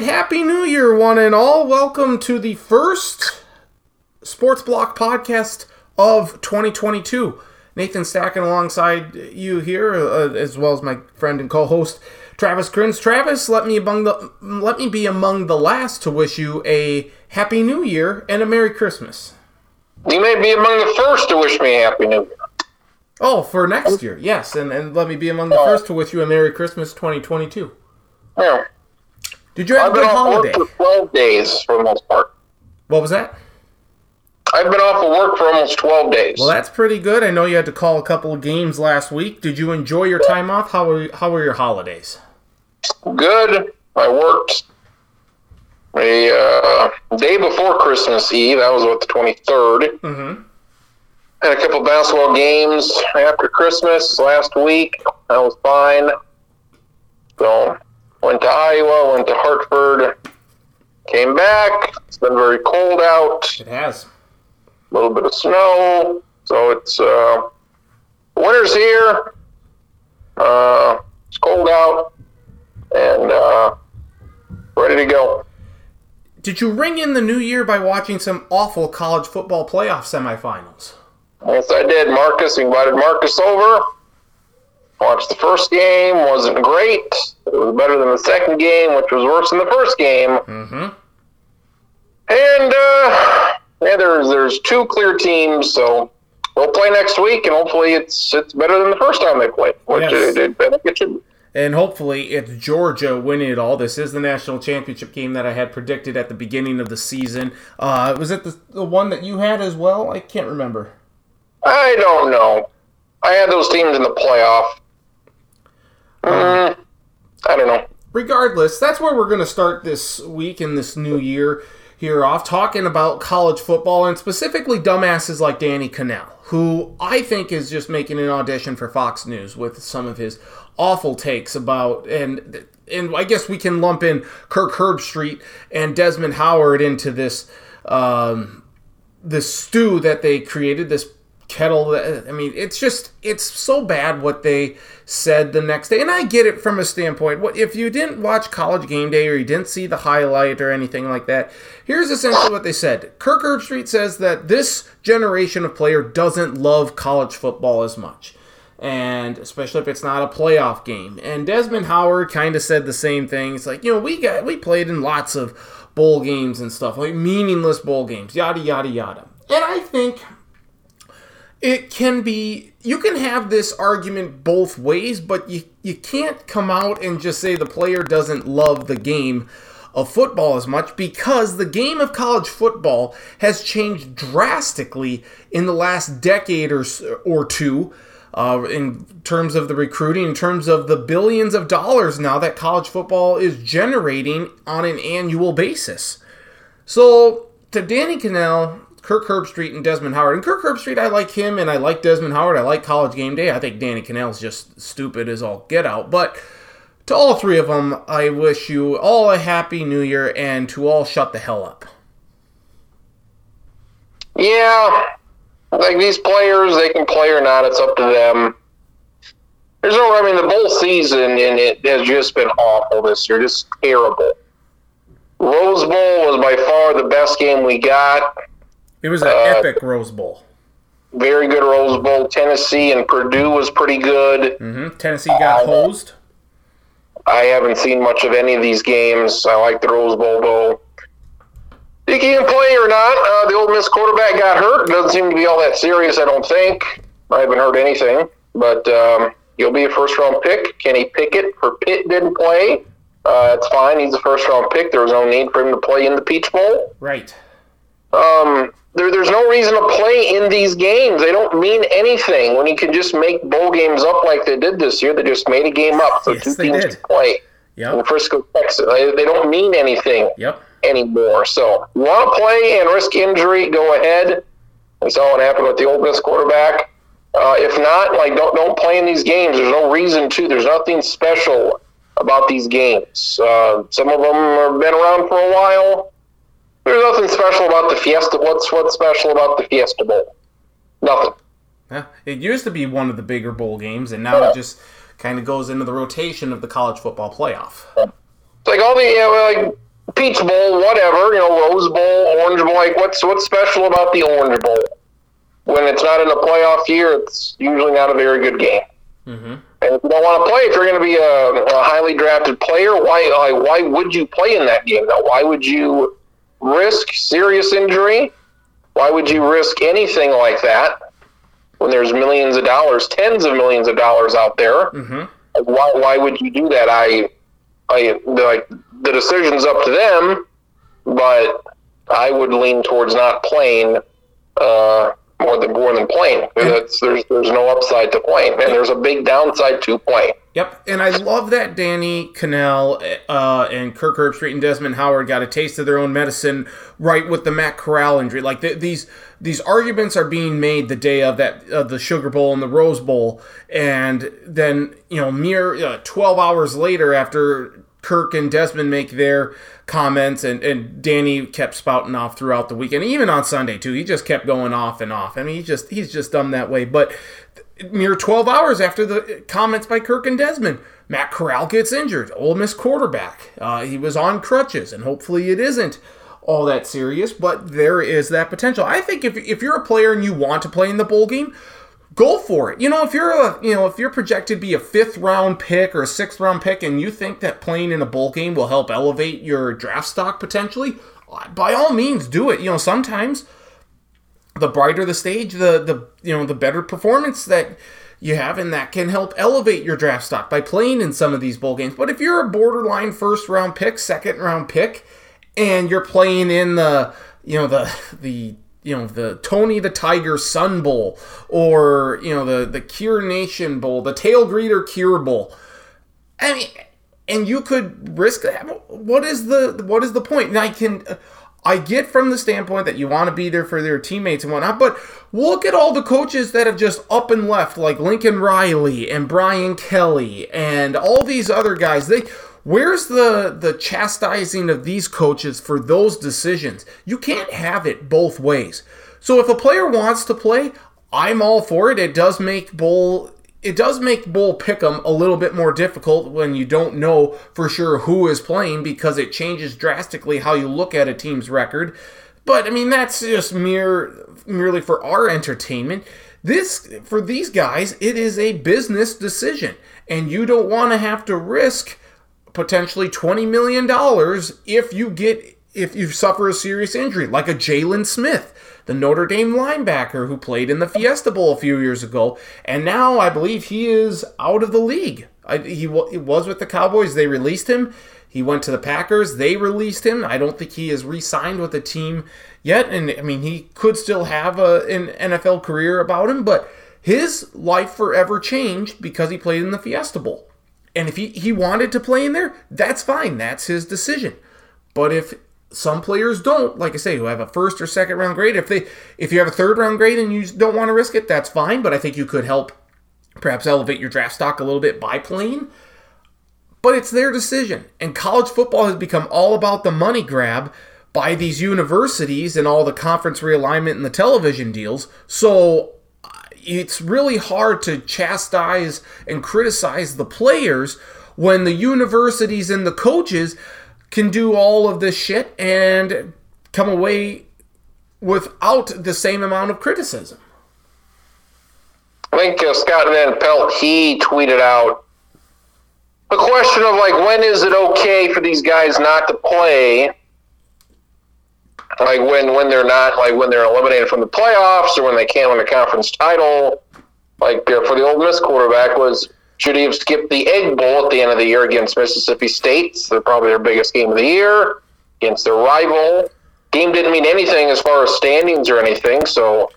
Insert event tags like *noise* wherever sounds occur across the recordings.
Happy New Year, one and all. Welcome to the first Sports Block podcast of 2022. Nathan Stacking alongside you here, uh, as well as my friend and co-host Travis Crins. Travis, let me among the let me be among the last to wish you a Happy New Year and a Merry Christmas. You may be among the first to wish me a Happy New Year. Oh, for next year, yes, and and let me be among the Oh. first to wish you a Merry Christmas 2022. Yeah. Did you have I've a been good off holiday? work for 12 days for the most part. What was that? I've been off of work for almost 12 days. Well, that's pretty good. I know you had to call a couple of games last week. Did you enjoy your time off? How were how were your holidays? Good. I worked a uh, day before Christmas Eve. That was what the 23rd. Mm-hmm. Had a couple basketball games after Christmas last week. That was fine. So went to Iowa, went to Hartford, came back. It's been very cold out. It has. a little bit of snow. So it's uh, winter's here. Uh, it's cold out, and uh, ready to go. Did you ring in the new year by watching some awful college football playoff semifinals? Yes, I did. Marcus invited Marcus over. Watched the first game. wasn't great. It was better than the second game, which was worse than the first game. Mm-hmm. And uh, yeah, there's there's two clear teams, so they'll play next week, and hopefully it's it's better than the first time they played. Which Yes. it, it, I think it should. And hopefully it's Georgia winning it all. This is the national championship game that I had predicted at the beginning of the season. Uh, was it the, the one that you had as well? I can't remember. I don't know. I had those teams in the playoff. Mm, I don't know. regardless, that's where we're going to start this week in this new year here off talking about college football and specifically dumbasses like Danny Kanell, who I think is just making an audition for Fox News with some of his awful takes about and and I guess we can lump in Kirk Herbstreit and Desmond Howard into this um, this stew that they created this kettle uh, i mean it's just it's so bad what they said the next day and i get it from a standpoint what if you didn't watch college game day or you didn't see the highlight or anything like that here's essentially what they said kirk herbstreit says that this generation of player doesn't love college football as much and especially if it's not a playoff game. And Desmond Howard kind of said the same thing. It's like, you know, we got we played in lots of bowl games and stuff, like meaningless bowl games, yada yada yada. And I think it can be you can have this argument both ways, but you you can't come out and just say the player doesn't love the game of football as much because the game of college football has changed drastically in the last decade or or two uh, in terms of the recruiting, in terms of the billions of dollars now that college football is generating on an annual basis. So to Danny Kanell, Kirk Herbstreit, and Desmond Howard. And Kirk Herbstreit, I like him, and I like Desmond Howard. I like College Game Day. I think Danny Kanell's just stupid as all get out. But to all three of them, I wish you all a happy New Year, and to all shut the hell up. Yeah, like these players, they can play or not. It's up to them. There's no. I mean, the bowl season and it has just been awful this year. Just terrible. Rose Bowl was by far the best game we got. It was an Uh, epic Rose Bowl. Very good Rose Bowl. Tennessee and Purdue was pretty good. hmm Tennessee got hosed. I haven't seen much of any of these games. I like the Rose Bowl though. He can play or not? Uh, the Ole Miss quarterback got hurt. Doesn't seem to be all that serious. I don't think. I haven't heard anything. But um, he'll be a first round pick. Kenny Pickett for Pitt didn't play. Uh, that's fine. He's a first round pick. There was no need for him to play in the Peach Bowl. Right. Um, there, there's no reason to play in these games. They don't mean anything when you can just make bowl games up like they did this year. They just made a game up so Yes, two teams did. can play in Frisco, Texas. They, they don't mean anything Yep. anymore. So, want to play and risk injury? Go ahead. We saw what happened with the Ole Miss quarterback. Uh, if not, like don't don't play in these games. There's no reason to. There's nothing special about these games. Uh, some of them have been around for a while. There's nothing special about the Fiesta. What's what's special about the Fiesta Bowl? Nothing. Yeah. It used to be one of the bigger bowl games, and now it just kind of goes into the rotation of the college football playoff. It's like all the yeah, well, like Peach Bowl, whatever, you know, Rose Bowl, Orange Bowl. Like, what's what's special about the Orange Bowl? When it's not in a playoff year, it's usually not a very good game. Mm-hmm. And if you don't want to play, if you're going to be a, a, highly drafted player, why why would you play in that game? Now, why would you risk serious injury? Why would you risk anything like that when there's millions of dollars, tens of millions of dollars out there? Mm-hmm. Why why would you do that? I I like the decision's up to them, but I would lean towards not playing uh, more than more than playing. there's there's no upside to playing, and there's a big downside to playing. Yep, and I love that Danny Kanell uh, and Kirk Herbstreit and Desmond Howard got a taste of their own medicine right with the Matt Corral injury. Like the, these these arguments are being made the day of that of the Sugar Bowl and the Rose Bowl, and then you know mere uh, twelve hours later after Kirk and Desmond make their comments, and, and Danny kept spouting off throughout the weekend, even on Sunday too. He just kept going off and off. I mean, he just he's just done that way. But mere 12 hours after the comments by Kirk and Desmond, Matt Corral gets injured. Ole Miss quarterback. Uh, he was on crutches, and hopefully it isn't all that serious, but there is that potential. I think if, if you're a player and you want to play in the bowl game, go for it. You know, if you're a you know if you're projected to be a fifth round pick or a sixth round pick, and you think that playing in a bowl game will help elevate your draft stock potentially, uh, by all means do it. You know, sometimes the brighter the stage, the the you know the better performance that you have, and that can help elevate your draft stock by playing in some of these bowl games. But if you're a borderline first round pick, second round pick, and you're playing in the you know the the you know the Tony the Tiger Sun Bowl or you know the the Cure Nation Bowl, the Tailgreeter Cure Bowl. I mean, and you could risk that. What is the what is the point? And I can. I get from the standpoint that you want to be there for their teammates and whatnot, but look at all the coaches that have just up and left, like Lincoln Riley and Brian Kelly and all these other guys. They Where's the the chastising of these coaches for those decisions? You can't have it both ways. So if a player wants to play, I'm all for it. It does make bowl it does make bowl pick'em a little bit more difficult when you don't know for sure who is playing because it changes drastically how you look at a team's record. But I mean that's just mere merely for our entertainment. This for these guys, it is a business decision, and you don't want to have to risk potentially $20 million if you get if you suffer a serious injury, like a Jaylon Smith, the Notre Dame linebacker who played in the Fiesta Bowl a few years ago, and now I believe he is out of the league. I, he, he was with the Cowboys. They released him. He went to the Packers. They released him. I don't think he has re-signed with the team yet, and I mean he could still have a, an NFL career about him, but his life forever changed because he played in the Fiesta Bowl. And if he, he wanted to play in there, that's fine. That's his decision. But if some players don't, like I say, who have a first or second round grade, if they if you have a third round grade and you don't want to risk it, that's fine. But I think you could help perhaps elevate your draft stock a little bit by playing. But it's their decision. And college football has become all about the money grab by these universities and all the conference realignment and the television deals. So it's really hard to chastise and criticize the players when the universities and the coaches can do all of this shit and come away without the same amount of criticism. I think uh, Scott Van Pelt he tweeted out a question of like when is it okay for these guys not to play like when when they're not like when they're eliminated from the playoffs or when they can't win a conference title. Like uh, for the Ole Miss quarterback was should he have skipped the Egg Bowl at the end of the year against Mississippi State? They're probably their biggest game of the year against their rival. Game didn't mean anything as far as standings or anything. So,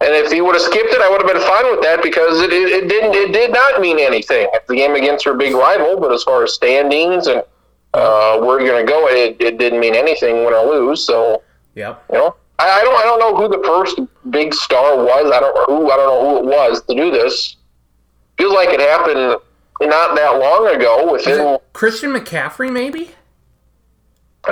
and if he would have skipped it, I would have been fine with that because it, it, it didn't it did not mean anything. The game against your big rival, but as far as standings and uh, where you're going to go, it, it didn't mean anything win or lose. So Yep. You know, I, I don't I don't know who the first big star was. I don't who I don't know who it was to do this. Feels like it happened not that long ago. Within Christian McCaffrey, maybe.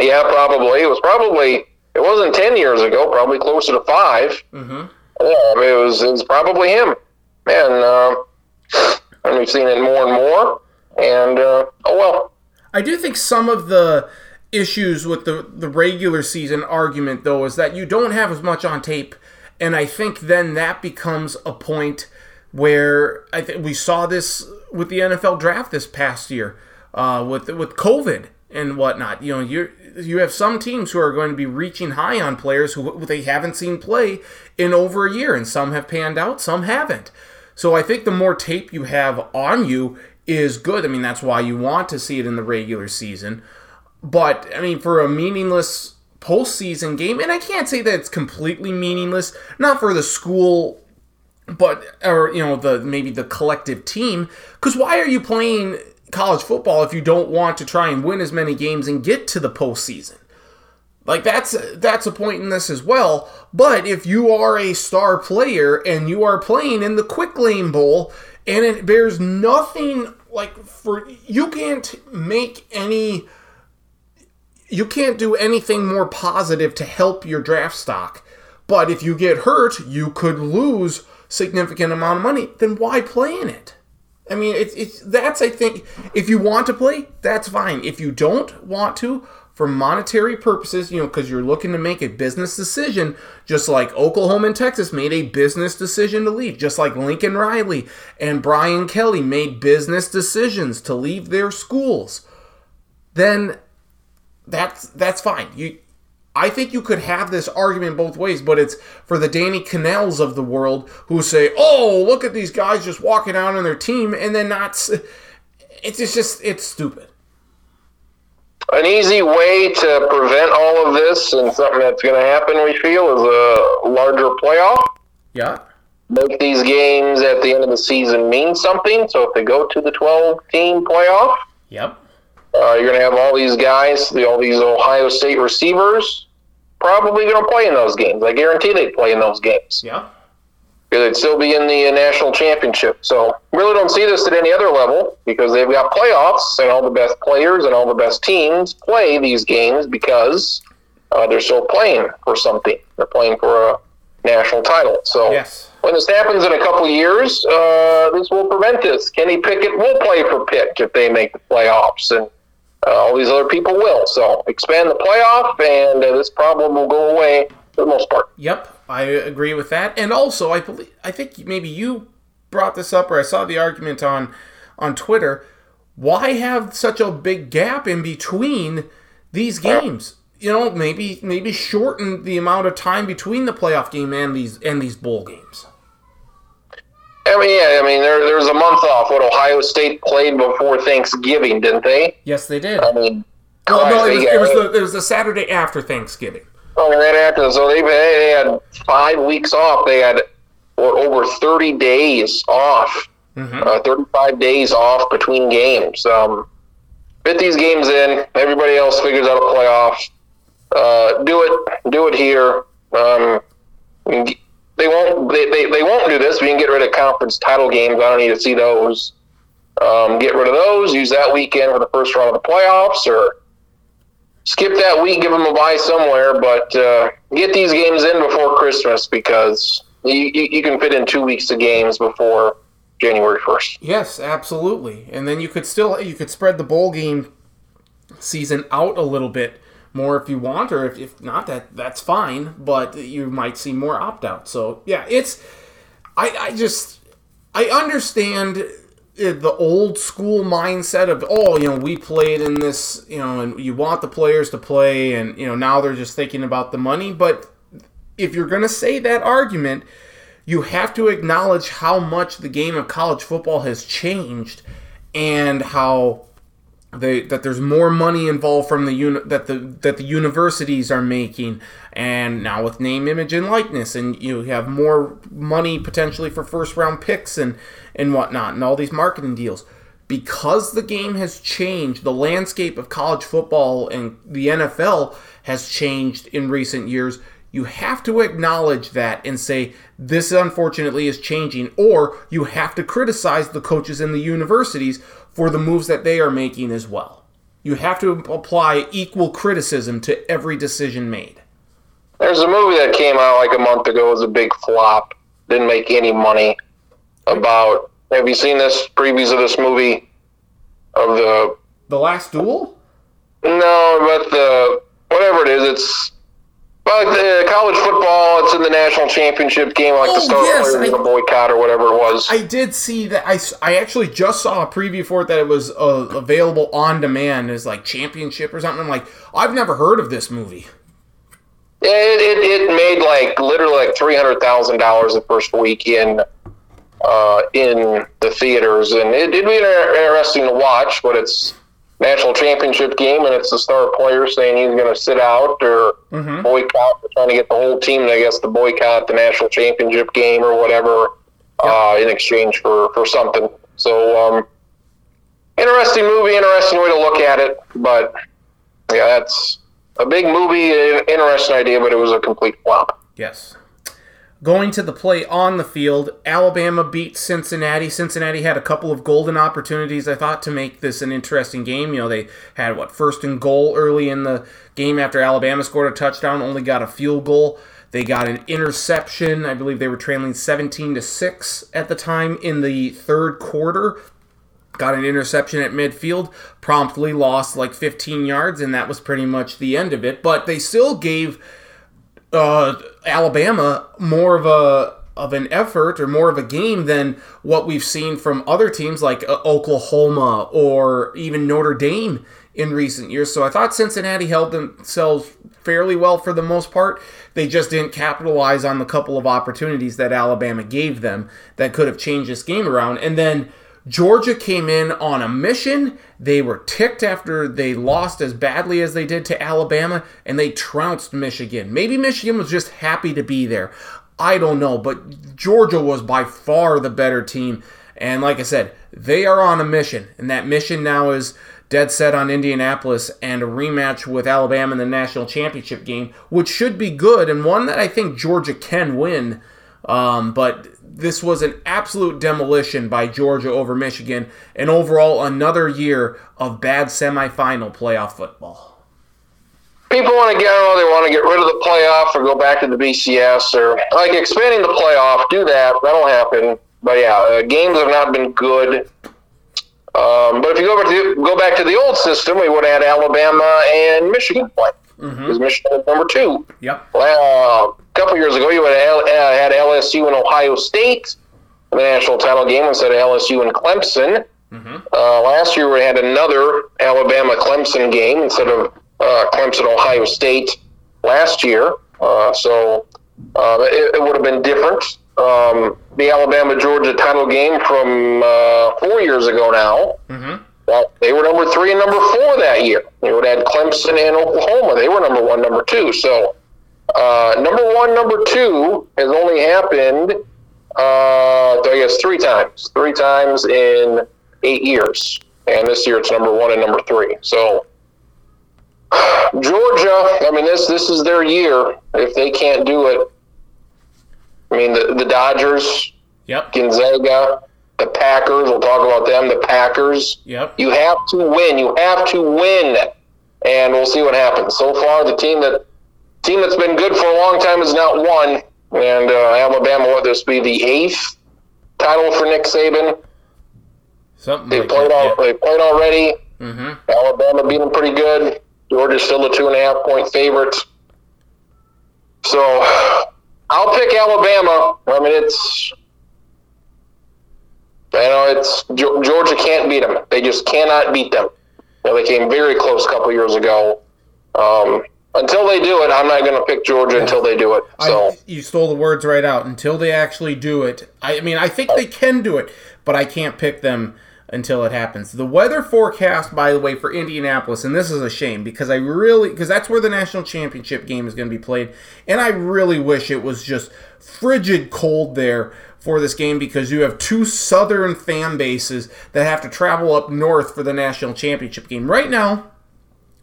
Yeah, probably. It was probably it wasn't ten years ago. Probably closer to 5 Mm-hmm. Yeah, I mean, it was it was probably him. Man, uh, and we've seen it more and more. And uh, oh well. I do think some of the issues with the the regular season argument though is that you don't have as much on tape, and I think then that becomes a point where I think we saw this with the NFL draft this past year uh, with with COVID and whatnot. You know, you you have some teams who are going to be reaching high on players who they haven't seen play in over a year, and some have panned out, some haven't. So I think the more tape you have on you is good. I mean, that's why you want to see it in the regular season. But I mean, for a meaningless postseason game, and I can't say that it's completely meaningless, not for the school, but or you know the maybe the collective team. Because why are you playing college football if you don't want to try and win as many games and get to the postseason? Like that's that's a point in this as well. But if you are a star player and you are playing in the quick lane bowl and it bears nothing like for you can't make any you can't do anything more positive to help your draft stock. But if you get hurt, you could lose significant amount of money. Then why play in it? I mean, it's, it's that's I think if you want to play, that's fine. If you don't want to, for monetary purposes, you know, because you're looking to make a business decision, just like Oklahoma and Texas made a business decision to leave, just like Lincoln Riley and Brian Kelly made business decisions to leave their schools, then that's that's fine. You I think you could have this argument both ways, but it's for the Danny Kanells of the world who say, "Oh, look at these guys just walking out on their team," and then not. It's just it's stupid. An easy way to prevent all of this and something that's going to happen, we feel, is a larger playoff. Yeah. Make these games at the end of the season mean something. So if they go to the 12 team playoff, yep uh, you're going to have all these guys, the, all these Ohio State receivers, probably going to play in those games. I guarantee they play in those games. Yeah. Because they'd still be in the uh, national championship. So really don't see this at any other level because they've got playoffs and all the best players and all the best teams play these games because uh, they're still playing for something. They're playing for a national title. So yes. when this happens in a couple years, uh, this will prevent this. Kenny Pickett will play for Pitt if they make the playoffs, and uh, all these other people will. So expand the playoff, and uh, this problem will go away for the most part. Yep, I agree with that. And also, I believe I think maybe you brought this up, or I saw the argument on on Twitter. Why have such a big gap in between these games? You know, maybe maybe shorten the amount of time between the playoff game and these and these bowl games. I mean, yeah, I mean, there, there was a month off. What Ohio State played before Thanksgiving, didn't they? Yes, they did. I mean, well, no, it was, it was, the, it was the Saturday after Thanksgiving. Oh, right after. So they, they had five weeks off. They had what, over 30 days off, mm-hmm. uh, 35 days off between games. Um, fit these games in. Everybody else figures out a playoff. Uh, do it. Do it here. Um, they won't they, they, they won't do this. We can get rid of conference title games. I don't need to see those. Um, get rid of those. Use that weekend for the first round of the playoffs, or skip that week. Give them a bye somewhere, but uh, get these games in before Christmas because you, you, you can fit in two weeks of games before January first. Yes, absolutely. And then you could still you could spread the bowl game season out a little bit more if you want, or if, if not, that that's fine. But you might see more opt out. So yeah, it's I I just I understand eh, the old school mindset of oh you know we played in this you know and you want the players to play and you know now they're just thinking about the money but if you're going to say that argument you have to acknowledge how much the game of college football has changed and how they, that there's more money involved from the uni- that the that the universities are making, and now with name, image, and likeness, and you have more money potentially for first round picks and and whatnot, and all these marketing deals. Because the game has changed, the landscape of college football and the NFL has changed in recent years. You have to acknowledge that and say, this unfortunately is changing, or you have to criticize the coaches in the universities for the moves that they are making as well. You have to apply equal criticism to every decision made. There's a movie that came out like a month ago. It was a big flop. Didn't make any money. About have you seen this previews of this movie? Of the the last duel? No, but the whatever it is, it's like the college football. It's in the national championship game, like Oh, the star yes, players I- a boycott or whatever it was. I did see that. I, I actually just saw a preview for it that it was uh, available on demand as like championship or something. I'm like, I've never heard of this movie. It, it, it made like literally like three hundred thousand dollars the first week in uh, in the theaters, and it, it'd be interesting to watch. But it's national championship game, and it's the star player saying he's going to sit out or boycott, trying to get the whole team, I guess, to boycott the national championship game or whatever uh, in exchange for for something. So, um, interesting movie, interesting way to look at it, but yeah, that's a big movie, interesting idea, but it was a complete flop. Yes. Going to the play on the field, Alabama beat Cincinnati. Cincinnati had a couple of golden opportunities, I thought, to make this an interesting game. You know, they had, what, first and goal early in the game after Alabama scored a touchdown, only got a field goal. They got an interception. I believe they were trailing 17 to 6 at the time in the third quarter got an interception at midfield, promptly lost like 15 yards, and that was pretty much the end of it. But they still gave uh, Alabama more of a of an effort or more of a game than what we've seen from other teams like uh, Oklahoma or even Notre Dame in recent years. So I thought Cincinnati held themselves fairly well for the most part. They just didn't capitalize on the couple of opportunities that Alabama gave them that could have changed this game around. And then Georgia came in on a mission. They were ticked after they lost as badly as they did to Alabama, and they trounced Michigan. Maybe Michigan was just happy to be there. I don't know, but Georgia was by far the better team. And like I said, they are on a mission, and that mission now is dead set on Indianapolis and a rematch with Alabama in the national championship game, which should be good and one that I think Georgia can win. Um, but this was an absolute demolition by Georgia over Michigan, and overall another year of bad semifinal playoff football. People want to get, they want to get rid of the playoff or go back to the BCS or like expanding the playoff. Do that. That'll happen. But yeah, uh, games have not been good. Um, but if you go back to the, go back to the old system, we would have had Alabama and Michigan play because Michigan was number two. Yep. Well, a couple years ago, you have L- uh, had LSU and Ohio State in the national title game instead of LSU and Clemson. Uh, last year, we had another Alabama Clemson game instead of uh, Clemson Ohio State last year. Uh, so uh, it, it would have been different. Um, the Alabama Georgia title game from uh, four years ago now. Mm-hmm. Well, they were number three and number four that year. You would have had Clemson and Oklahoma. They were number one, number two. So uh, number one, number two has only happened, uh, I guess, three times. Three times in eight years. And this year it's number one and number three. So *sighs* Georgia, I mean, this this is their year. If they can't do it, I mean, the, the Dodgers, Yep. Gonzaga, the Packers, we'll talk about them, the Packers. Yep. You have to win. You have to win, and we'll see what happens. So far, the team that team that's been good for a long time has not won, and uh, Alabama. What this be the eighth title for Nick Saban? Something They like played that. all. They played already. Mm-hmm. Alabama beat them pretty good. Georgia's still a two and a half point favorite. So I'll pick Alabama. I mean, it's you know, it's Georgia can't beat them. They just cannot beat them. You know, they came very close a couple years ago. Um, until they do it, I'm not going to pick Georgia until they do it. So I, you stole the words right out. Until they actually do it, I, I mean, I think they can do it, but I can't pick them until it happens. The weather forecast, by the way, for Indianapolis, and this is a shame because I really, because that's where the national championship game is going to be played, and I really wish it was just frigid cold there for this game because you have two southern fan bases that have to travel up north for the national championship game. Right now,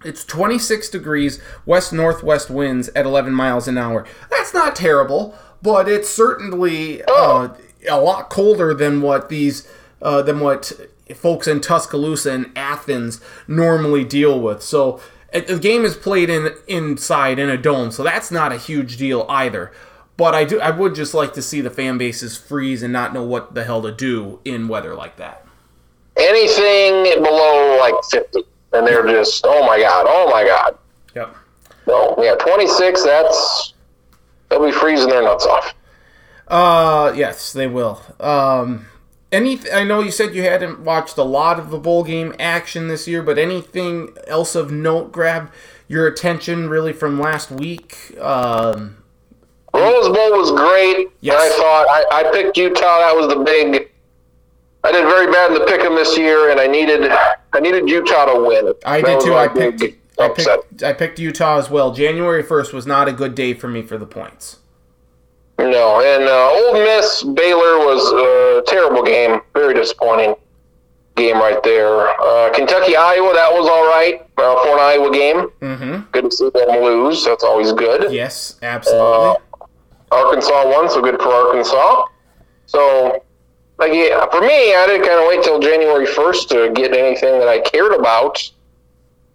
it's 26 degrees, west northwest winds at 11 miles an hour. That's not terrible, but it's certainly uh, a lot colder than what these uh, than what folks in Tuscaloosa and Athens normally deal with. So the game is played in inside in a dome, so that's not a huge deal either. But I do I would just like to see the fan bases freeze and not know what the hell to do in weather like that. anything below like 50. And they're just oh my god, oh my god. Yep. So yeah, 26. That's they'll be freezing their nuts off. Uh, yes, they will. Um, any, I know you said you hadn't watched a lot of the bowl game action this year, but anything else of note grab your attention really from last week? Um, Rose Bowl was great. Yes. I thought I, I picked Utah. That was the big. I did very bad in the pick 'em this year, and I needed I needed Utah to win. I That did too. I picked, I upset. picked, I picked Utah as well. January first was not a good day for me for the points. No, and uh, Ole Miss Baylor was a terrible game. Very disappointing game right there. Uh, Kentucky Iowa that was all right uh, for an Iowa game. Mm-hmm. Good to see them lose. That's always good. Yes, absolutely. Uh, Arkansas won, so good for Arkansas. So, like, yeah, for me, I didn't kind of wait till January first to get anything that I cared about.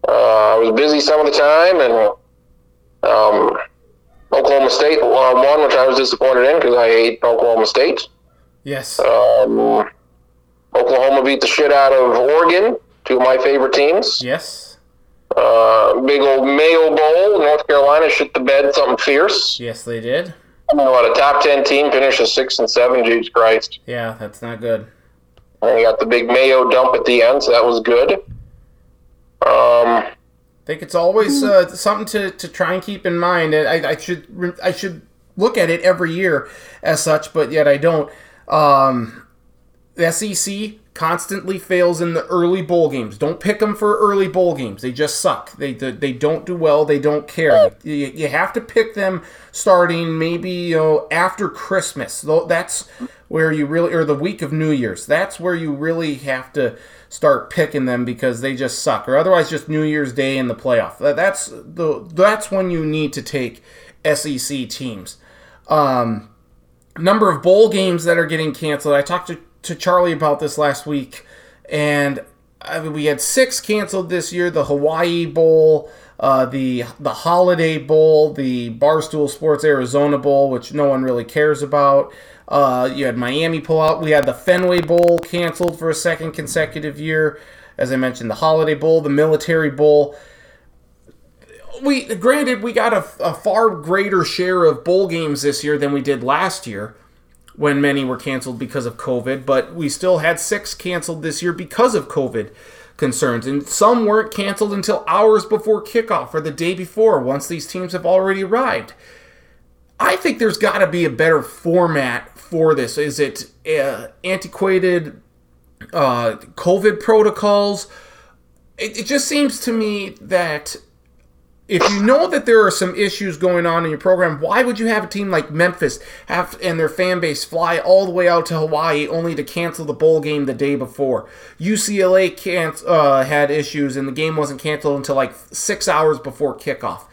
Uh, I was busy some of the time, and um, Oklahoma State uh, won, which I was disappointed in because I hate Oklahoma State. yes. Um, Oklahoma beat the shit out of Oregon, two of my favorite teams. yes. Uh, big old Mayo Bowl, North Carolina shit the bed, something fierce. Yes, they did. I mean, what a top ten team finishes six and seven. Jesus Christ! Yeah, that's not good. And you got the big Mayo dump at the end, so that was good. Um, I think it's always uh, something to, to try and keep in mind. And I, I should I should look at it every year as such, but yet I don't. Um, the SEC constantly fails in the early bowl games. Don't pick them for early bowl games. They just suck. They they, they don't do well. They don't care. You, you have to pick them starting maybe you know after Christmas. That's where you really or the week of New Year's. That's where you really have to start picking them because they just suck. Or otherwise just New Year's Day in the playoff. That's the that's when you need to take SEC teams. Um, number of bowl games that are getting canceled. I talked to, to Charlie about this last week, and I mean, we had six canceled this year: the Hawaii Bowl, uh, the the Holiday Bowl, the Barstool Sports Arizona Bowl, which no one really cares about. Uh, you had Miami pull out. We had the Fenway Bowl canceled for a second consecutive year. As I mentioned, the Holiday Bowl, the Military Bowl we granted we got a, a far greater share of bowl games this year than we did last year when many were canceled because of covid but we still had six canceled this year because of covid concerns. And some weren't canceled until hours before kickoff or the day before once these teams have already arrived. I think there's got to be a better format for this. Is it uh, antiquated uh, covid protocols? It, it just seems to me that if you know that there are some issues going on in your program, why would you have a team like Memphis have and their fan base fly all the way out to Hawaii only to cancel the bowl game the day before? UCLA can't, uh, had issues and the game wasn't canceled until like six hours before kickoff.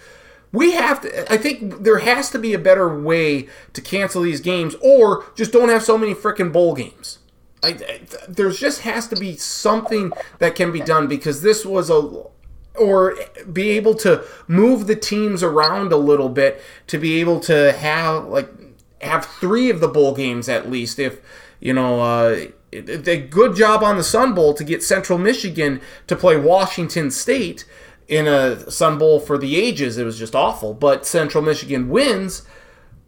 We have to. I think there has to be a better way to cancel these games, or just don't have so many freaking bowl games. I, I, there's just has to be something that can be done because this was a or be able to move the teams around a little bit to be able to have like have three of the bowl games at least if you know uh a good job on the Sun Bowl to get Central Michigan to play Washington State in a Sun Bowl for the ages. It was just awful, but Central Michigan wins.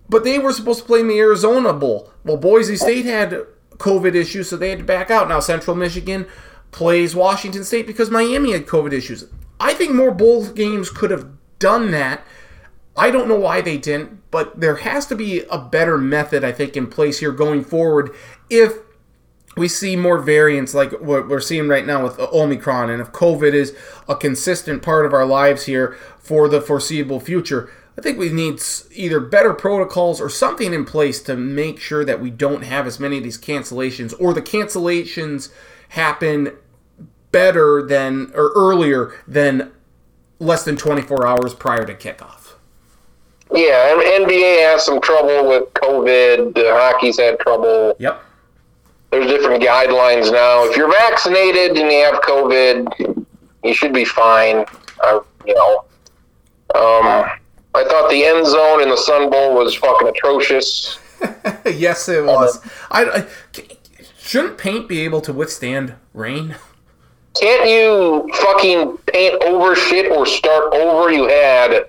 But they were supposed to play in the Arizona Bowl. Well, Boise State had COVID issues, so they had to back out. Now Central Michigan plays Washington State because Miami had COVID issues. I think more bowl games could have done that. I don't know why they didn't, but there has to be a better method, I think, in place here going forward if we see more variants like what we're seeing right now with Omicron, and if COVID is a consistent part of our lives here for the foreseeable future. I think we need either better protocols or something in place to make sure that we don't have as many of these cancellations, or the cancellations happen better than or earlier than less than 24 hours prior to kickoff. Yeah, and NBA has some trouble with COVID. The hockey's had trouble. Yep. There's different guidelines now. If you're vaccinated and you have COVID, you should be fine. Uh, you know, um, I thought the end zone in the Sun Bowl was fucking atrocious. *laughs* yes, it was. I, I shouldn't paint be able to withstand rain. *laughs* can't you fucking paint over shit or start over? You had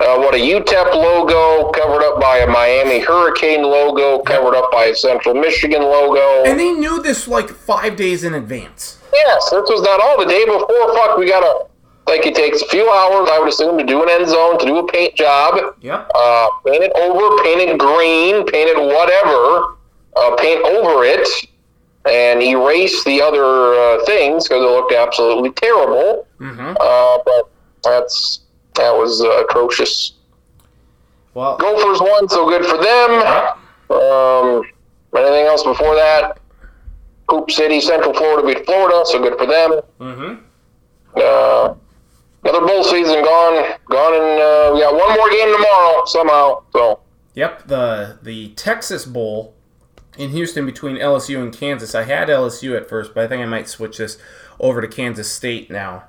uh, what a UTEP logo covered up by a Miami Hurricane logo, covered up by a Central Michigan logo. And they knew this like five days in advance. Yes, this was not all the day before. Fuck, we gotta like it takes a few hours, I would assume, to do an end zone, to do a paint job. Yep. Uh, paint it over, paint it green, paint it whatever, uh, paint over it, and erase the other uh, things because it looked absolutely terrible. Mm-hmm. Uh, but that's that was uh, atrocious. Well, Gophers won, so good for them. Um, anything else before that? Hoop City, Central Florida beat Florida, so good for them. mm-hmm. Uh, another bowl season gone, gone, and uh, we got one more game tomorrow somehow. So Yep, the the Texas Bowl in Houston between LSU and Kansas. I had LSU at first, but I think I might switch this over to Kansas State now.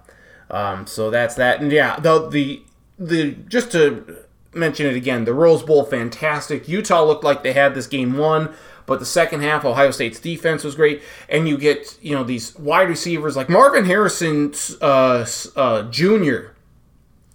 Um, so that's that. And yeah, the the the just to mention it again, the Rose Bowl fantastic. Utah looked like they had this game won, but the second half, Ohio State's defense was great, and you get you know these wide receivers like Marvin Harrison uh, uh, Jr.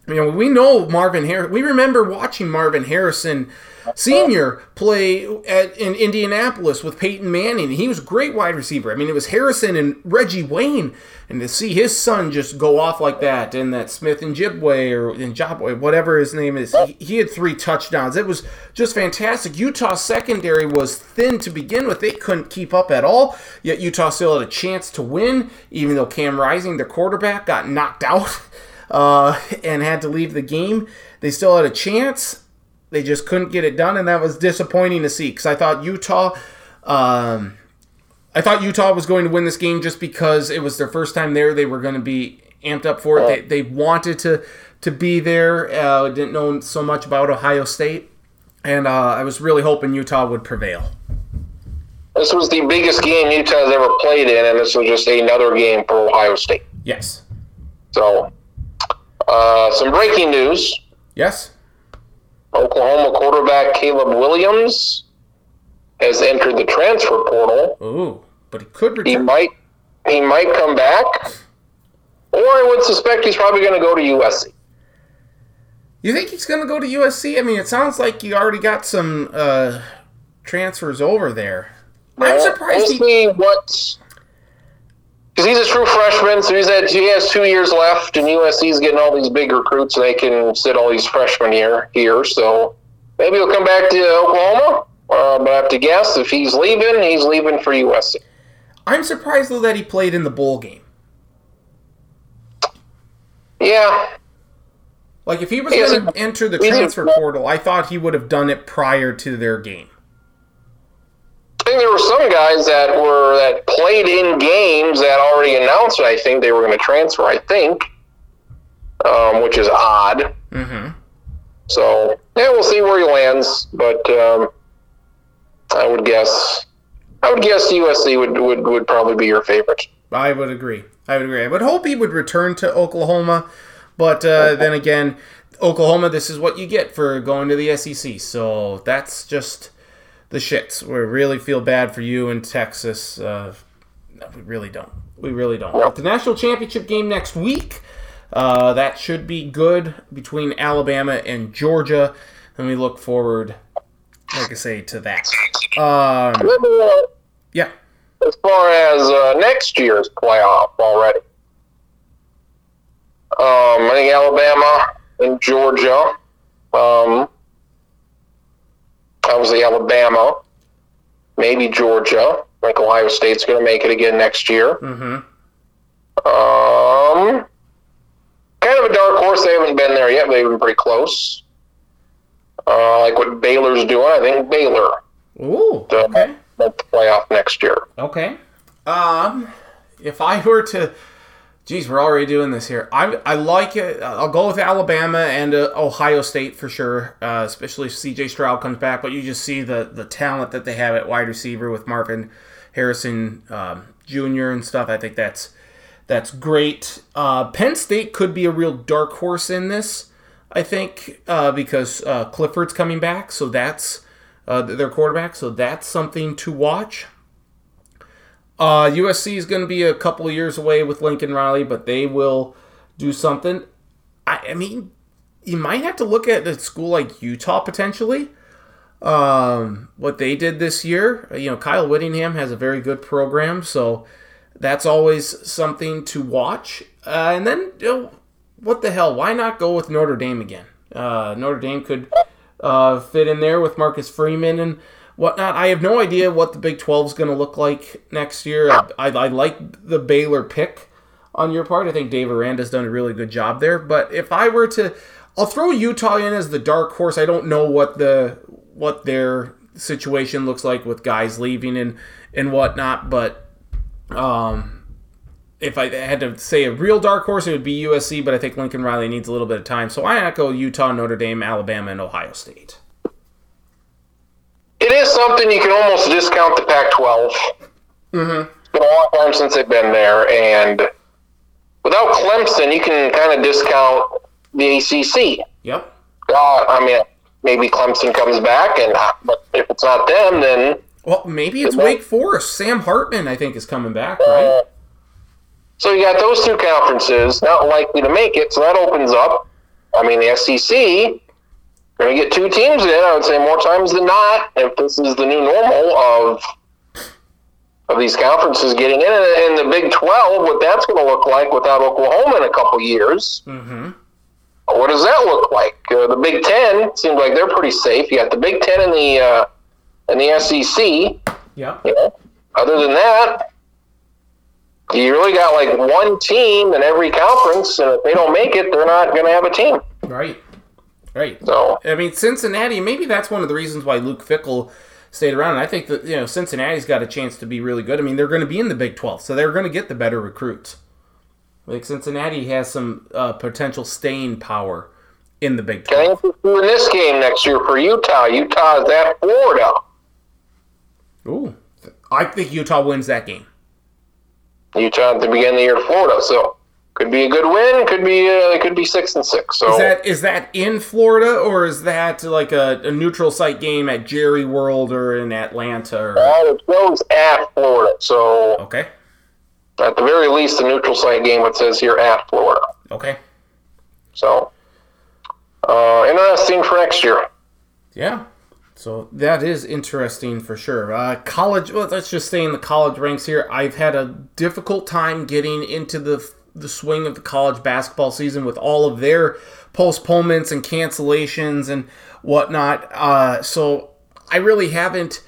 You know, we know Marvin Harrison. We remember watching Marvin Harrison Senior play at in Indianapolis with Peyton Manning. He was a great wide receiver. I mean, it was Harrison and Reggie Wayne, and to see his son just go off like that, and that Smith and Jibway or and Jobway, whatever his name is, he, he had three touchdowns. It was just fantastic. Utah secondary was thin to begin with; they couldn't keep up at all. Yet Utah still had a chance to win, even though Cam Rising, their quarterback, got knocked *laughs* out. Uh, and had to leave the game. They still had a chance. They just couldn't get it done, and that was disappointing to see because I thought Utah, um, I thought Utah was going to win this game just because it was their first time there. They were going to be amped up for it. They, they wanted to to be there. Uh, didn't know so much about Ohio State, and uh, I was really hoping Utah would prevail. this was the biggest game Utah's ever played in, and this was just another game for Ohio State. Yes. So, uh, some breaking news: Yes. Oklahoma quarterback Caleb Williams has entered the transfer portal. Ooh, but he could He return. might he might come back, or I would suspect he's probably going to go to USC. You think he's going to go to USC? I mean, it sounds like you already got some uh, transfers over there. I'm surprised We'll he. see what. Because he's a true freshman, so he's had, he has two years left, and USC's getting all these big recruits, and they can sit all these freshmen here. Here, so maybe he'll come back to Oklahoma. Uh, but I have to guess if he's leaving, he's leaving for USC. I'm surprised though that he played in the bowl game. Yeah, Like if he was going to enter the a- transfer portal, I thought he would have done it prior to their game. I think there were some guys that were that played in games that already announced. I think they were going to transfer. I think, um, which is odd. Mm-hmm. So yeah, we'll see where he lands. But um, I would guess, I would guess USC would, would would probably be your favorite. I would agree. I would agree. I would hope he would return to Oklahoma, but uh, then again, Oklahoma, this is what you get for going to the SEC. So that's just the shits. We really feel bad for you in Texas. Uh, no, we really don't. We really don't. The national championship game next week. Uh, that should be good between Alabama and Georgia, and we look forward, like I say, to that. Um, yeah. as far as uh, next year's playoff already. Um, I think Alabama and Georgia. Um, obviously Alabama, maybe Georgia. Think Ohio State's going to make it again next year. Mm-hmm. Um, kind of a dark horse. They haven't been there yet. but They've been pretty close. Uh, like what Baylor's doing. I think Baylor Ooh. Okay. playoff next year. Okay. Um, if I were to, geez, we're already doing this here. I I like it. I'll go with Alabama and uh, Ohio State for sure, uh, especially if C.J. Stroud comes back. But you just see the the talent that they have at wide receiver with Marvin Harrison um, Jr. and stuff. I think that's that's great. Uh, Penn State could be a real dark horse in this. I think uh, because uh, Clifford's coming back, so that's uh, their quarterback. So that's something to watch. Uh, USC is going to be a couple years away with Lincoln Riley, but they will do something. I, I mean, you might have to look at a school like Utah potentially. Um, what they did this year, you know, Kyle Whittingham has a very good program, so that's always something to watch. Uh, and then, you know, what the hell? Why not go with Notre Dame again? Uh, Notre Dame could uh, fit in there with Marcus Freeman and whatnot. I have no idea what the Big 12 is going to look like next year. I, I, I, like the Baylor pick on your part. I think Dave Aranda's done a really good job there. But if I were to, I'll throw Utah in as the dark horse. I don't know what the what their situation looks like with guys leaving and and whatnot, but um, if I had to say a real dark horse, it would be USC, but I think Lincoln Riley needs a little bit of time. So I echo Utah, Notre Dame, Alabama, and Ohio State. It is something you can almost discount the Pac 12. Mm-hmm. It's been a long time since they've been there, and without Clemson, you can kind of discount the ACC. Yep. Uh, I mean, maybe Clemson comes back, and uh, but if it's not them, then well, maybe it's Wake Forest. Sam Hartman, I think, is coming back, right? Uh, so you got those two conferences not likely to make it, so that opens up. I mean, the SEC going to get two teams in. I would say more times than not, if this is the new normal of of these conferences getting in, and the Big Twelve, what that's going to look like without Oklahoma in a couple years. Mm-hmm. What does that look like? Uh, the Big Ten seems like they're pretty safe. You got the Big Ten and the uh, and the SEC. Yeah. You know, other than that, you really got like one team in every conference, and if they don't make it, they're not going to have a team. Right. Right. So I mean, Cincinnati. Maybe that's one of the reasons why Luke Fickell stayed around. And I think that you know Cincinnati's got a chance to be really good. I mean, they're going to be in the Big Twelve, so they're going to get the better recruits. Like Cincinnati has some uh, potential staying power in the Big Twelve. Can in this game next year for Utah? Utah is at Florida. Ooh, I think Utah wins that game. Utah at the beginning of the year, Florida. So could be a good win. Could be uh, it could be six and six. So is that is that in Florida or is that like a, a neutral site game at Jerry World or in Atlanta? Or... Uh, it goes at Florida. So okay. At the very least, a neutral site game it says here at Florida. Okay. So uh, interesting for next year. Yeah. So that is interesting for sure. Uh, college. Well, let's just stay in the college ranks here. I've had a difficult time getting into the the swing of the college basketball season with all of their postponements and cancellations and whatnot. Uh, so I really haven't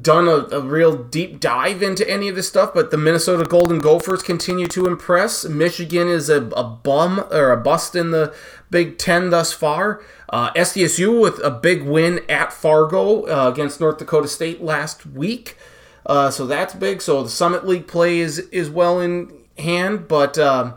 done a, a, real deep dive into any of this stuff, but the Minnesota Golden Gophers continue to impress. Michigan is a, a bum or a bust in the Big Ten thus far. Uh, SDSU with a big win at Fargo uh, against North Dakota State last week. Uh, so that's big. So the Summit League play is, is well in hand, but um,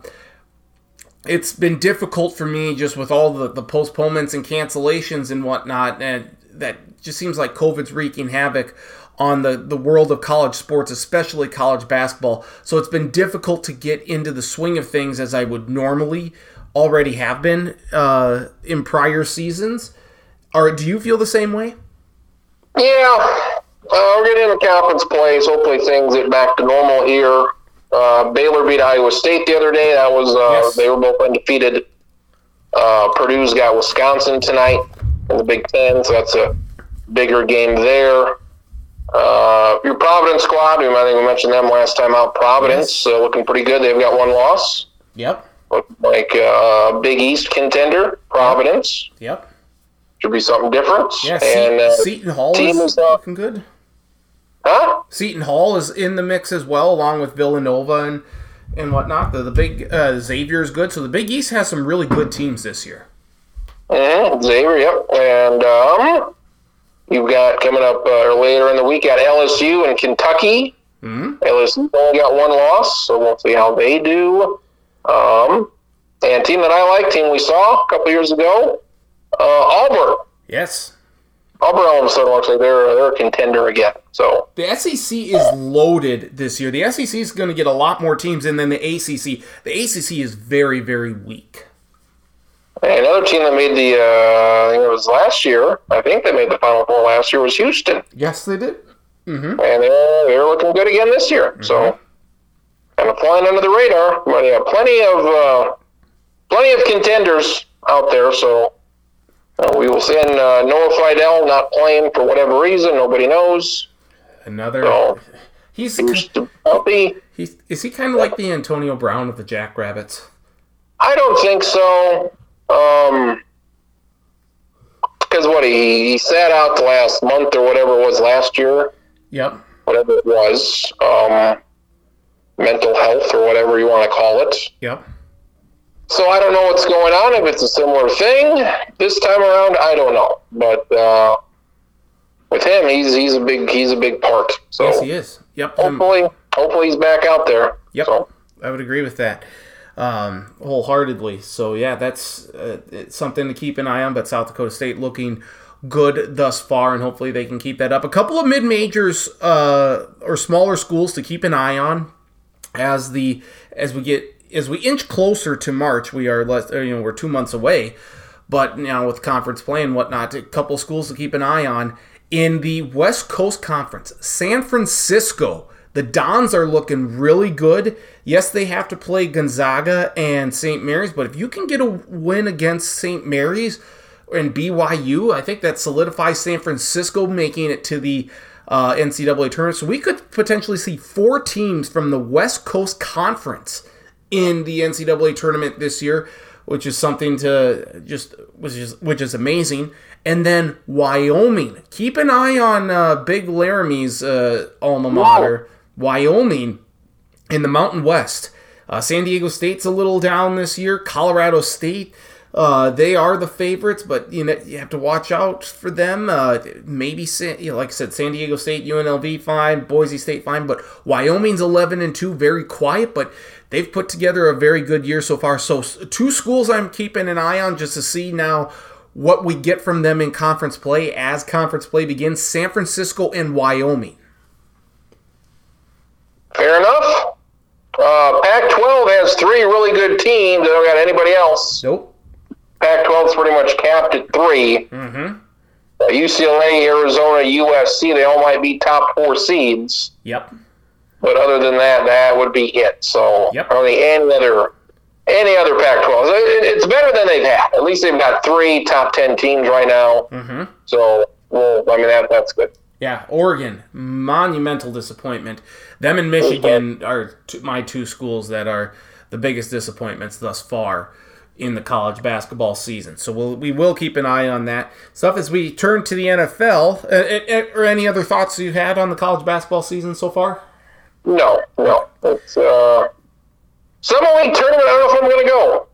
it's been difficult for me just with all the, the postponements and cancellations and whatnot. And that just seems like COVID's wreaking havoc on the, the world of college sports, especially college basketball. So it's been difficult to get into the swing of things as I would normally already have been uh, in prior seasons. Or do you feel the same way? Yeah. Uh, we're getting into conference plays. Hopefully things get back to normal here. Uh, Baylor beat Iowa State the other day. That was uh, yes. they were both undefeated. Uh, Purdue's got Wisconsin tonight in the Big Ten, so that's a bigger game there. Uh, your Providence squad, I think we mentioned them last time out. Providence yes. uh, looking pretty good. They've got one loss. Yep. Look like a uh, Big East contender, Providence. Yep. Should be something different. Yeah, and, uh, Seton Hall team is, looking good. Huh? Seton Hall is in the mix as well, along with Villanova and and whatnot. The the big uh, Xavier is good, so the Big East has some really good teams this year. Mm-hmm. Xavier, yep, and um, you've got coming up uh, later in the week at LSU and Kentucky. Mm-hmm. LSU only got one loss, so we'll see how they do. Um, and team that I like, team we saw a couple years ago, uh, Auburn. Yes. Auburn all of a sudden looks like they're they're a contender again. So the SEC is loaded this year. The SEC is going to get a lot more teams in than the ACC. The ACC is very very weak. Hey, another team that made the uh, I think it was last year. I think they made the Final Four last year was Houston. Yes, they did. and they're they're looking good again this year. So kind of flying under the radar. But yeah, plenty of uh, plenty of contenders out there. So uh, we will send uh, Noah Freidel not playing for whatever reason. Nobody knows. Another. So He's be. he's is he kind of like the Antonio Brown of the Jackrabbits? I don't think so. Um, because what he, he sat out the last month or whatever it was last year, Yep. whatever it was, um, mental health or whatever you want to call it. Yep. So I don't know what's going on. If it's a similar thing this time around, I don't know. But uh, with him, he's he's a big he's a big part. So Yes, he is. Yep. Um, hopefully, hopefully he's back out there. Yep, So, I would agree with that um, wholeheartedly. So yeah, that's uh, it's something to keep an eye on. But South Dakota State looking good thus far, and hopefully they can keep that up. A couple of mid majors uh, or smaller schools to keep an eye on as the as we get as we inch closer to March. We are less you know we're two months away, but you now with conference play and whatnot, a couple schools to keep an eye on in the West Coast Conference. San Francisco. The Dons are looking really good. Yes, they have to play Gonzaga and St. Mary's, but if you can get a win against St. Mary's and BYU, I think that solidifies San Francisco making it to the uh, NCAA tournament. So we could potentially see four teams from the West Coast Conference in the NCAA tournament this year, which is something to just which is which is amazing. And then Wyoming, keep an eye on uh, Big Laramie's uh, alma mater, Wyoming, in the Mountain West. Uh, San Diego State's a little down this year. Colorado State, uh, they are the favorites, but you know you have to watch out for them. Uh, maybe, San, you know, like I said, San Diego State, UNLV fine, Boise State fine, but Wyoming's eleven and two, very quiet, but they've put together a very good year so far. So two schools I'm keeping an eye on just to see now what we get from them in conference play as conference play begins. San Francisco and Wyoming. fair enough. Uh, Pac-12 has three really good teams. They don't got anybody else. Nope. Pac-12 is pretty much capped at 3 Mm-hmm. Uh, UCLA, Arizona, USC, they all might be top four seeds. Yep. But other than that, that would be it. So Yep. Think any other any other Pac-12. It- It's better than they've had. At least they've got three top ten teams right now. Mm-hmm. So well, I mean that that's good. Yeah, Oregon, monumental disappointment. Them and Michigan are t- my two schools that are the biggest disappointments thus far in the college basketball season. So we'll, we will keep an eye on that stuff as we turn to the NFL. Uh, uh, uh, or any other thoughts you had on the college basketball season so far? No, no. It's uh, Summit League tournament. I don't know if I'm going to go.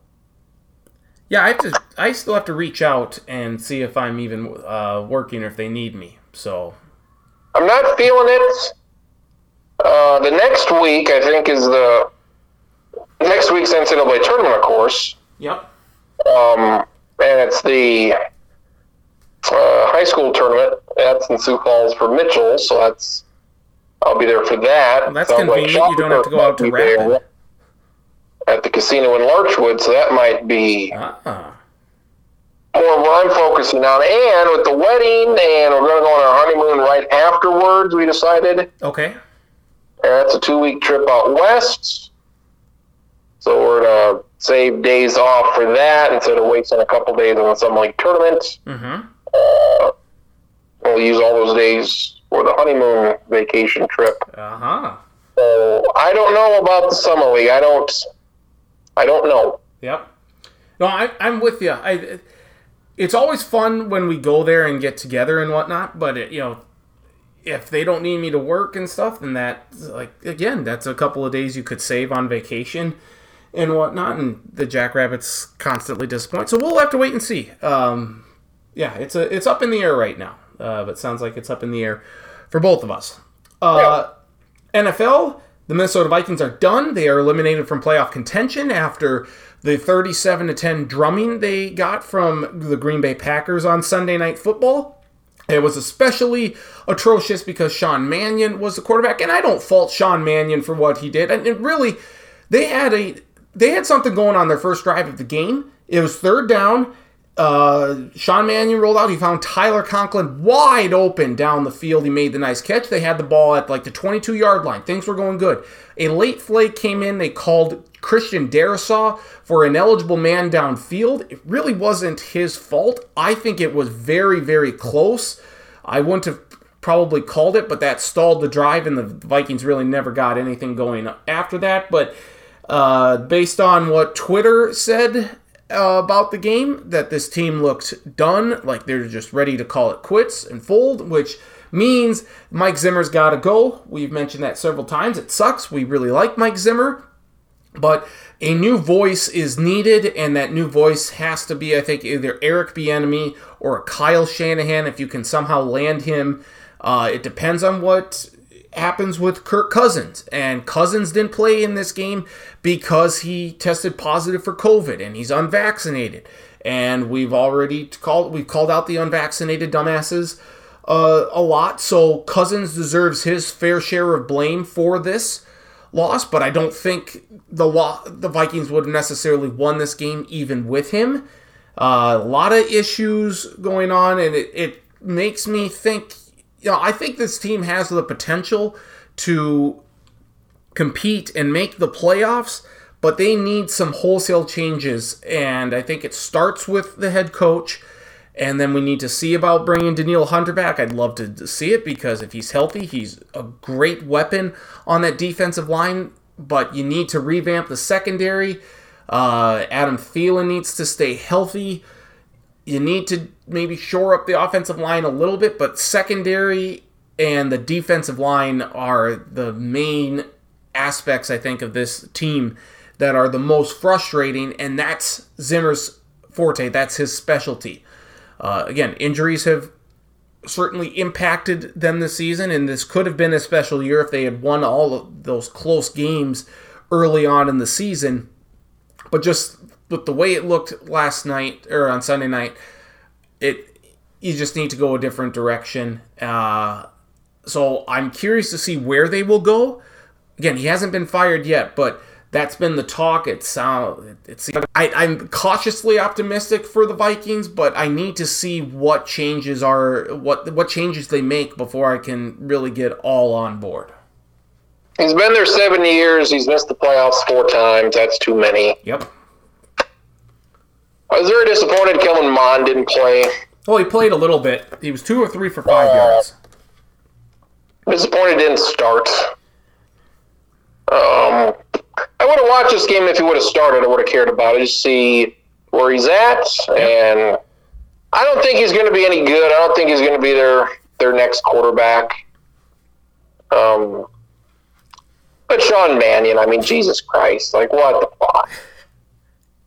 Yeah, I have to. I still have to reach out and see if I'm even uh, working or if they need me. So I'm not feeling it. Uh, the next week, I think, is the next week's NCAA tournament, of course. yep. Um, and it's the uh, high school tournament. That's in Sioux Falls for Mitchell, so that's I'll be there for that. that's Sounds like convenient. You don't have to go out to Rapid. At the casino in Larchwood, so that might be Ah. more what I'm focusing on. And with the wedding, and we're going to go on our honeymoon right afterwards. We decided. Okay. And that's a two week trip out west. So we're going to save days off for that instead of wasting a couple days on the like tournament. Mm-hmm. Uh, we'll use all those days for the honeymoon vacation trip. Uh huh. So I don't know about the Summit League. I don't. I don't know. Yep. No, I, I'm with you. I, it's always fun when we go there and get together and whatnot. But it, you know, if they don't need me to work and stuff, then that like again, that's a couple of days you could save on vacation and whatnot. And the Jackrabbits constantly disappoint. So we'll have to wait and see. Um, yeah, it's a it's up in the air right now. Uh, but sounds like it's up in the air for both of us. Uh, NFL, the Minnesota Vikings are done. They are eliminated from playoff contention after the 37 to 10 drumming they got from the Green Bay Packers on Sunday Night Football. It was especially atrocious because Sean Mannion was the quarterback, and I don't fault Sean Mannion for what he did. And it really, they had a they had something going on their first drive of the game. It was third down. Uh, Sean Mannion rolled out. He found Tyler Conklin wide open down the field. He made the nice catch. They had the ball at like the 22 yard line. Things were going good. A late flake came in. They called Christian Darrisaw for an eligible man downfield. It really wasn't his fault. I think it was very, very close. I wouldn't have probably called it, but that stalled the drive, and the Vikings really never got anything going after that. But uh, based on what Twitter said uh, about the game, that this team looked done, like they're just ready to call it quits and fold, which means Mike Zimmer's got to go. We've mentioned that several times. It sucks. We really like Mike Zimmer, but a new voice is needed, and that new voice has to be, I think, either Eric Bieniemy or Kyle Shanahan. If you can somehow land him, uh, it depends on what happens with Kirk Cousins. And Cousins didn't play in this game because he tested positive for COVID and he's unvaccinated. And we've already called we've called out the unvaccinated dumbasses uh, a lot. So Cousins deserves his fair share of blame for this loss, but I don't think the lo- the Vikings would have necessarily won this game even with him. Uh, a lot of issues going on, and it, it makes me think. You know, I think this team has the potential to compete and make the playoffs, but they need some wholesale changes, and I think it starts with the head coach. And then we need to see about bringing Danielle Hunter back. I'd love to see it because if he's healthy, he's a great weapon on that defensive line. But you need to revamp the secondary. Uh, Adam Thielen needs to stay healthy. You need to maybe shore up the offensive line a little bit, but secondary and the defensive line are the main aspects, I think, of this team that are the most frustrating, and that's Zimmer's forte. That's his specialty. Uh, again, injuries have certainly impacted them this season, and this could have been a special year if they had won all of those close games early on in the season. But just with the way it looked last night or on Sunday night, it you just need to go a different direction. Uh, so I'm curious to see where they will go. Again, he hasn't been fired yet, but that's been the talk. It's uh, it's I, I'm cautiously optimistic for the Vikings, but I need to see what changes are what what changes they make before I can really get all on board. He's been there seven years. He's missed the playoffs four times. That's too many. Yep. I was very disappointed Kellen Mond didn't play. Well, he played a little bit. He was two or three for five uh, yards. Disappointed didn't start. Um, I would have watched this game if he would have started. I would have cared about it. Just see where he's at, and I don't think he's going to be any good. I don't think he's going to be their their next quarterback. Um, but Sean Mannion, I mean, Jesus Christ, like what the fuck?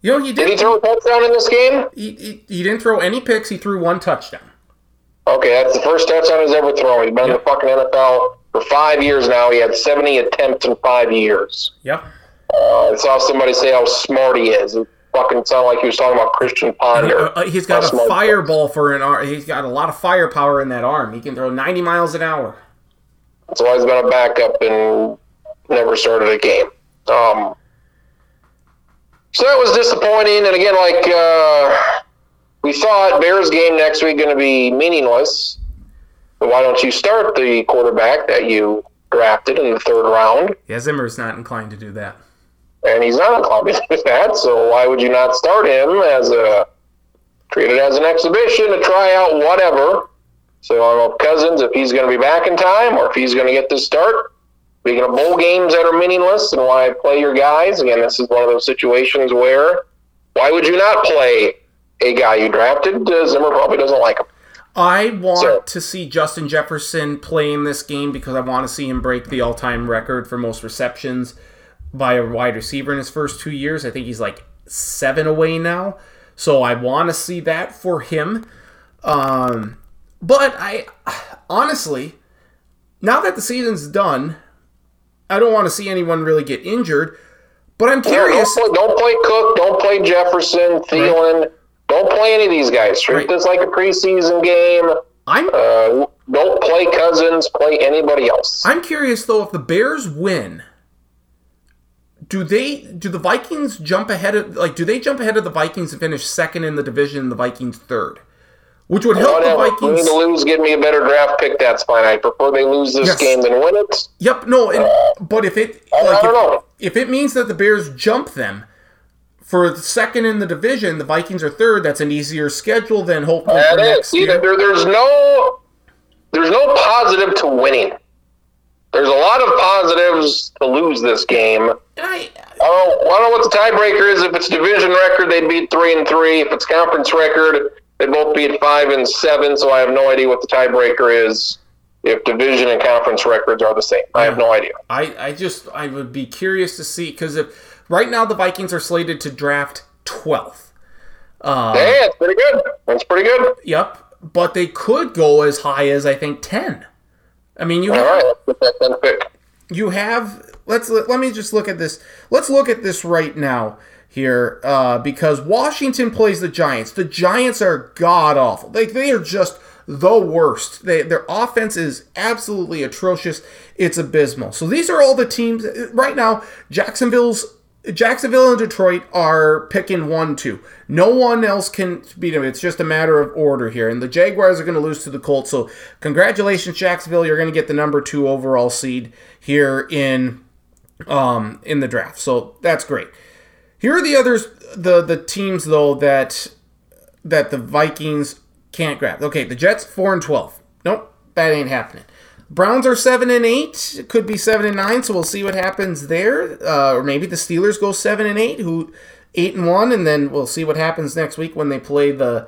You know, he did. Did he throw a touchdown in this game? He, he, he didn't throw any picks. He threw one touchdown. Okay, that's the first touchdown he's ever thrown. He's been yep. in the fucking NFL for five years now. He had 70 attempts in five years. Yep. Uh, I saw somebody say how smart he is. It fucking sounded like he was talking about Christian Ponder. Uh, he's got how a fireball for an arm. He's got a lot of firepower in that arm. He can throw 90 miles an hour. That's why he's been a backup and never started a game. Um, so that was disappointing. And again, like uh, we thought, Bears game next week going to be meaningless. But why don't you start the quarterback that you drafted in the third round? Yeah, Zimmer's not inclined to do that. And he's not inclined to do that, so why would you not start him as a treat it as an exhibition, a tryout, whatever. So I don't know if Cousins, if he's going to be back in time or if he's going to get this start. Speaking of bowl games that are meaningless and why play your guys, again, this is one of those situations where why would you not play a guy you drafted? Uh, Zimmer probably doesn't like him. I want so, to see Justin Jefferson play in this game because I want to see him break the all-time record for most receptions by a wide receiver in his first two years. I think he's like seven away now, so I want to see that for him. Um, but I *sighs* honestly, now that the season's done, I don't want to see anyone really get injured. But I'm curious. don't, play, don't, play, Cook. Don't play Jefferson, Thielen. Right. Don't play any of these guys. Treat right. this like a preseason game. I'm. Uh, don't play Cousins. Play anybody else. I'm curious though if the Bears win. do they do the Vikings jump ahead of like do they jump ahead of the Vikings and finish second in the division and the Vikings third? Which would help Whatever. the Vikings. To lose, give me a better draft pick. That's fine. I prefer they lose this Yes. game than win it. Yep, no, and, but if it I like don't if, know. if it means that the Bears jump them for second in the division, the Vikings are third. That's an easier schedule than hopefully That for is. next year. there, there's no there's no positive to winning. There's a lot of positives to lose this game. I, I don't, I don't know what the tiebreaker is. If it's division record, they'd be three and three. If it's conference record, they'd both be at five and seven. So I have no idea what the tiebreaker is. If division and conference records are the same, I have no idea. I, I just I would be curious to see because if right now the Vikings are slated to draft twelfth. Um, yeah, it's pretty good. That's pretty good. Yep, but they could go as high as I think ten. I mean, you All have, right, let's get that pick. you have let's let, let me just look at this. Let's look at this right now here uh, because Washington plays the Giants. The Giants are god awful. They they are just the worst. They, their offense is absolutely atrocious. It's abysmal. So these are all the teams right now. Jacksonville's Jacksonville and Detroit are picking one, two. No one else can beat them. It's just a matter of order here. And the Jaguars are going to lose to the Colts. So congratulations, Jacksonville. You're going to get the number two overall seed here in um, in the draft. So that's great. Here are the others, the the teams though that that the Vikings can't grab. Okay, the Jets four and twelve. Nope, that ain't happening. Browns are seven and eight. It could be seven and nine. So we'll see what happens there. Uh, or maybe the Steelers go seven and eight, who eight and one, and then we'll see what happens next week when they play the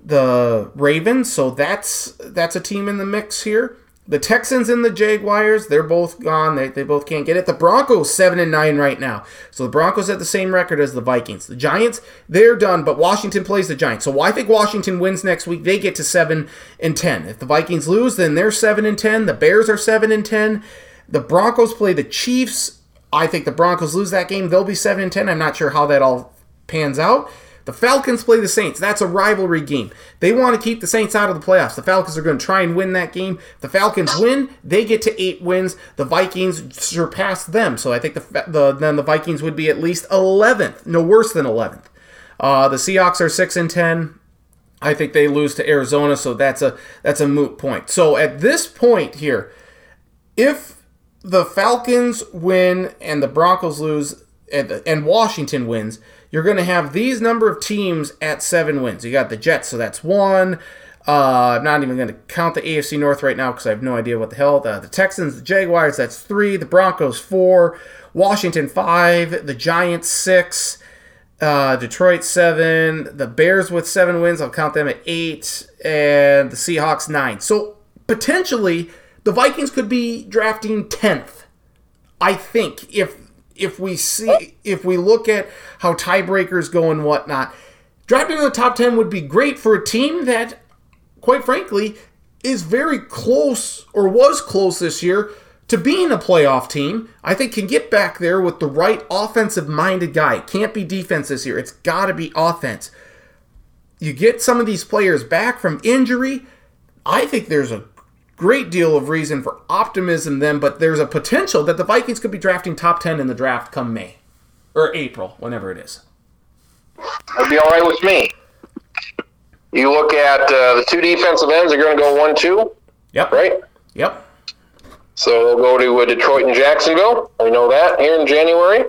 the Ravens. So that's that's a team in the mix here. The Texans and the Jaguars, they're both gone. They, they both can't get it. The Broncos seven and nine right now. So the Broncos have the same record as the Vikings. The Giants, they're done, but Washington plays the Giants. So I think Washington wins next week. They get to seven and ten. If the Vikings lose, then they're seven and ten. The Bears are seven and ten. The Broncos play the Chiefs. I think the Broncos lose that game. They'll be seven and ten. I'm not sure how that all pans out. The Falcons play the Saints. That's a rivalry game. They want to keep the Saints out of the playoffs. The Falcons are going to try and win that game. The Falcons win, they get to eight wins. The Vikings surpass them. So I think the, the then the Vikings would be at least 11th, no worse than 11th. Uh, the Seahawks are six and ten. I think they lose to Arizona, so that's a that's a moot point. So at this point here, if the Falcons win and the Broncos lose and, and Washington wins, you're going to have these number of teams at seven wins. You got the Jets, so that's one. Uh, I'm not even going to count the AFC North right now because I have no idea what the hell. The, the Texans, the Jaguars, that's three. The Broncos, four. Washington, five. The Giants, six. Uh, Detroit, seven. The Bears with seven wins. I'll count them at eight. And the Seahawks, nine. So potentially, the Vikings could be drafting 10th. I think if if we see if we look at how tiebreakers go and whatnot, drafting in the top ten would be great for a team that, quite frankly, is very close or was close this year to being a playoff team. I think can get back there with the right offensive minded guy. It can't be defense this year. It's got to be offense. You get some of these players back from injury. I think there's a great deal of reason for optimism then, but there's a potential that the Vikings could be drafting top 10 in the draft come May or April, whenever it is. That'd be all right with me. You look at uh, the two defensive ends are going to go one two, Yep. right? Yep. So they'll go to uh, Detroit and Jacksonville. We know that here in January.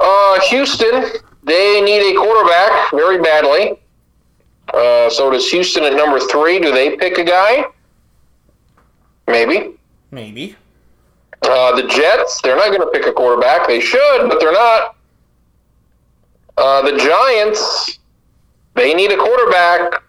Uh, Houston, they need a quarterback very badly. Uh, so does Houston at number three? Do they pick a guy? Maybe. Maybe. Uh, the Jets, they're not going to pick a quarterback. They should, but they're not. Uh, the Giants, they need a quarterback.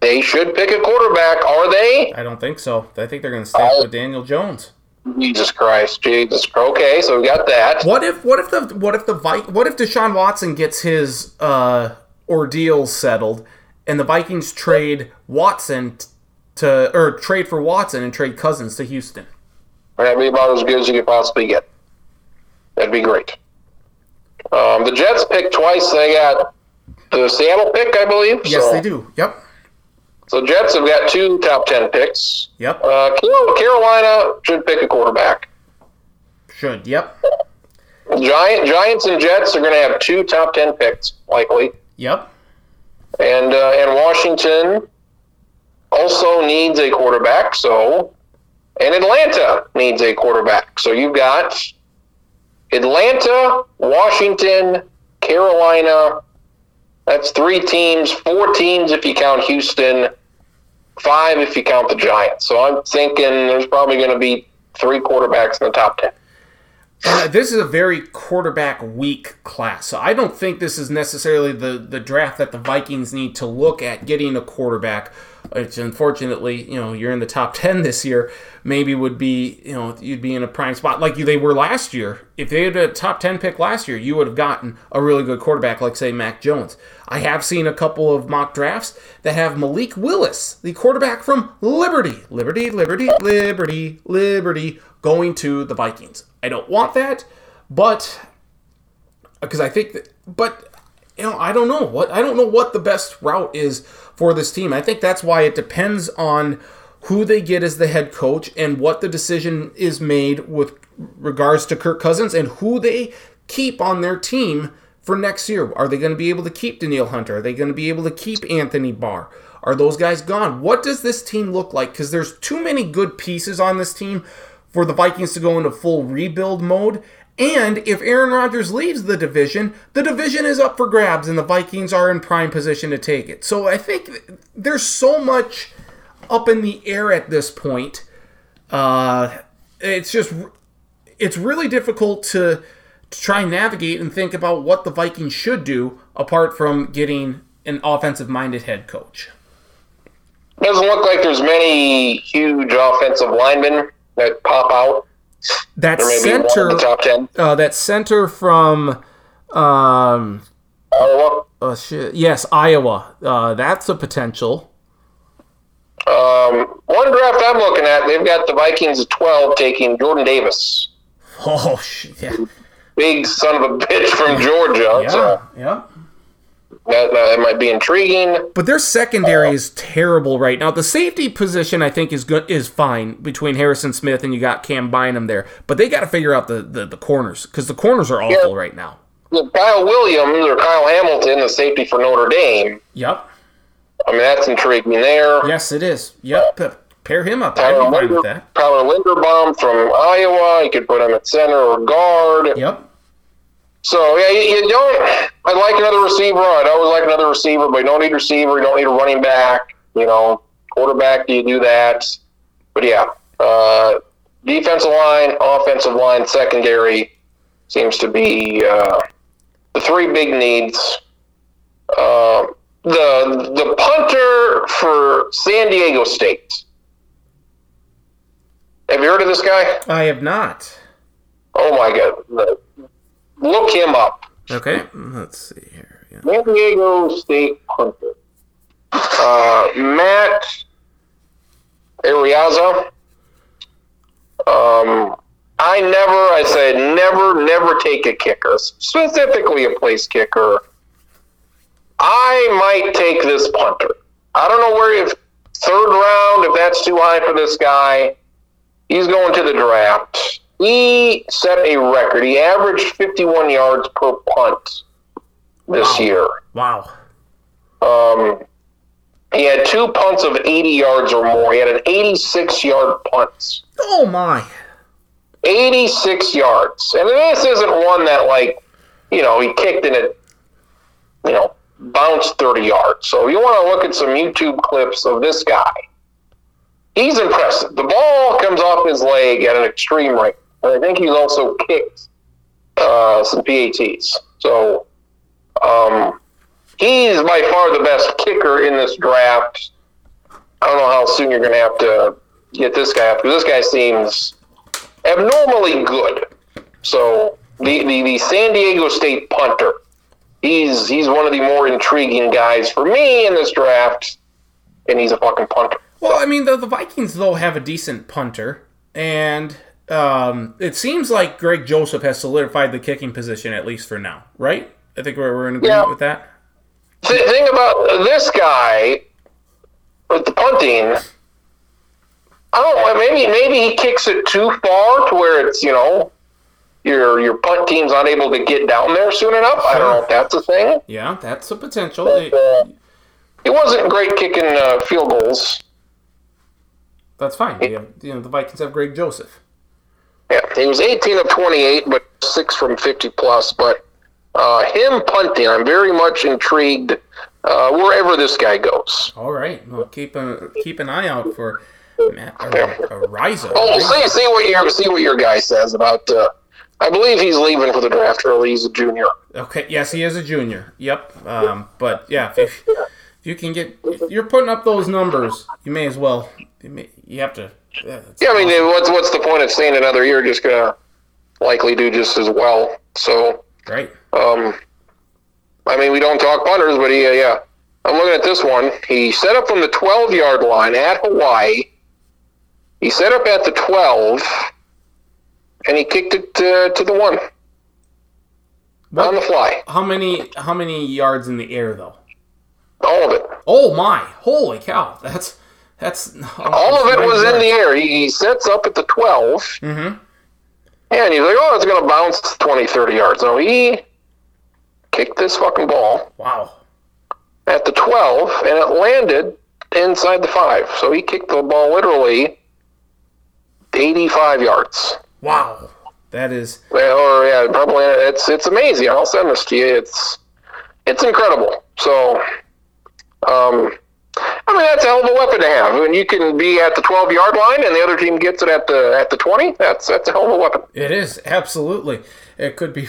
They should pick a quarterback. Are they? I don't think so. I think they're going to stick Oh. with Daniel Jones. Jesus Christ, Jesus. Okay, so we got that. What if what if the what if the what if Deshaun Watson gets his uh, ordeal settled and the Vikings trade Watson to or trade for Watson and trade Cousins to Houston? That'd be about as good as you could possibly get. That'd be great. Um, the Jets picked twice. They got the Seattle pick, I believe. Yes, so, they do. Yep. So Jets have got two top ten picks. Yep. Uh, Carolina should pick a quarterback. Should. Yep. Giant Giants and Jets are going to have two top ten picks likely, Yep. and uh, and Washington also needs a quarterback. So, and Atlanta needs a quarterback. So you've got Atlanta, Washington, Carolina. That's three teams, four teams if you count Houston, five if you count the Giants. So I'm thinking there's probably going to be three quarterbacks in the top ten. Uh, this is a very quarterback weak class. So I don't think this is necessarily the, the draft that the Vikings need to look at getting a quarterback. Which unfortunately, you know, you're in the top *laughs* 10 this year, maybe would be, you know, you'd be in a prime spot like you they were last year. If they had a top 10 pick last year, you would have gotten a really good quarterback like, say, Mac Jones. I have seen a couple of mock drafts that have Malik Willis, the quarterback from Liberty, Liberty, Liberty, Liberty, Liberty, going to the Vikings. I don't want that, but because I think that, but you know, I don't know what I don't know what the best route is for this team. I think that's why it depends on who they get as the head coach and what the decision is made with regards to Kirk Cousins and who they keep on their team for next year. Are they going to be able to keep Danielle Hunter? Are they going to be able to keep Anthony Barr? Are those guys gone? What does this team look like? Because there's too many good pieces on this team for the Vikings to go into full rebuild mode. And if Aaron Rodgers leaves the division, the division is up for grabs and the Vikings are in prime position to take it. So I think there's so much up in the air at this point. Uh, it's just, it's really difficult to, to try and navigate and think about what the Vikings should do apart from getting an offensive minded head coach. Doesn't look like there's many huge offensive linemen that pop out. That There may be one in center, the top ten. uh, that center from, um, Iowa. oh shit, yes, Iowa. Uh, that's a potential. Um, one draft I'm looking at, they've got the Vikings at 12 taking Jordan Davis. Oh shit, yeah, Big son of a bitch from Georgia. yeah, So yeah. That, that might be intriguing. But their secondary is terrible right now. The safety position, I think, is good, is fine between Harrison Smith and you got Cam Bynum there. But they got to figure out the, the, the corners because the corners are awful Yeah. right now. With Kyle Williams or Kyle Hamilton, the safety for Notre Dame. Yep. I mean, that's intriguing there. Yes, it is. Yep. P- Pair him up. Tyler, be fine with Linder, that. Tyler Linderbaum from Iowa. You could put him at center or guard. Yep. So yeah, you, you don't. I like another receiver. I'd always like another receiver, but you don't need a receiver. You don't need a running back. You know, quarterback. Do you do that? But yeah, uh, defensive line, offensive line, secondary seems to be uh, the three big needs. Uh, the the punter for San Diego State. Have you heard of this guy? I have not. Oh my god! Look him up. Okay. Let's see here. Yeah. San Diego State punter. Uh, Matt Araiza. Um, I never, I said never, never take a kicker, specifically a place kicker. I might take this punter. I don't know where if third round, if that's too high for this guy. He's going to the draft. He set a record. He averaged 51 yards per punt this Wow. year. Wow. Um, he had two punts of 80 yards or more. He had an 86 yard punt. Oh my. 86 yards. And this isn't one that, like, you know, he kicked and it, you know, bounced 30 yards. So you want to look at some YouTube clips of this guy. He's impressive. The ball comes off his leg at an extreme rate. And I think he's also kicked uh, some PATs. So um, he's by far the best kicker in this draft. I don't know how soon you're going to have to get this guy up because this guy seems abnormally good. So the, the, the San Diego State punter, he's he's one of the more intriguing guys for me in this draft, and he's a fucking punter. Well, I mean, the, the Vikings, though, have a decent punter, and um, it seems like Greg Joseph has solidified the kicking position, at least for now, right? I think we're, we're in agreement Yeah. with that. The thing about this guy with the punting, I don't know. Maybe maybe he kicks it too far to where it's you know your your punt team's unable to get down there soon enough. I don't know if that's a thing. Yeah, that's a potential. It- Uh, he wasn't great kicking uh, field goals. that's fine. We have, you know, the Vikings have Greg Joseph. Yeah, he was 18 of 28, but six from 50 plus. But uh, him punting, I'm very much intrigued uh, wherever this guy goes. All right. Well, keep a, keep an eye out for Matt or, or Riza. Oh, we'll see see what your see what your guy says about. Uh, I believe he's leaving for the draft early. He's a junior. Okay. Yes, he is a junior. Yep. Um, but yeah, if, if you can get, if you're putting up those numbers, you may as well. You, may, you have to. Yeah, Yeah, I mean, what's what's the point of staying another year? Just gonna likely do just as well. So, Right. um, I mean, we don't talk punters, but he, uh, yeah, I'm looking at this one. He set up from the 12 yard line at Hawaii. He set up at the 12, and he kicked it to, to the one on the fly. How many how many yards in the air though? All of it. Oh my! Holy cow! That's that's *laughs* All of it was in the air. He, sets up at the 12, Mm-hmm. and he's like, oh, it's going to bounce 20, 30 yards. No, he kicked this fucking ball Wow. at the 12, and it landed inside the 5. So he kicked the ball literally 85 yards. Wow. That is Well, or yeah, probably it's it's amazing. I'll send this to you. It's it's incredible. So, um, I mean that's a hell of a weapon to have. When you can be at the 12 yard line and the other team gets it at the at the 20, that's that's a hell of a weapon. it is absolutely. It could be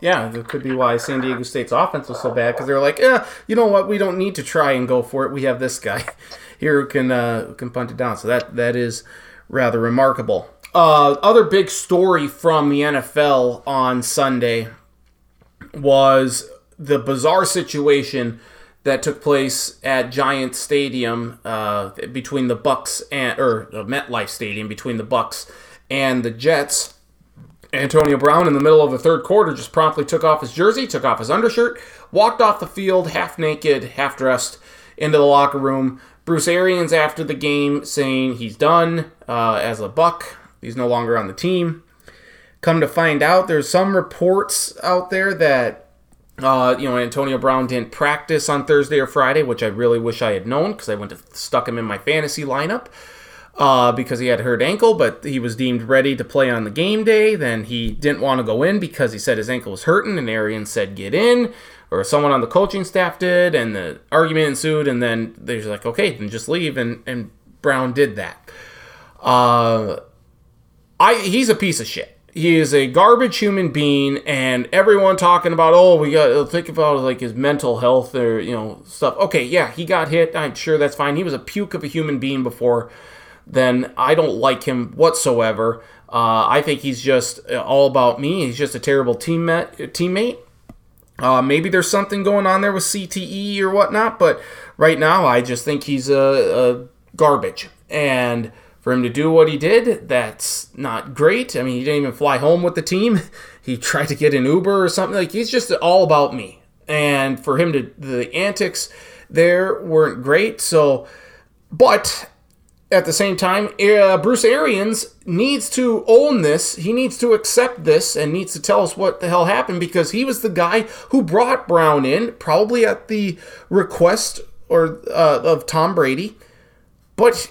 yeah. It could be why San Diego State's offense was so bad because they're like, yeah, you know what? We don't need to try and go for it. We have this guy *laughs* here who can uh, who can punt it down. So that that is rather remarkable. Uh, other big story from the NFL on Sunday was the bizarre situation that took place at Giant Stadium uh, between the Bucks and or MetLife Stadium between the Bucks and the Jets. Antonio Brown in the middle of the third quarter just promptly took off his jersey, took off his undershirt, walked off the field half naked, half dressed into the locker room. Bruce Arians after the game saying he's done uh, as a Buck. He's no longer on the team. Come to find out, there's some reports out there that uh, you know Antonio Brown didn't practice on Thursday or Friday, which I really wish I had known because I went to stuck him in my fantasy lineup uh, because he had hurt ankle, but he was deemed ready to play on the game day. Then he didn't want to go in because he said his ankle was hurting, and Arian said get in, or someone on the coaching staff did, and the argument ensued. And then they're like, okay, then just leave, and and Brown did that. Uh, I he's a piece of shit. He is a garbage human being, and everyone talking about oh we got think about like his mental health or you know stuff. Okay, yeah, he got hit. I'm sure that's fine. He was a puke of a human being before. Then I don't like him whatsoever. Uh, I think he's just all about me. He's just a terrible teammate. Teammate. Uh, maybe there's something going on there with CTE or whatnot, but right now I just think he's a, a garbage. And for him to do what he did, that's not great. I mean, he didn't even fly home with the team. *laughs* He tried to get an Uber or something. Like he's just all about me. And for him to the antics there weren't great. So, but at the same time, uh, Bruce Arians needs to own this. He needs to accept this and needs to tell us what the hell happened because he was the guy who brought Brown in, probably at the request or uh, of Tom Brady. But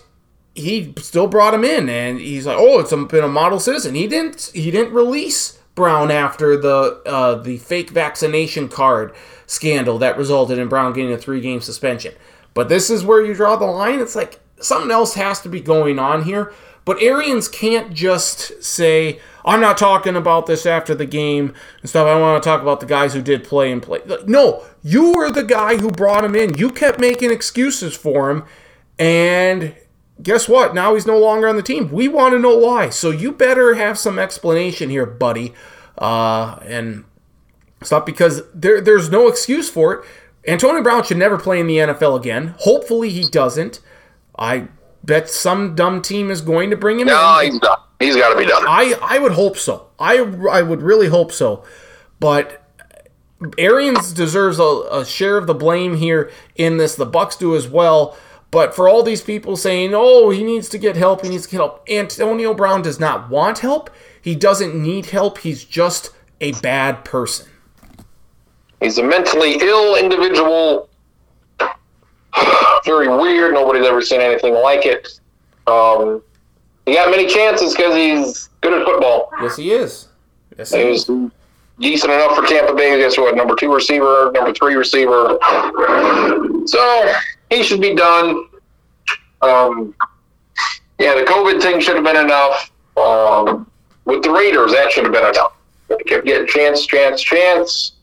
he still brought him in, and he's like, "Oh, it's been a model citizen." He didn't. He didn't release Brown after the uh, the fake vaccination card scandal that resulted in Brown getting a three game suspension. But this is where you draw the line. It's like something else has to be going on here. But Arians can't just say, I'm not talking about this after the game and stuff. I want to talk about the guys who did play and play. No, you were the guy who brought him in. You kept making excuses for him. And guess what? Now he's no longer on the team. We want to know why. So you better have some explanation here, buddy. Uh, and stuff because there, there's no excuse for it. Antonio Brown should never play in the NFL again. Hopefully he doesn't. I bet some dumb team is going to bring him No, in. he's done. He's got to be done. I, I would hope so. I, I would really hope so. But Arians deserves a, a share of the blame here in this. The Bucks do as well. But for all these people saying, "Oh, he needs to get help. He needs to get help," Antonio Brown does not want help. He doesn't need help. He's just a bad person. He's a mentally ill individual. *sighs* Very weird. Nobody's ever seen anything like it. Um, he got many chances because he's good at football. Yes, he is. Yes, he He is. was decent enough for Tampa Bay. Guess what? Number two receiver, number three receiver. So he should be done. Um, yeah, the COVID thing should have been enough. Um, with the Raiders, that should have been enough. They kept getting chance, chance, chance.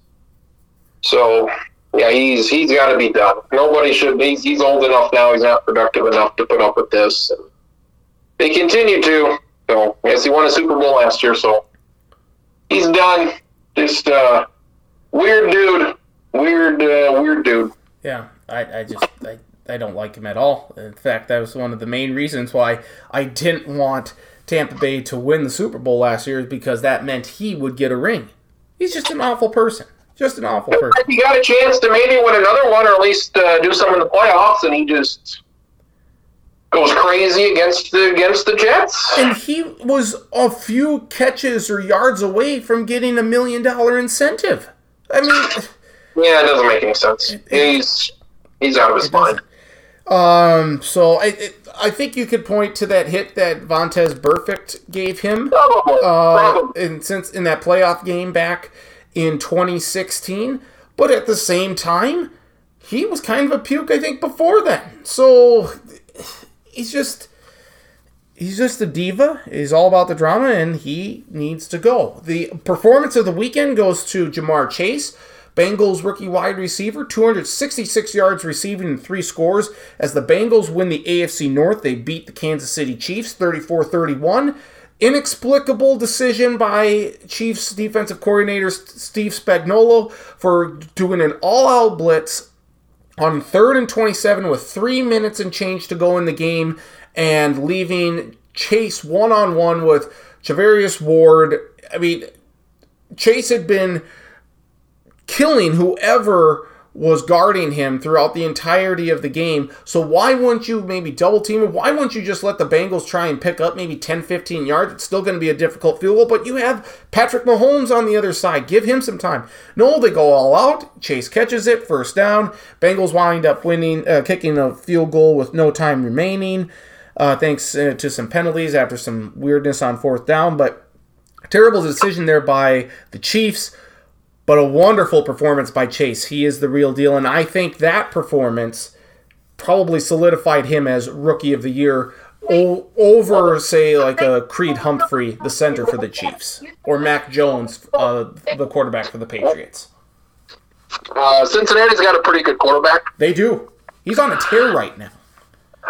So yeah, he's he's got to be done. Nobody should. He's he's old enough now. He's not productive enough to put up with this. They continue to. So yes, he won a Super Bowl last year. So he's done. Just uh, weird dude. Weird, uh, weird dude. Yeah, I, I just I, I don't like him at all. In fact, that was one of the main reasons why I didn't want Tampa Bay to win the Super Bowl last year, is because that meant he would get a ring. He's just an awful person. Just an awful person. He got a chance to maybe win another one, or at least uh, do something in the playoffs, and he just goes crazy against the against the Jets. And he was a few catches or yards away from getting a million dollar incentive. I mean, Yeah, it doesn't make any sense. He's he's out of his mind. um, so I, it, I think you could point to that hit that Vontaze Burfict gave him. Probably. uh, in since in that playoff game back in 2016. But at the same time, he was kind of a puke, I think, before then. So he's just he's just a diva. He's all about the drama, and he needs to go. The performance of the weekend goes to Ja'Marr Chase. Bengals rookie wide receiver, 266 yards receiving and three scores. As the Bengals win the AFC North, they beat the Kansas City Chiefs 34 31. Inexplicable decision by Chiefs defensive coordinator Steve Spagnuolo for doing an all out blitz on third and 27 with three minutes and change to go in the game and leaving Chase one on one with Charvarius Ward. I mean, Chase had been killing whoever was guarding him throughout the entirety of the game. So why wouldn't you maybe double team him? Why wouldn't you just let the Bengals try and pick up maybe 10, 15 yards? It's still going to be a difficult field goal, but you have Patrick Mahomes on the other side. Give him some time. No, they go all out. Chase catches it, first down. Bengals wind up winning, uh, kicking a field goal with no time remaining. Uh, thanks uh, to some penalties after some weirdness on fourth down, but terrible decision there by the Chiefs but a wonderful performance by Chase. He is the real deal, and I think that performance probably solidified him as rookie of the year o- over, say, like a Creed Humphrey, the center for the Chiefs, or Mac Jones, uh, the quarterback for the Patriots. Uh, Cincinnati's got a pretty good quarterback. They do. He's on a tear right now.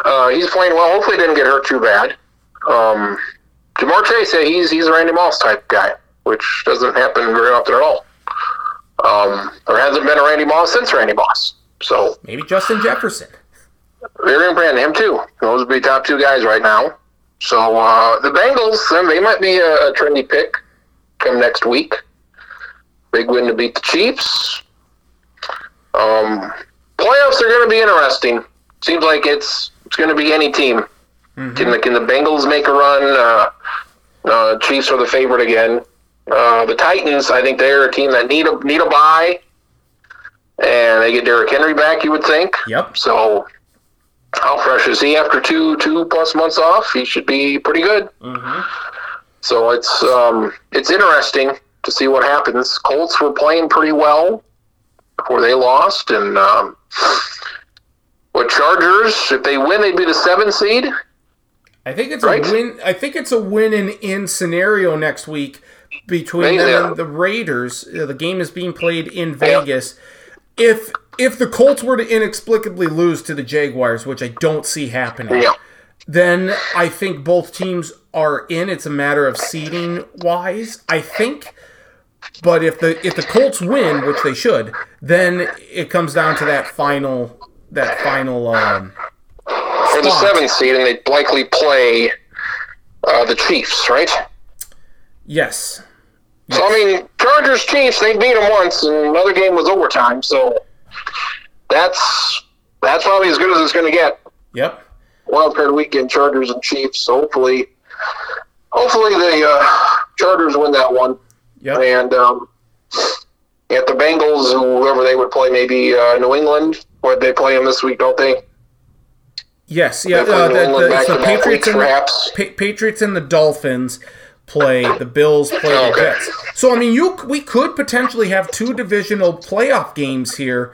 Uh, he's playing well. Hopefully, he didn't get hurt too bad. Um, Ja'Marr Chase, he's he's a Randy Moss type guy, which doesn't happen very often at all. Um, there hasn't been a Randy Moss since Randy Moss. So Maybe Justin Jefferson. very impressed him too. Those would be top two guys right now. So uh, the Bengals, they might be a, a trendy pick come next week. Big win to beat the Chiefs. Um, playoffs are going to be interesting. Seems like it's it's going to be any team. Can the can the Bengals make a run? Uh, uh, Chiefs are the favorite again. Uh, the Titans, I think they're a team that need a need a bye, and they get Derrick Henry back. You would think. Yep. So, how fresh is he after two two plus months off? He should be pretty good. So it's um, it's interesting to see what happens. Colts were playing pretty well before they lost, and um, what Chargers? If they win, they'd be the seven seed. I think it's Right. a win. I think it's a win and in scenario next week between them and the Raiders. Uh, The game is being played in Vegas. If if the Colts were to inexplicably lose to the Jaguars, which I don't see happening, Yeah. then I think both teams are in. It's a matter of seeding wise, I think. But if the if the Colts win, which they should, then it comes down to that final that final um, Or the seventh seed, and they'd likely play uh, the Chiefs, right? Yes. So I mean, Chargers Chiefs, they beat them once, and another game was overtime. So that's that's probably as good as it's going to get. Yep. Wild card weekend, Chargers and Chiefs. So hopefully, hopefully the uh, Chargers win that one. Yep. And um, at the Bengals, whoever they would play, maybe uh, New England. What they play them this week, don't they? Yes, yeah. Uh, the, the, the Patriots and the. Pa- Patriots and the Dolphins play. The Bills play the Okay. Jets. So I mean, you we could potentially have two divisional playoff games here,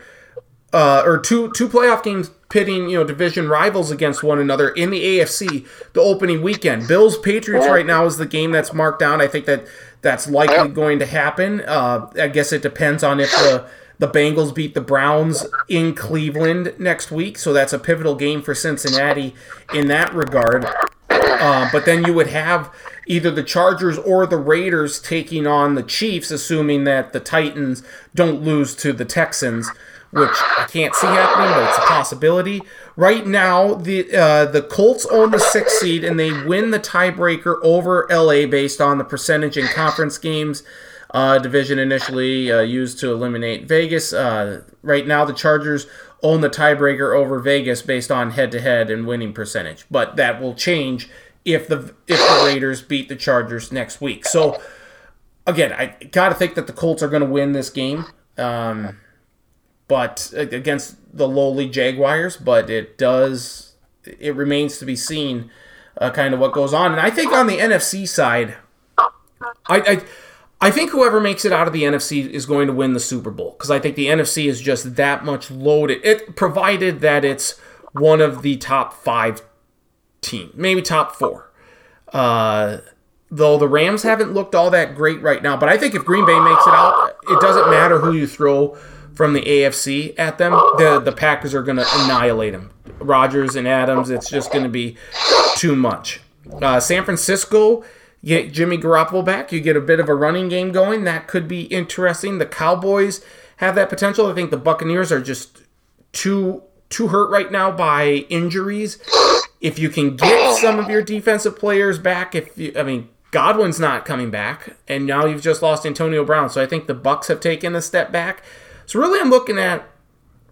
uh, or two two playoff games pitting you know division rivals against one another in the AFC the opening weekend. Bills Patriots right now is the game that's marked down. I think that that's likely going to happen. Uh, I guess it depends on if the the Bengals beat the Browns in Cleveland next week, so that's a pivotal game for Cincinnati in that regard. Uh, but then you would have either the Chargers or the Raiders taking on the Chiefs, assuming that the Titans don't lose to the Texans, which I can't see happening, but it's a possibility. Right now, the uh, the Colts own the sixth seed, and they win the tiebreaker over LA based on the percentage in conference games. Uh, division initially uh, used to eliminate Vegas. Uh, right now, the Chargers own the tiebreaker over Vegas based on head-to-head and winning percentage, but that will change if the if the Raiders beat the Chargers next week. So again, I got to think that the Colts are going to win this game, um, but against the lowly Jaguars. But it does it remains to be seen, uh, kind of what goes on. And I think on the NFC side, I. I I think whoever makes it out of the NFC is going to win the Super Bowl because I think the NFC is just that much loaded. It provided that it's one of the top five team, maybe top four. Uh, though the Rams haven't looked all that great right now, but I think if Green Bay makes it out, it doesn't matter who you throw from the AFC at them. The the Packers are going to annihilate them. Rodgers and Adams, it's just going to be too much. Uh, San Francisco, get Jimmy Garoppolo back. You get a bit of a running game going. That could be interesting. The Cowboys have that potential. I think the Buccaneers are just too too hurt right now by injuries. If you can get some of your defensive players back, if you, I mean Godwin's not coming back, and now you've just lost Antonio Brown, so I think the Bucks have taken a step back. So really, I'm looking at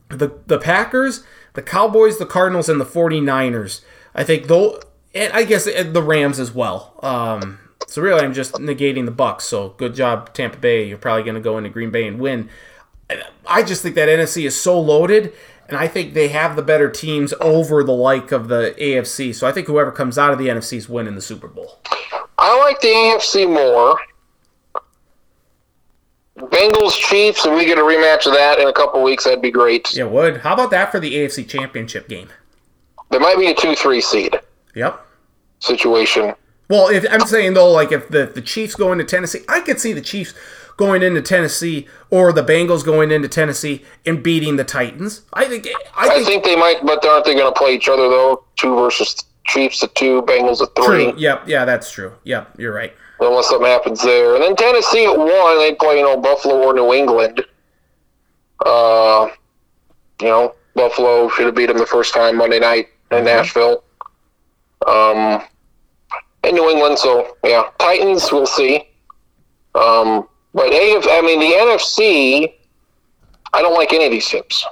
the the Packers, the Cowboys, the Cardinals, and the 49ers. I think though, and I guess the Rams as well. Um, so really, I'm just negating the Bucks. So good job, Tampa Bay. You're probably going to go into Green Bay and win. I just think that NFC is so loaded, and I think they have the better teams over the like of the AFC. So I think whoever comes out of the NFC is winning the Super Bowl. I like the AFC more. Bengals Chiefs, if we get a rematch of that in a couple weeks, that'd be great. Yeah, would. How about that for the AFC Championship game? There might be a two-three seed Yep. situation. Well, if I'm saying though, like if the the Chiefs go into Tennessee, I could see the Chiefs going into Tennessee or the Bengals going into Tennessee and beating the Titans. I think. I I think. think they might, but aren't they going to play each other though? Two versus Chiefs at two, Bengals at three. true. Yep. Yeah, that's true. Yep. You're right. Unless something happens there, and then Tennessee at one, they play you know Buffalo or New England. Uh, you know Buffalo should have beat them the first time Monday night in Nashville. Um, and New England, so yeah, Titans, we'll see. Um, but AF, I mean the NFC, I don't like any of these teams.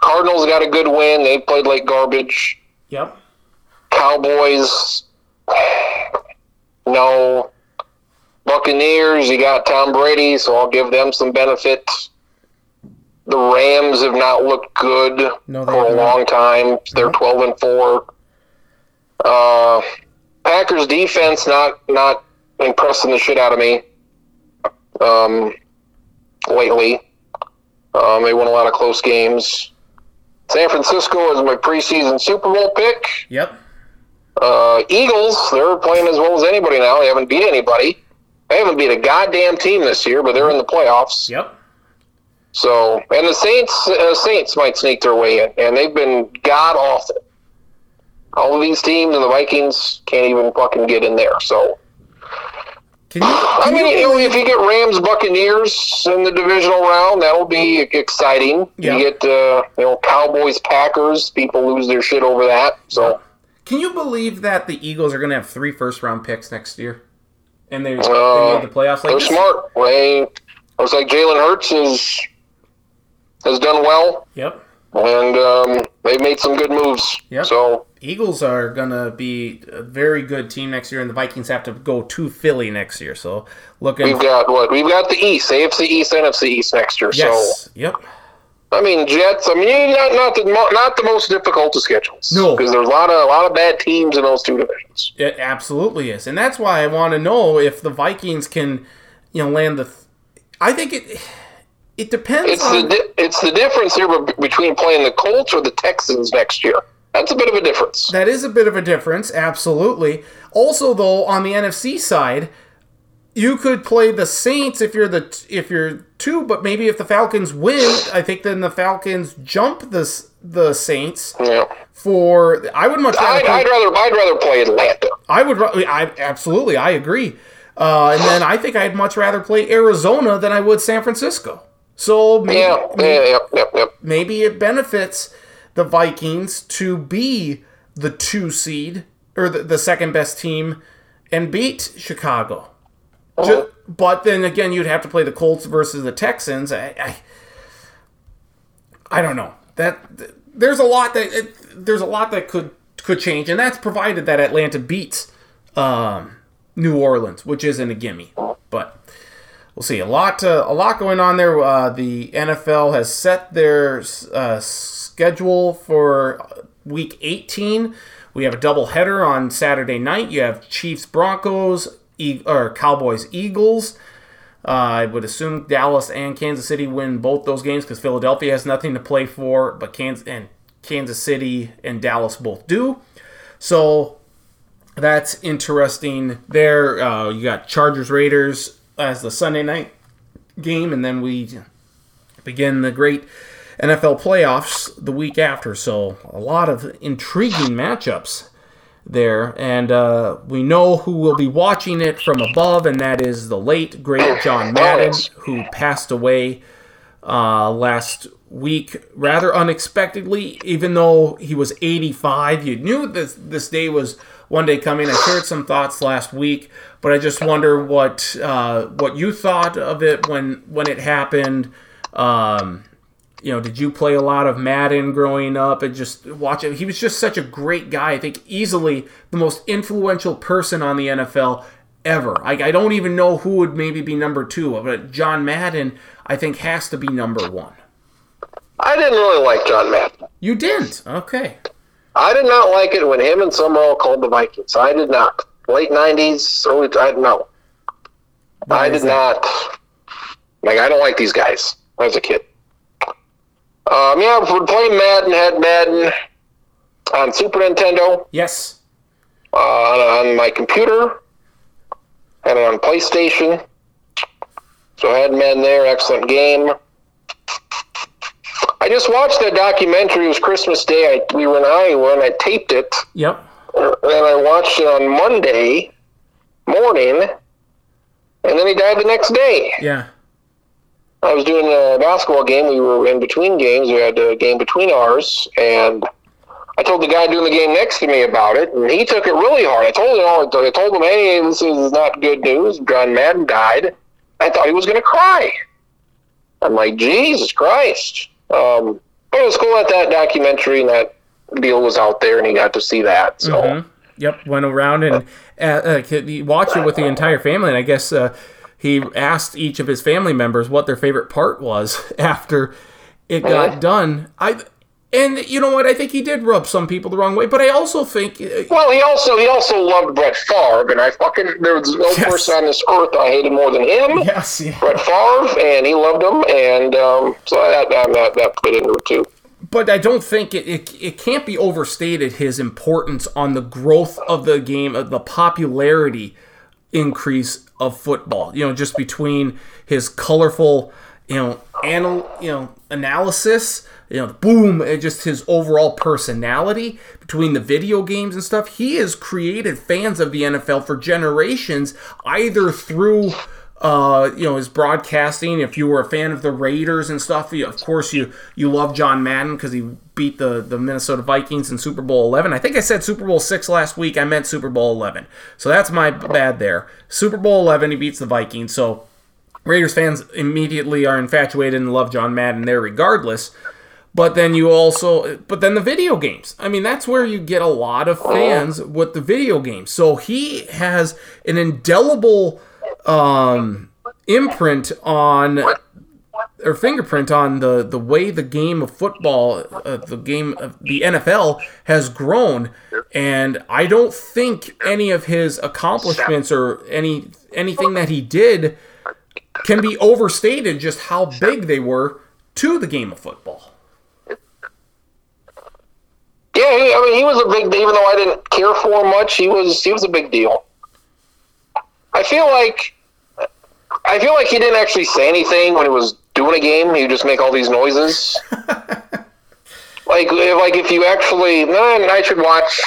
Cardinals got a good win; they played like garbage. Yep. Cowboys, *sighs* no. Buccaneers, you got Tom Brady, so I'll give them some benefit. The Rams have not looked good No, for a long time. They're twelve and four. Uh, Packers defense not not impressing the shit out of me. Um, lately, um, they won a lot of close games. San Francisco is my preseason Super Bowl pick. Yep. Uh, Eagles, they're playing as well as anybody now. They haven't beat anybody. They haven't beat a goddamn team this year, but they're in the playoffs. Yep. So, and the Saints, uh, Saints might sneak their way in, and they've been god awful. All of these teams and the Vikings can't even fucking get in there. So, Can you? I mean, you if you get Rams Buccaneers in the divisional round, that'll be exciting. Yeah. You get, uh, you know, Cowboys Packers. People lose their shit over that. So, Can you believe that the Eagles are going to have three first round picks next year, and they, Uh, they made the playoffs? Like they're this- smart. They looks like Jalen Hurts is has done well. Yep. And um, they made some good moves. Yep. So Eagles are gonna be a very good team next year, and the Vikings have to go to Philly next year. So looking, we've got what we've got the East, AFC East, NFC East next year. yes, So yep, I mean Jets. I mean not not the mo- not the most difficult of schedules. No. because there's a lot of a lot of bad teams in those two divisions. it absolutely is, and that's why I want to know if the Vikings can, you know, land the. Th- I think it. It depends It's on the di- it's the difference here between playing the Colts or the Texans next year. That's a bit of a difference. That is a bit of a difference, absolutely. Also, though, on the NFC side, you could play the Saints if you're the if you're two, but maybe if the Falcons win, I think then the Falcons jump the the Saints Yeah. for. I would much rather. I'd, play- I'd rather I'd rather play Atlanta. I would. I absolutely. I agree. Uh, and then I think I'd much rather play Arizona than I would San Francisco. So maybe, Yeah, yeah, yep. maybe it benefits the Vikings to be the two seed or the, the second best team and beat Chicago. Ju- but then again, you'd have to play the Colts versus the Texans. I, I, I don't know that there's a lot that it, there's a lot that could could change, and that's provided that Atlanta beats um, New Orleans, which isn't a gimme. But we'll see. A lot, uh, a lot going on there. Uh, the NFL has set their uh, schedule for Week 18. We have a doubleheader on Saturday night. You have Chiefs, Broncos, e- or Cowboys, Eagles. Uh, I would assume Dallas and Kansas City win both those games because Philadelphia has nothing to play for, but Kansas and Kansas City and Dallas both do. So that's interesting. There, uh, you got Chargers Raiders as the Sunday night game, and then we begin the great NFL playoffs the week after. So a lot of intriguing matchups there, and uh, we know who will be watching it from above, and that is the late great John Madden, who passed away uh, last week rather unexpectedly. Even though he was 85, you knew this this day was one day coming. I shared some thoughts last week, but I just wonder what uh, what you thought of it when when it happened. Um, you know, did you play a lot of Madden growing up and just watch it? He was just such a great guy. I think easily the most influential person on the NFL ever. I, I don't even know who would maybe be number two, but John Madden, I think, has to be number one. I didn't really like John Madden. You didn't? Okay. I did not like it when him and Summerall called the Vikings. I did not. Late '90s, early. I no. I is did not. Like I don't like these guys. As a kid. Um, yeah, for playing Madden, had Madden on Super Nintendo, Yes. uh, on, on my computer, and on PlayStation. So I had Madden there. Excellent game. I just watched that documentary. It was Christmas Day. I, we were in Iowa, and I taped it. Yep. And I watched it on Monday morning, and then he died the next day. Yeah. I was doing a basketball game. We were in between games. We had a game between ours, and I told the guy doing the game next to me about it, and he took it really hard. I told him, all, I told him, hey, this is not good news. John Madden died. I thought he was going to cry. I'm like, Jesus Christ. Um, but it was cool that that documentary and that deal was out there, and he got to see that. So. Mhm. Yep. Went around and uh, uh, watched it with the entire family, and I guess uh, he asked each of his family members what their favorite part was *laughs* after it got Mhm. done. I and you know what? I think he did rub some people the wrong way, but I also think uh, Well, he also he also loved Brett Favre, and I fucking there's no Yes. person on this earth I hated more than him. yes, yeah. Brett Favre, and he loved him, and um, so that that that, that played into it too. but I don't think it, it it can't be overstated his importance on the growth of the game, of the popularity increase of football. You know, just between his colorful, you know, anal, you know, analysis, you know, boom, and just his overall personality between the video games and stuff. He has created fans of the NFL for generations, either through uh, you know his broadcasting. If you were a fan of the Raiders and stuff, you, of course you you love John Madden because he beat the the Minnesota Vikings in Super Bowl 11. I think I said Super Bowl six last week. I meant Super Bowl 11, so that's my bad there. Super Bowl 11, he beats the Vikings. So Raiders fans immediately are infatuated and love John Madden there, regardless. But then you also, but then the video games. I mean, that's where you get a lot of fans with the video games. So he has an indelible um, imprint on or fingerprint on the the way the game of football, uh, the game of the NFL has grown, and I don't think any of his accomplishments or any anything that he did can be overstated. Just how big they were to the game of football. Yeah, he, I mean, he was a big. Even though I didn't care for him much, he was he was a big deal. I feel like I feel like he didn't actually say anything when he was doing a game. He would just make all these noises. *laughs* like like if you actually, no, I should watch.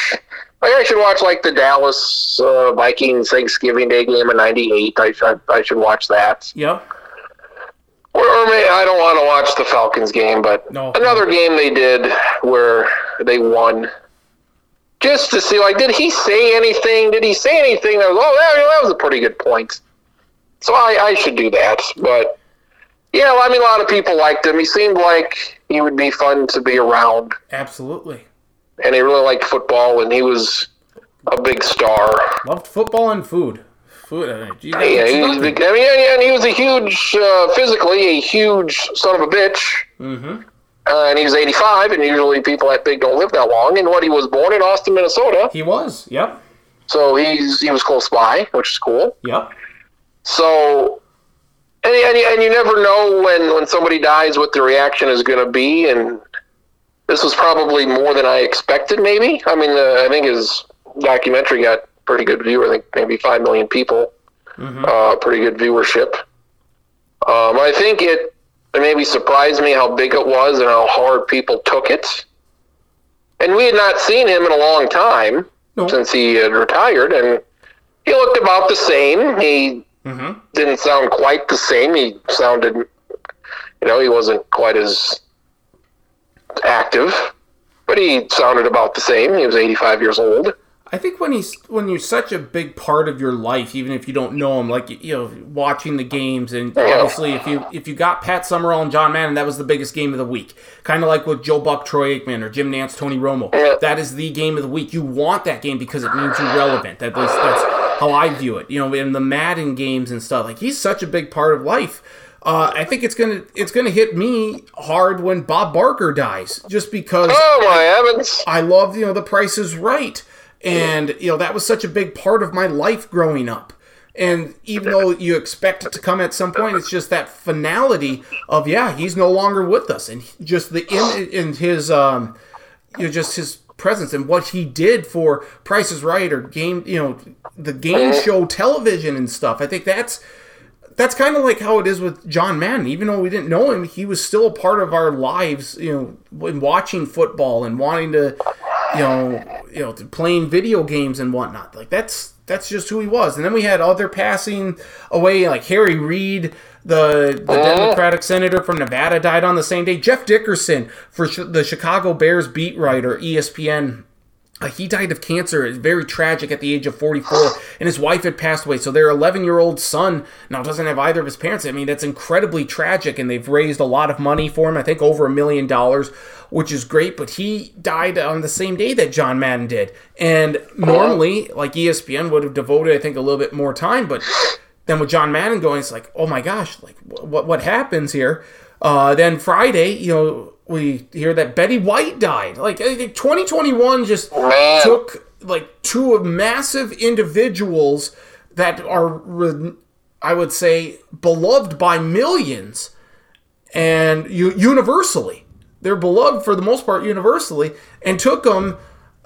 Like I should watch like the Dallas uh, Vikings Thanksgiving Day game in '98. I, I, I should watch that. Yep. Or, or maybe I don't want to watch the Falcons game, but No. another game they did where they won. Just to see, like, did he say anything? Did he say anything that was, oh, that, that was a pretty good point. So I, I should do that. But, yeah, I mean, a lot of people liked him. He seemed like he would be fun to be around. Absolutely. And he really liked football, and he was a big star. Loved football and food. Food. Uh, Yeah, that's he was big, I mean, yeah, and he was a huge, uh, physically, a huge son of a bitch. Mm-hmm. Uh, and he was 85, and usually people that big don't live that long. And what he was born in Austin, Minnesota, He was. Yep. so he's he was close by, which is cool. Yep. So, and, and, and you never know when when somebody dies what the reaction is going to be, and this was probably more than I expected. Maybe I mean uh, I think his documentary got pretty good view. I think maybe five million people, Mhm. uh, pretty good viewership. Um, I think it it maybe surprised me how big it was and how hard people took it. And we had not seen him in a long time No. since he had retired, and he looked about the same. He Mhm. didn't sound quite the same. He sounded, you know, he wasn't quite as active, but he sounded about the same. He was 85 years old. I think when he's when you're such a big part of your life, even if you don't know him, like you know, watching the games, and obviously if you if you got Pat Summerall and John Madden, that was the biggest game of the week. Kind of like with Joe Buck, Troy Aikman, or Jim Nantz, Tony Romo. Yeah. That is the game of the week. You want that game because it means you're relevant. At least that's how I view it. You know, in the Madden games and stuff, like he's such a big part of life. Uh, I think it's gonna it's gonna hit me hard when Bob Barker dies, just because Oh my heavens! I love, you know, The Price is Right. And, you know, that was such a big part of my life growing up. And even though you expect it to come at some point, it's just that finality of, yeah, he's no longer with us. And just the, in, in his, um, you know, just his presence and what he did for Price is Right or game, you know, the game show television and stuff. I think that's, that's kind of like how it is with John Madden. Even though we didn't know him, he was still a part of our lives. You know, when watching football and wanting to, you know, you know, playing video games and whatnot. Like that's that's just who he was. And then we had other passing away, like Harry Reid, the the uh. Democratic senator from Nevada, died on the same day. Jeff Dickerson for sh- the Chicago Bears beat writer, ESPN. Uh, he died of cancer. It's very tragic at the age of 44, *gasps* and his wife had passed away. So their 11 year old son now doesn't have either of his parents. I mean, that's incredibly tragic, and they've raised a lot of money for him. I think over a million dollars, which is great. But he died on the same day that John Madden did. And normally, like ESPN would have devoted, I think, a little bit more time. But then with John Madden going, it's like, oh my gosh, like what what happens here? Uh, then Friday, you know, we hear that Betty White died. Like 2021 just Man. took like two of massive individuals that are, I would say, beloved by millions and universally. They're beloved for the most part universally, and took them.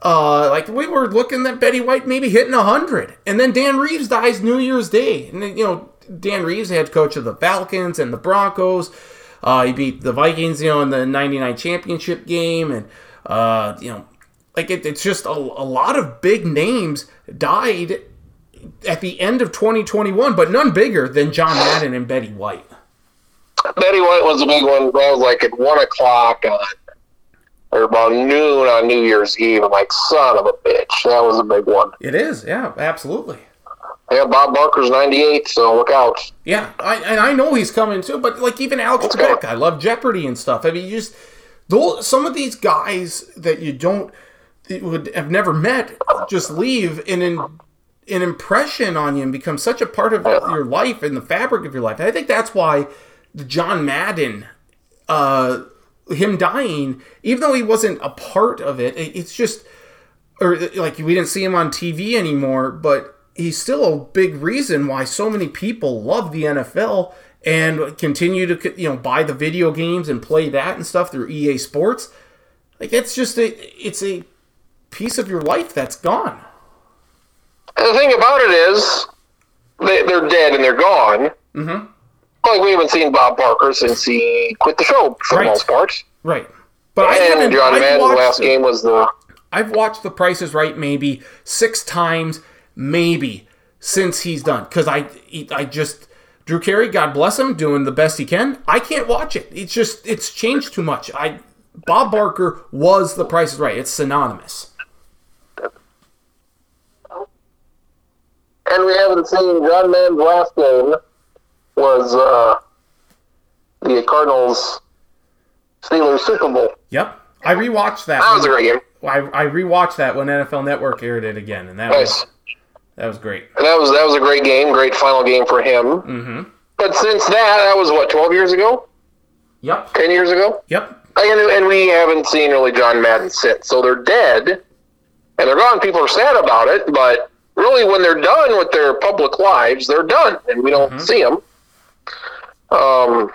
Uh, like we were looking at Betty White maybe hitting hundred, and then Dan Reeves dies New Year's Day, and then, you know Dan Reeves, head coach of the Falcons and the Broncos. Uh, he beat the Vikings, you know, in the '99 championship game, and uh, you know, like it, it's just a, a lot of big names died at the end of 2021, but none bigger than John Madden and Betty White. Betty White was a big one. That was like at one o'clock on, or about noon on New Year's Eve. I'm like, son of a bitch. That was a big one. It is, yeah, absolutely. Yeah, Bob Barker's 98, so look out. Yeah, I, and I know he's coming too, but like even Alex Okay. Trebek, I love Jeopardy and stuff. I mean, you just those some of these guys that you don't that would have never met just leave and in an impression on you and become such a part of your life and the fabric of your life. And I think that's why the John Madden, uh, him dying, even though he wasn't a part of it, it- it's just, or like we didn't see him on TV anymore, but he's still a big reason why so many people love the NFL and continue to you know buy the video games and play that and stuff through EA Sports. Like it's just a it's a piece of your life that's gone. And the thing about it is, they, they're dead and they're gone. Mm-hmm. Like we haven't seen Bob Barker since he quit the show for Right. the most part. Right. But I And haven't. John Madden's last it. game was the I've watched The Price is Right maybe six times, maybe since he's done. Because I, I just Drew Carey, God bless him, doing the best he can. I can't watch it. It's just it's changed too much. I Bob Barker was The Price is Right. It's synonymous. and we haven't seen John Madden's last game was uh, the Cardinals Steelers Super Bowl. Yep. I rewatched that. That was a great game. I, I rewatched that when NFL Network aired it again, and that was Nice. That was great. And that was that was a great game, great final game for him. Mm-hmm. But since that, that was what twelve years ago, Yep. ten years ago, Yep. and, and we haven't seen really John Madden since. So they're dead, and they're gone. People are sad about it, but really, when they're done with their public lives, they're done, and we don't see them. Um.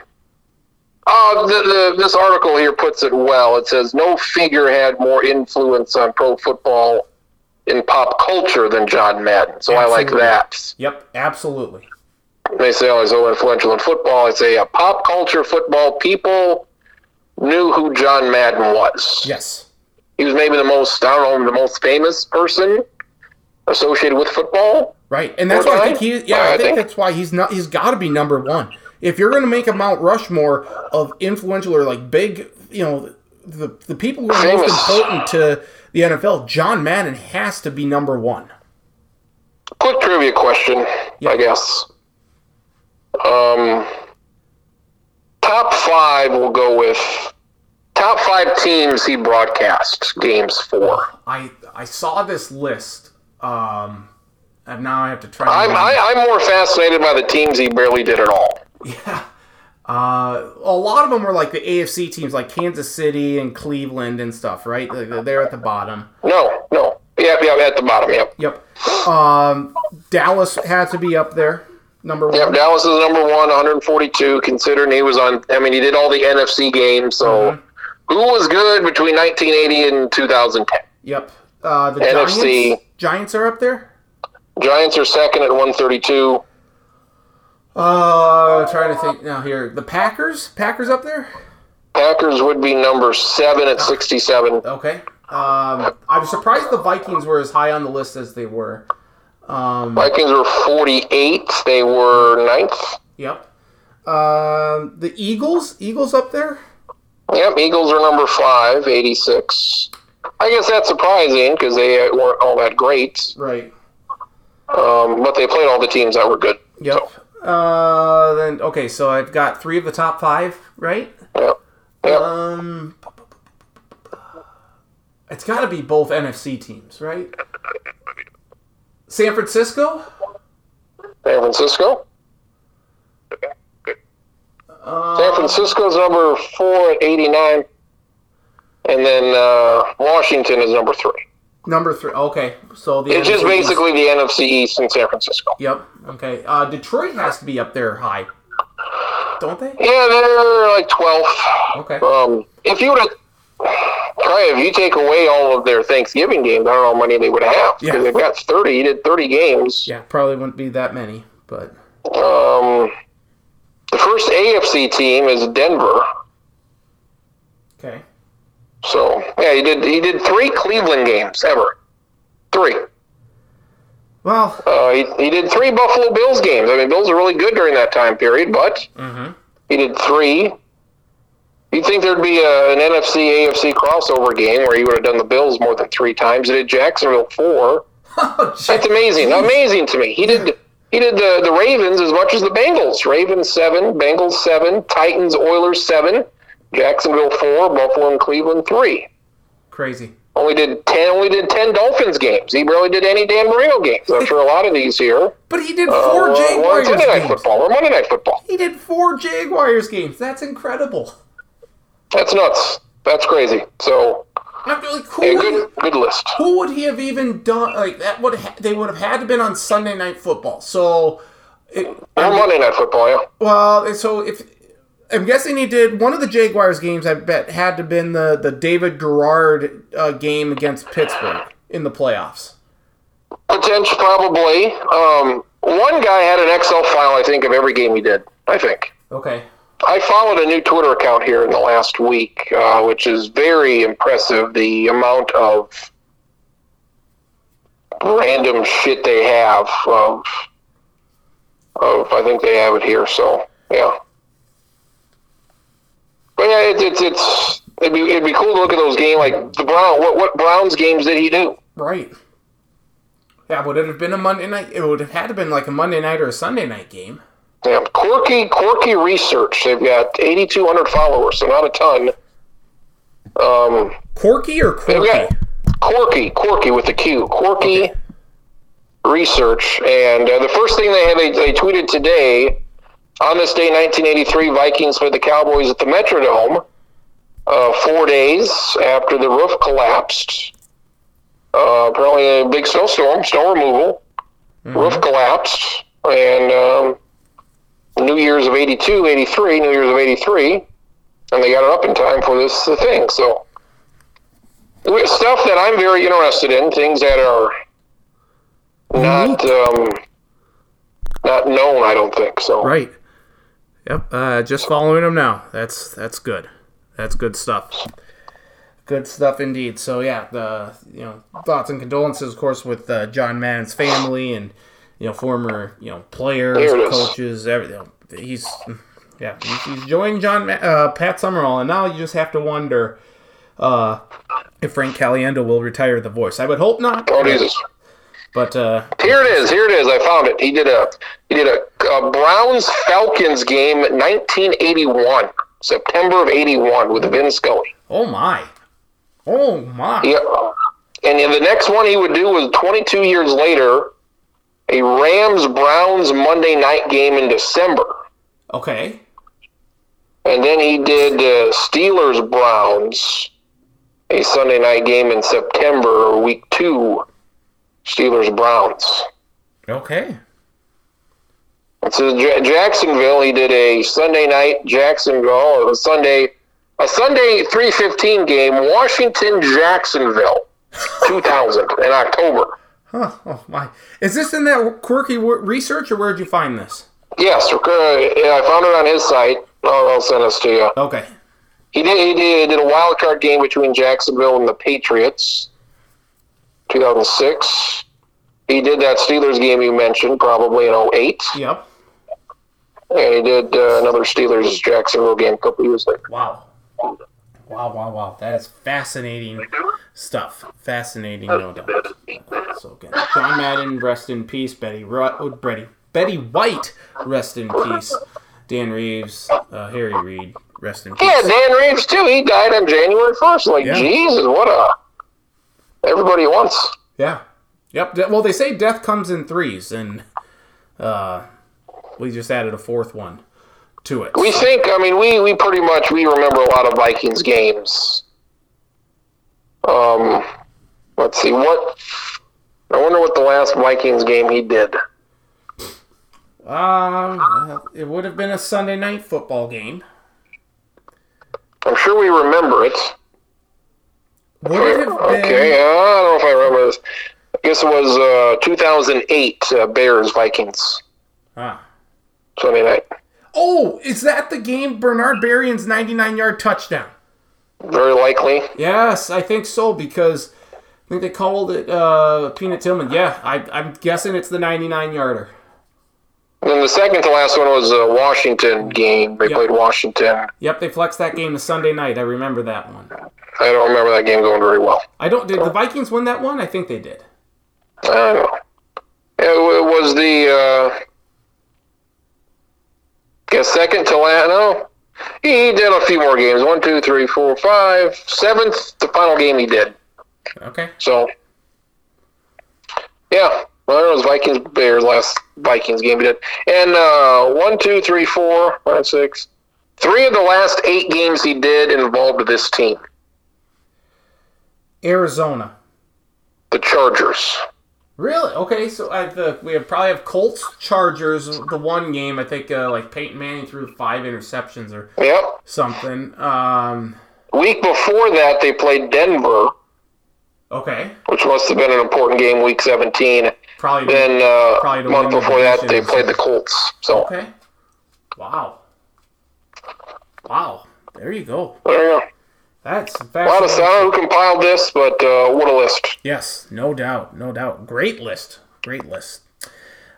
Uh, the, the, this article here puts it well. It says no figure had more influence on pro football in pop culture than John Madden. So I like that. Yep. Absolutely. They say, oh, he's so influential in football. I say, uh, pop culture football people knew who John Madden was. Yes. He was maybe the most, I don't know, the most famous person associated with football. Right, and that's why I think he. Yeah, I I think think- that's why he's not. He's got to be number one. If you're going to make a Mount Rushmore of influential or like big, you know, the the people who are most important to the NFL, John Madden has to be number one. Quick trivia question, Yeah. I guess. Um, top five, we'll go with top five teams he broadcast games for. I I saw this list, um, and now I have to try. I'm, I, I'm more fascinated by the teams he barely did at all. *laughs* Yeah. Uh, a lot of them were like the AFC teams, like Kansas City and Cleveland and stuff, right? They're at the bottom. No, no. Yep, yep, at the bottom, yep. Yep. Um, Dallas had to be up there, number one. Yep, Dallas is number one, 142, considering he was on, I mean, he did all the NFC games, so Mm-hmm. who was good between 1980 and 2010? Yep. Uh, the NFC. Giants. Giants are up there. Giants are second at 132. Uh, trying to think now here. The Packers. Packers up there. Packers would be number seven at 67. Okay. Um, I'm surprised the Vikings were as high on the list as they were. Um, Vikings were 48. They were ninth. yep. Um, the Eagles. Eagles up there. Yep, Eagles are number five, 86. I guess that's surprising because they weren't all that great, Right. um, but they played all the teams that were good. Yep. Uh, then okay, so I've got three of the top five, right? Yep. Yep. Um, it's got to be both NFC teams, right? San Francisco. San Francisco. Uh, San Francisco's number four at 89. And then uh, Washington is number three. Number three. Okay, so the It's just NFC East. basically the NFC East and San Francisco. Yep. Okay. Uh, Detroit has to be up there high, don't they? Yeah, they're like 12th. Okay. Um, if you would have, if you take away all of their Thanksgiving games, I don't know how many they would have. Yeah. Because they've got 30. He did 30 games. Yeah, probably wouldn't be that many, but Um, the first AFC team is Denver. okay. So yeah, he did. He did three Cleveland games ever. Three. Well, Uh, he, he did three Buffalo Bills games. I mean, Bills are really good during that time period, but mhm. he did three. You'd think there'd be a, an NFC AFC crossover game where he would have done the Bills more than three times. He did Jacksonville four. *laughs* Oh. That's amazing. Amazing to me. He did. He did the, the Ravens as much as the Bengals. Ravens seven, Bengals seven, Titans, Oilers seven, Jacksonville four, Buffalo and Cleveland three. Crazy. Only did ten. Only did ten Dolphins games. He barely did any Dan Marino games. I'm sure a lot of these here. But he did Uh, four were Jaguars Sunday night games. football or Monday night football. He did four Jaguars games. That's incredible. That's nuts. That's crazy. So I'm like, who, yeah, good good list. who would he have even done? Like that would ha- they would have had to been on Sunday night football. So, it, Or Monday night football. Yeah. well, so if I'm guessing he did one of the Jaguars games, I bet had to been the the David Garrard uh, game against Pittsburgh in the playoffs. Potential, probably. Um, one guy had an Excel file, I think, of every game he did. I think. Okay. I followed a new Twitter account here in the last week, uh, which is very impressive. The amount of random shit they have. Of, of I think they have it here. So yeah. But yeah, it's it's, it's it'd be it'd be cool to look at those games like the Brown. What what Browns games did he do? Right. Yeah, would it have been a Monday night? It would have had to been like a Monday night or a Sunday night game. Yeah, quirky, quirky research. They've got 8,200 followers, so not a ton. Um, Corky or got quirky, quirky with a Q, quirky Okay. research. And uh, the first thing they had, they, they tweeted today on this day, 1983, Vikings played the Cowboys at the Metrodome. Uh, four days after the roof collapsed. Uh, apparently, a big snowstorm, snow removal. Roof collapsed, and um, New Year's of 82, 83, New Year's of 83, and they got it up in time for this thing. So, stuff that I'm very interested in, things that are not um, not known, I don't think. So, Right. Yep. Uh, just following him now. That's that's good. That's good stuff. Good stuff indeed. So yeah, the you know thoughts and condolences, of course, with uh, John Madden's family and you know former you know players, There it is. coaches, everything. He's yeah, he's, he's joined John uh, Pat Summerall, and now you just have to wonder uh, if Frank Caliendo will retire the voice. I would hope not. oh Jesus. But uh, Here it is. Here it is. I found it. He did a he did a, a Browns Falcons game, 1981, September of 81, with Vin Scully. oh my, oh my. Yeah. And the next one he would do was 22 years later, a Rams Browns Monday night game in December. Okay. And then he did uh, Steelers Browns, a Sunday night game in September, week two, Steelers Browns. Okay. So J- Jacksonville, he did a Sunday night Jacksonville, a Sunday, a Sunday 315 game, Washington Jacksonville, *laughs* 2000 in October. Huh. Oh my. Is this in that quirky w- research, or where'd you find this? Yes, uh, I found it on his site. I'll, I'll send this to you. Okay. He did, he did, did a wild card game between Jacksonville and the Patriots, 2006. He did that Steelers game you mentioned, probably in 08. Yep. And he did uh, another Steelers Jacksonville game a couple years later. Wow. Wow, wow, wow. That is fascinating stuff. Fascinating, no doubt. So good. John Madden, rest in peace. Betty, Ru- oh, Betty, Betty White, rest in peace. Dan Reeves, uh, Harry Reid, rest in peace. Yeah, Dan Reeves too. He died on January first. Like Yeah. Jesus, what a everybody wants. Yeah. Yep. Well, they say death comes in threes, and uh, we just added a fourth one to it. We think. I mean, we we pretty much we remember a lot of Vikings games. Um, let's see what. I wonder what the last Vikings game he did. Um, it would have been a Sunday night football game. I'm sure we remember it. Would it have been? Okay, uh, I don't know if I remember this. I guess it was uh, 2008 uh, Bears Vikings Ah. Sunday night. Oh, is that the game Bernard Berrian's 99 yard touchdown? Very likely. Yes, I think so because I think they called it uh, Peanut Tillman. Yeah, I, I'm guessing it's the 99 yarder. And then the second to last one was a Washington game. They Yep. played Washington. Yep, they flexed that game to Sunday night. I remember that one. I don't remember that game going very well. I don't. Did the Vikings win that one? I think they did. I don't know. It, it was the uh, guess second to last. No, He did a few more games. One, two, three, four, five, seventh. The final game he did. Okay. So, yeah. Well, it was Vikings Bears last Vikings game he did. And uh, one, two, three, four, five, six. Three of the last eight games he did involved this team, Arizona. the Chargers. Really? Okay, so I the we have probably have Colts Chargers. The one game I think uh, like Peyton Manning threw five interceptions or Yep. something. Um, Week before that, they played Denver, okay, which must have been an important game, Week 17. probably. Then uh, Probably month the before that, they played the. Colts. So okay. Wow. Wow. There you go. there you go. That's A lot of fascinating. I don't know who compiled this, but uh, what a list. Yes, no doubt, no doubt. Great list, great list.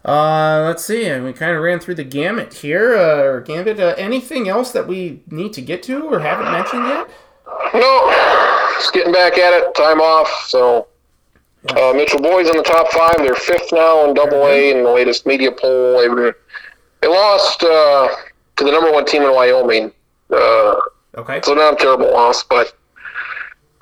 Uh, let's see. and We kind of ran through the gamut here. Uh, gambit. Uh, anything else that we need to get to or haven't mentioned yet? No, just getting back at it. Time off. So uh, Mitchell Boys in the top five. They're fifth now in Double A in the latest media poll. They, they lost uh, to the number one team in Wyoming. Okay. so not a terrible loss, but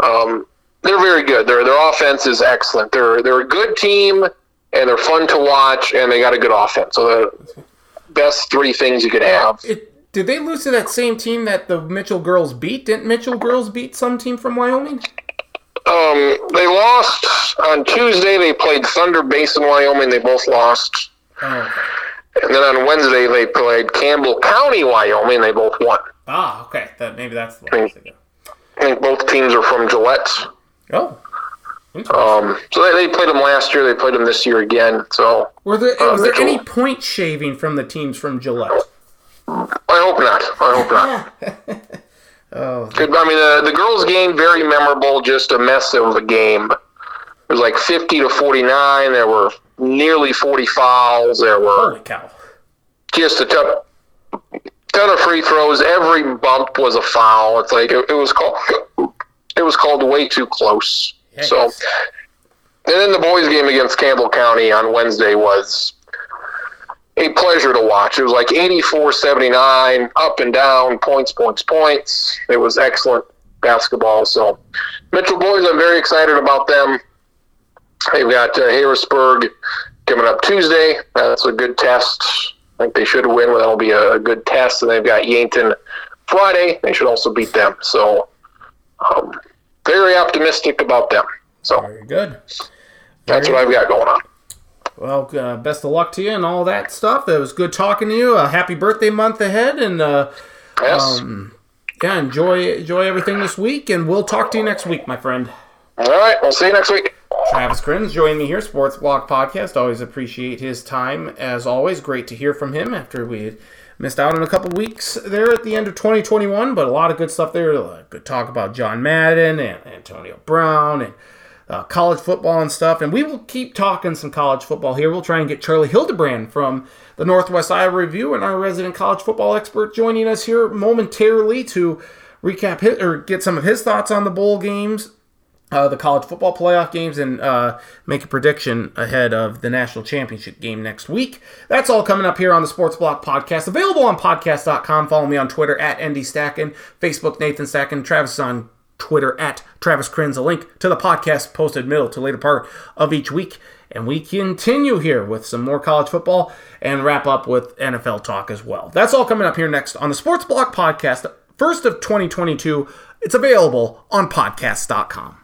um, they're very good. Their their offense is excellent. They're they're a good team and they're fun to watch and they got a good offense. So the best three things you could have. It, did they lose to that same team that the Mitchell girls beat? Didn't Mitchell girls beat some team from Wyoming? Um, they lost on Tuesday. They played Thunder Basin, Wyoming. They both lost. Oh. And then on Wednesday they played Campbell County, Wyoming. And they both won. Ah, okay. That maybe that's the one. I was. I think both teams are from Gillette. Oh. Um, so they, they played them last year. They played them this year again. So Were there uh, was there any point shaving from the teams from Gillette? I hope not. I hope not. *laughs* Oh, Good. I mean, the, the girls' game very memorable. Just a mess of a game. It was like fifty to forty nine. There were nearly forty fouls. There were just a ton, ton of free throws. Every bump was a foul. It's like it, it was called. It was called way too close. So, and then the boys' game against Campbell County on Wednesday was a pleasure to watch. It was like 84-79, up and down, points, points, points. It was excellent basketball. So, Mitchell boys, I'm very excited about them. They've got uh, Harrisburg coming up Tuesday. That's a good test. I think they should win. That'll be a, a good test. And they've got Yankton Friday. They should also beat them. So, um, very optimistic about them. So Very good. that's Very what I've got going on. Well, uh, best of luck to you and all that stuff. It was good talking to you. A happy birthday month ahead, and uh, Yes. um, yeah, enjoy enjoy everything this week. And we'll talk to you next week, my friend. All right. We'll see you next week. Travis Crins joining me here, Sports Block Podcast. Always appreciate his time as always. Great to hear from him after we missed out on a couple weeks there at the end of 2021, but a lot of good stuff there. Good talk about John Madden and Antonio Brown and uh, college football and stuff. And we will keep talking some college football here. We'll try and get Charlie Hildebrand from the Northwest Iowa Review and our resident college football expert joining us here momentarily to recap his, or get some of his thoughts on the bowl games uh, the college football playoff games and uh, make a prediction ahead of the national championship game next week. That's all coming up here on the Sports Block podcast. Available on podcast.com. Follow me on Twitter at Andy Stacken, Facebook Nathan Stacken, Travis is on Twitter at Travis Crins. A link to the podcast posted middle to later part of each week. And we continue here with some more college football and wrap up with NFL talk as well. That's all coming up here next on the Sports Block podcast, first of 2022. It's available on podcast.com.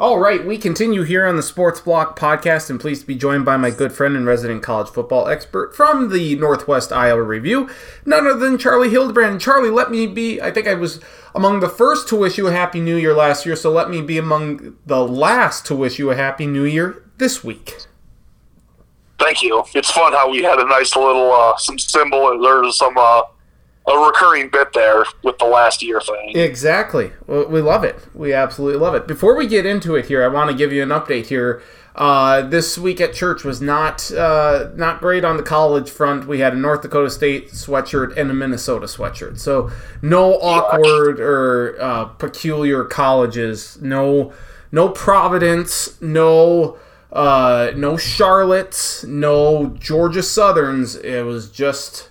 All right, we continue here on the Sports Block podcast, and pleased to be joined by my good friend and resident college football expert from the Northwest Iowa Review, none other than Charlie Hildebrand. Charlie, let me be, I think I was among the first to wish you a Happy New Year last year, so let me be among the last to wish you a Happy New Year this week. Thank you. It's fun how we had a nice little uh, some symbol. There's some uh, a recurring bit there with the last year thing. Exactly. We love it. We absolutely love it. Before we get into it here, I want to give you an update here. Uh, this week at church was not uh, not great on the college front. We had a North Dakota State sweatshirt and a Minnesota sweatshirt. So no awkward or uh, peculiar colleges. No no Providence. No Uh, no Charlottes, no Georgia Southerns. It was just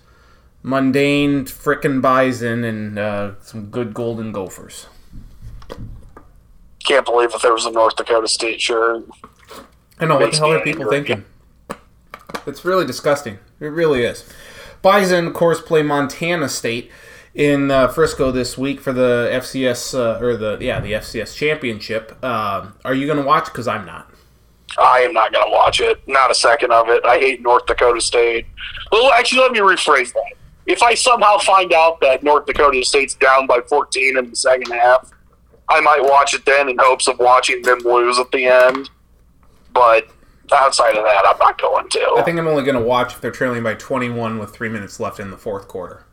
mundane frickin' Bison and uh, some good Golden Gophers. Can't believe that there was a North Dakota State shirt. I know what the hell are people angry. thinking? It's really disgusting. It really is. Bison, of course, play Montana State in uh, Frisco this week for the FCS uh, or the yeah the FCS championship. Um are you going to watch? Because I'm not. I am not going to watch it. Not a second of it. I hate North Dakota State. Well, actually, let me rephrase that. If I somehow find out that North Dakota State's down by 14 in the second half, I might watch it then in hopes of watching them lose at the end. But outside of that, I'm not going to. I think I'm only going to watch if they're trailing by 21 with three minutes left in the fourth quarter.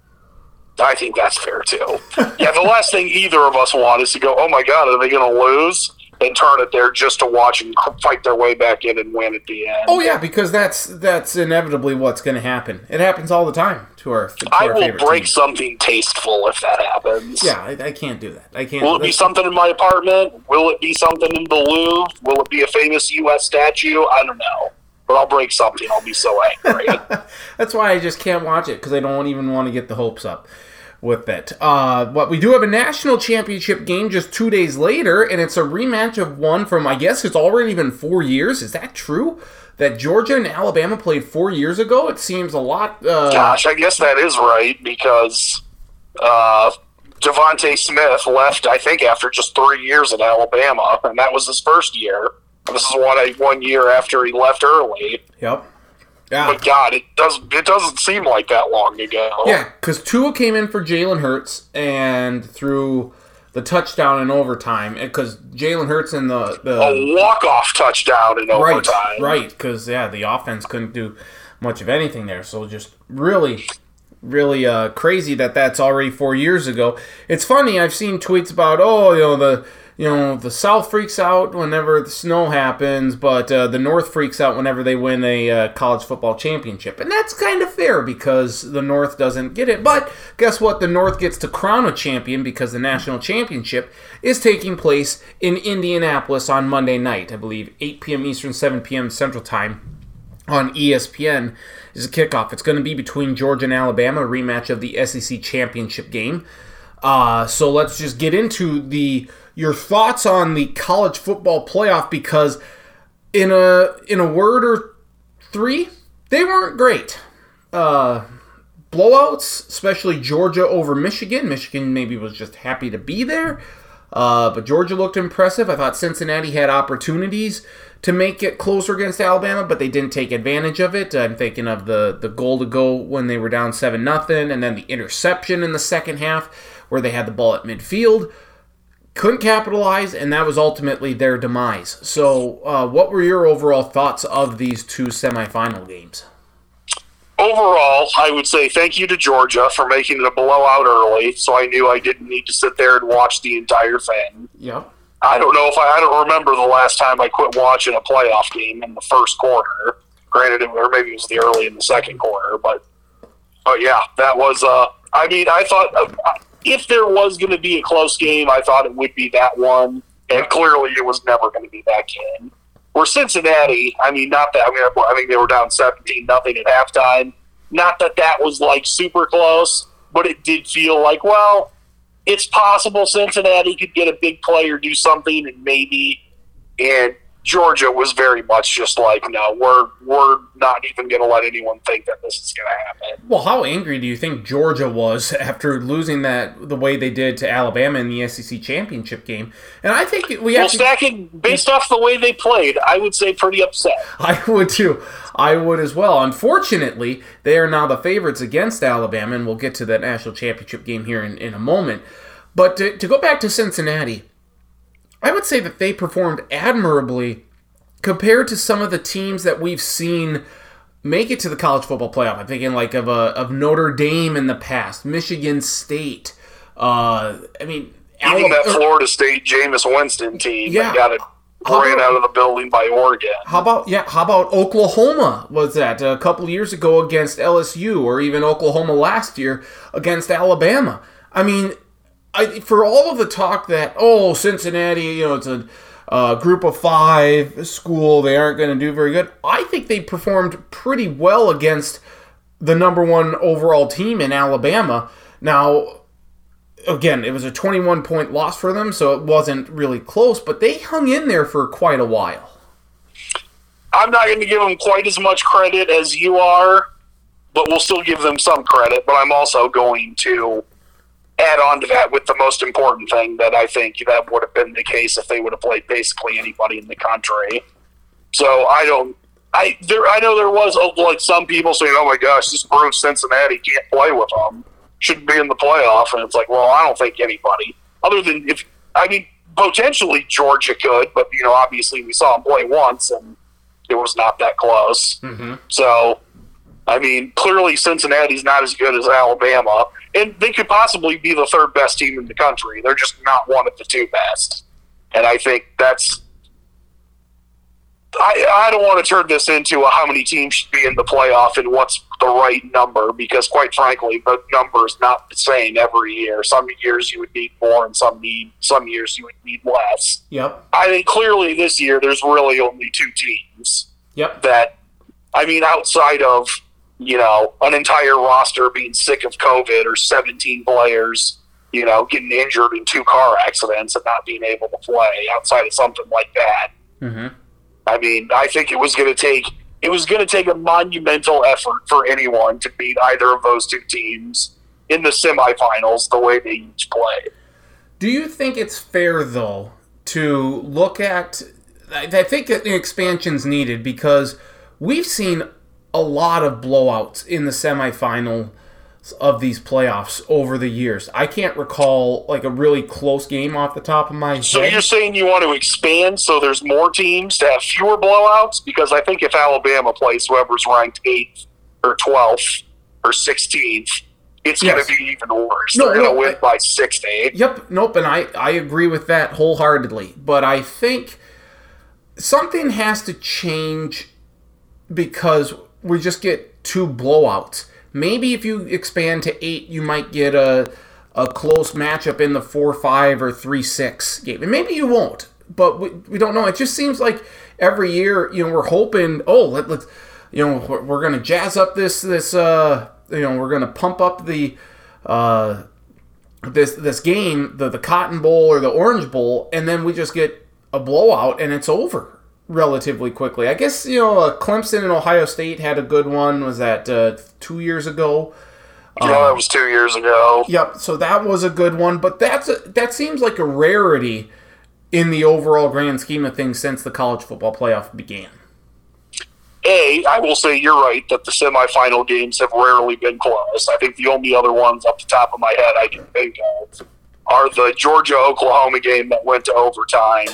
I think that's fair too. *laughs* yeah, the last thing either of us want is to go, oh my God, are they going to lose? And turn it there just to watch and fight their way back in and win at the end. Oh yeah, because that's that's inevitably what's going to happen. It happens all the time to our. To I our will break teams. something tasteful if that happens. Yeah, I, I can't do that. I can't. Will it be something in my apartment? Will it be something in the Louvre? Will it be a famous U.S. statue? I don't know. But I'll break something. I'll be so angry. *laughs* That's why I just can't watch it because I don't even want to get the hopes up with it. Uh, but we do have a national championship game just two days later, and it's a rematch of one from I guess it's already been four years. Is that true? That Georgia and Alabama played four years ago? It seems a lot. Uh, Gosh, I guess that is right because uh, DeVonta Smith left, I think, after just three years at Alabama, and that was his first year. This is one one year after he left early. Yep. Yeah. But God, it doesn't it doesn't seem like that long ago. Yeah, because Tua came in for Jalen Hurts and threw the touchdown in overtime. Because Jalen Hurts in the the A walk off touchdown in right, overtime. right. Because yeah, the offense couldn't do much of anything there. So just really, really uh, crazy that that's already four years ago. It's funny. I've seen tweets about oh, you know the. You know, the South freaks out whenever the snow happens, but uh, the North freaks out whenever they win a uh, college football championship. And that's kind of fair because the North doesn't get it. But guess what? The North gets to crown a champion because the national championship is taking place in Indianapolis on Monday night. I believe 8 p.m. Eastern, 7 p.m. Central Time on ESPN is a kickoff. It's going to be between Georgia and Alabama, a rematch of the SEC championship game. Uh, so let's just get into the your thoughts on the college football playoff because in a in a word or three, they weren't great. Uh, blowouts, especially Georgia over Michigan. Michigan maybe was just happy to be there. Uh, but Georgia looked impressive. I thought Cincinnati had opportunities to make it closer against Alabama, but they didn't take advantage of it. I'm thinking of the the goal to go when they were down seven nothing, and then the interception in the second half where they had the ball at midfield. Couldn't capitalize, and that was ultimately their demise. So, uh, what were your overall thoughts of these two semifinal games? Overall, I would say thank you to Georgia for making it a blowout early, so I knew I didn't need to sit there and watch the entire thing. Yep. I don't know if I, I don't remember the last time I quit watching a playoff game in the first quarter. Granted, it, or maybe it was the early in the second quarter, but but yeah, that was. Uh, I mean, I thought uh, if there was going to be a close game, I thought it would be that one, and clearly it was never going to be that game. Where Cincinnati, I mean, not that I mean, I think they were down seventeen nothing at halftime. Not that that was like super close, but it did feel like well, it's possible Cincinnati could get a big play or do something, and maybe. And Georgia was very much just like, no, we're we're not even going to let anyone think that this is going to happen. Well, how angry do you think Georgia was *laughs* after losing that the way they did to Alabama in the SEC championship game? And I think we Well, actually, Stacken based off the way they played, I would say pretty upset. *laughs* I would too. I would as well. Unfortunately, they are now the favorites against Alabama, and we'll get to that national championship game here in, in a moment. But to, to go back to Cincinnati, I would say that they performed admirably compared to some of the teams that we've seen make it to the college football playoff. I'm thinking like of a, of Notre Dame in the past, Michigan State. Uh, I mean, Even that Florida State Jameis Winston team Yeah. that got it ran about- out of the building by Oregon. How about yeah? How about Oklahoma? Was that a couple years ago against LSU, or even Oklahoma last year against Alabama? I mean, I, for all of the talk that oh Cincinnati, you know, it's a uh, group of five school. They aren't going to do very good. I think they performed pretty well against the number one overall team in Alabama. Now, again, it was a 21 point loss for them, so it wasn't really close, but they hung in there for quite a while. I'm not going to give them quite as much credit as you are, but we'll still give them some credit. But I'm also going to add on to that with the most important thing that I think that would have been the case if they would have played basically anybody in the country. So I don't. I there. I know there was uh, like some people saying, "Oh my gosh, this proves Cincinnati can't play with them. Shouldn't be in the playoff." And it's like, well, I don't think anybody other than if I mean potentially Georgia could, but you know, obviously we saw them play once and it was not that close. Mm-hmm. So, I mean, clearly Cincinnati's not as good as Alabama, and they could possibly be the third best team in the country. They're just not one of the two best, and I think that's. I, I don't want to turn this into a how many teams should be in the playoff and what's the right number because quite frankly the number is not the same every year. Some years you would need more and some need some years you would need less. Yep. I think clearly this year there's really only two teams Yep. that I mean outside of you know an entire roster being sick of COVID or 17 players you know getting injured in two car accidents and not being able to play outside of something like that. Mm-hmm. I mean, I think it was going to take it was going to take a monumental effort for anyone to beat either of those two teams in the semifinals the way they each played. Do you think it's fair though to look at? I I think that the expansion's needed because we've seen a lot of blowouts in the semifinal of these playoffs over the years. I can't recall like a really close game off the top of my head. So you're saying you want to expand so there's more teams to have fewer blowouts? Because I think if Alabama plays whoever's ranked eighth or twelfth or sixteenth, it's Yes. going to be even worse. No, They're going to win I- by six to eight. Yep, nope, and I, I agree with that wholeheartedly. But I think something has to change because we just get two blowouts. Maybe if you expand to eight, you might get a a close matchup in the four five or three six game, and maybe you won't. But we, we don't know. It just seems like every year, you know, we're hoping. Oh, let, let's, you know, we're, we're gonna jazz up this this. uh You know, we're gonna pump up the. uh this this game, the the Cotton Bowl or the Orange Bowl, and then we just get a blowout and it's over relatively quickly. I guess you know uh, Clemson and Ohio State had a good one. Was that uh, two years ago? You know, that was two years ago. Yep. So that was a good one, but that's a, that seems like a rarity in the overall grand scheme of things since the college football playoff began. A, I will say you're right that the semifinal games have rarely been close. I think the only other ones off the top of my head I can think of are the Georgia Oklahoma game that went to overtime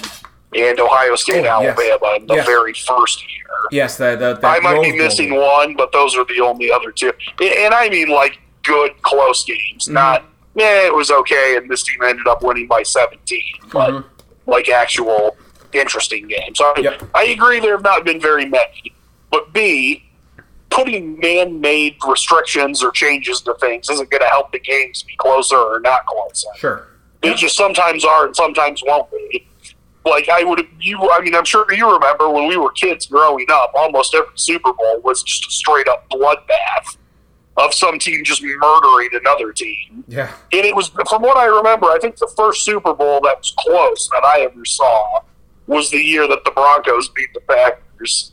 and Ohio State Oh, yes. Alabama in the Yes. very first year. Yes, that, that, that I might be missing one, but those are the only other two. And I mean like good close games, not yeah, it was okay and this team ended up winning by 17, but Mhm. like actual interesting games. So I, Yep. I agree there have not been very many. But B, putting man made restrictions or changes to things isn't going to help the games be closer or not closer. Sure. They just sometimes are and sometimes won't be. Like I would, you. I mean, I'm sure you remember when we were kids growing up. Almost every Super Bowl was just a straight up bloodbath of some team just murdering another team. Yeah. And it was, from what I remember, I think the first Super Bowl that was close that I ever saw was the year that the Broncos beat the Packers.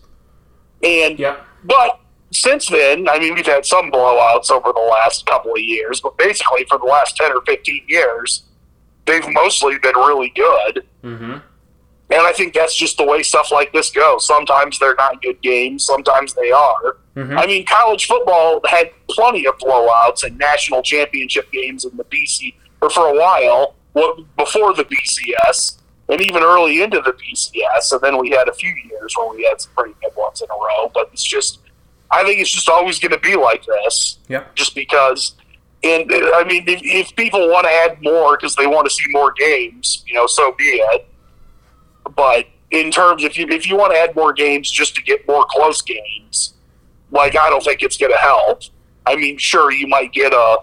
And Yep. but since then, I mean, we've had some blowouts over the last couple of years, but basically for the last 10 or 15 years, they've mostly been really good. Mm-hmm. And I think that's just the way stuff like this goes. Sometimes they're not good games, sometimes they are. Mhm. I mean, college football had plenty of blowouts and national championship games in the BC, or for a while, before the BCS, and even early into the BCS. And then we had a few years where we had some pretty good ones in a row. But it's just, I think it's just always going to be like this Yeah. just because. And I mean, if, if people want to add more because they want to see more games, you know, so be it. But in terms, if you if you want to add more games just to get more close games, like I don't think it's going to help. I mean, sure, you might get a,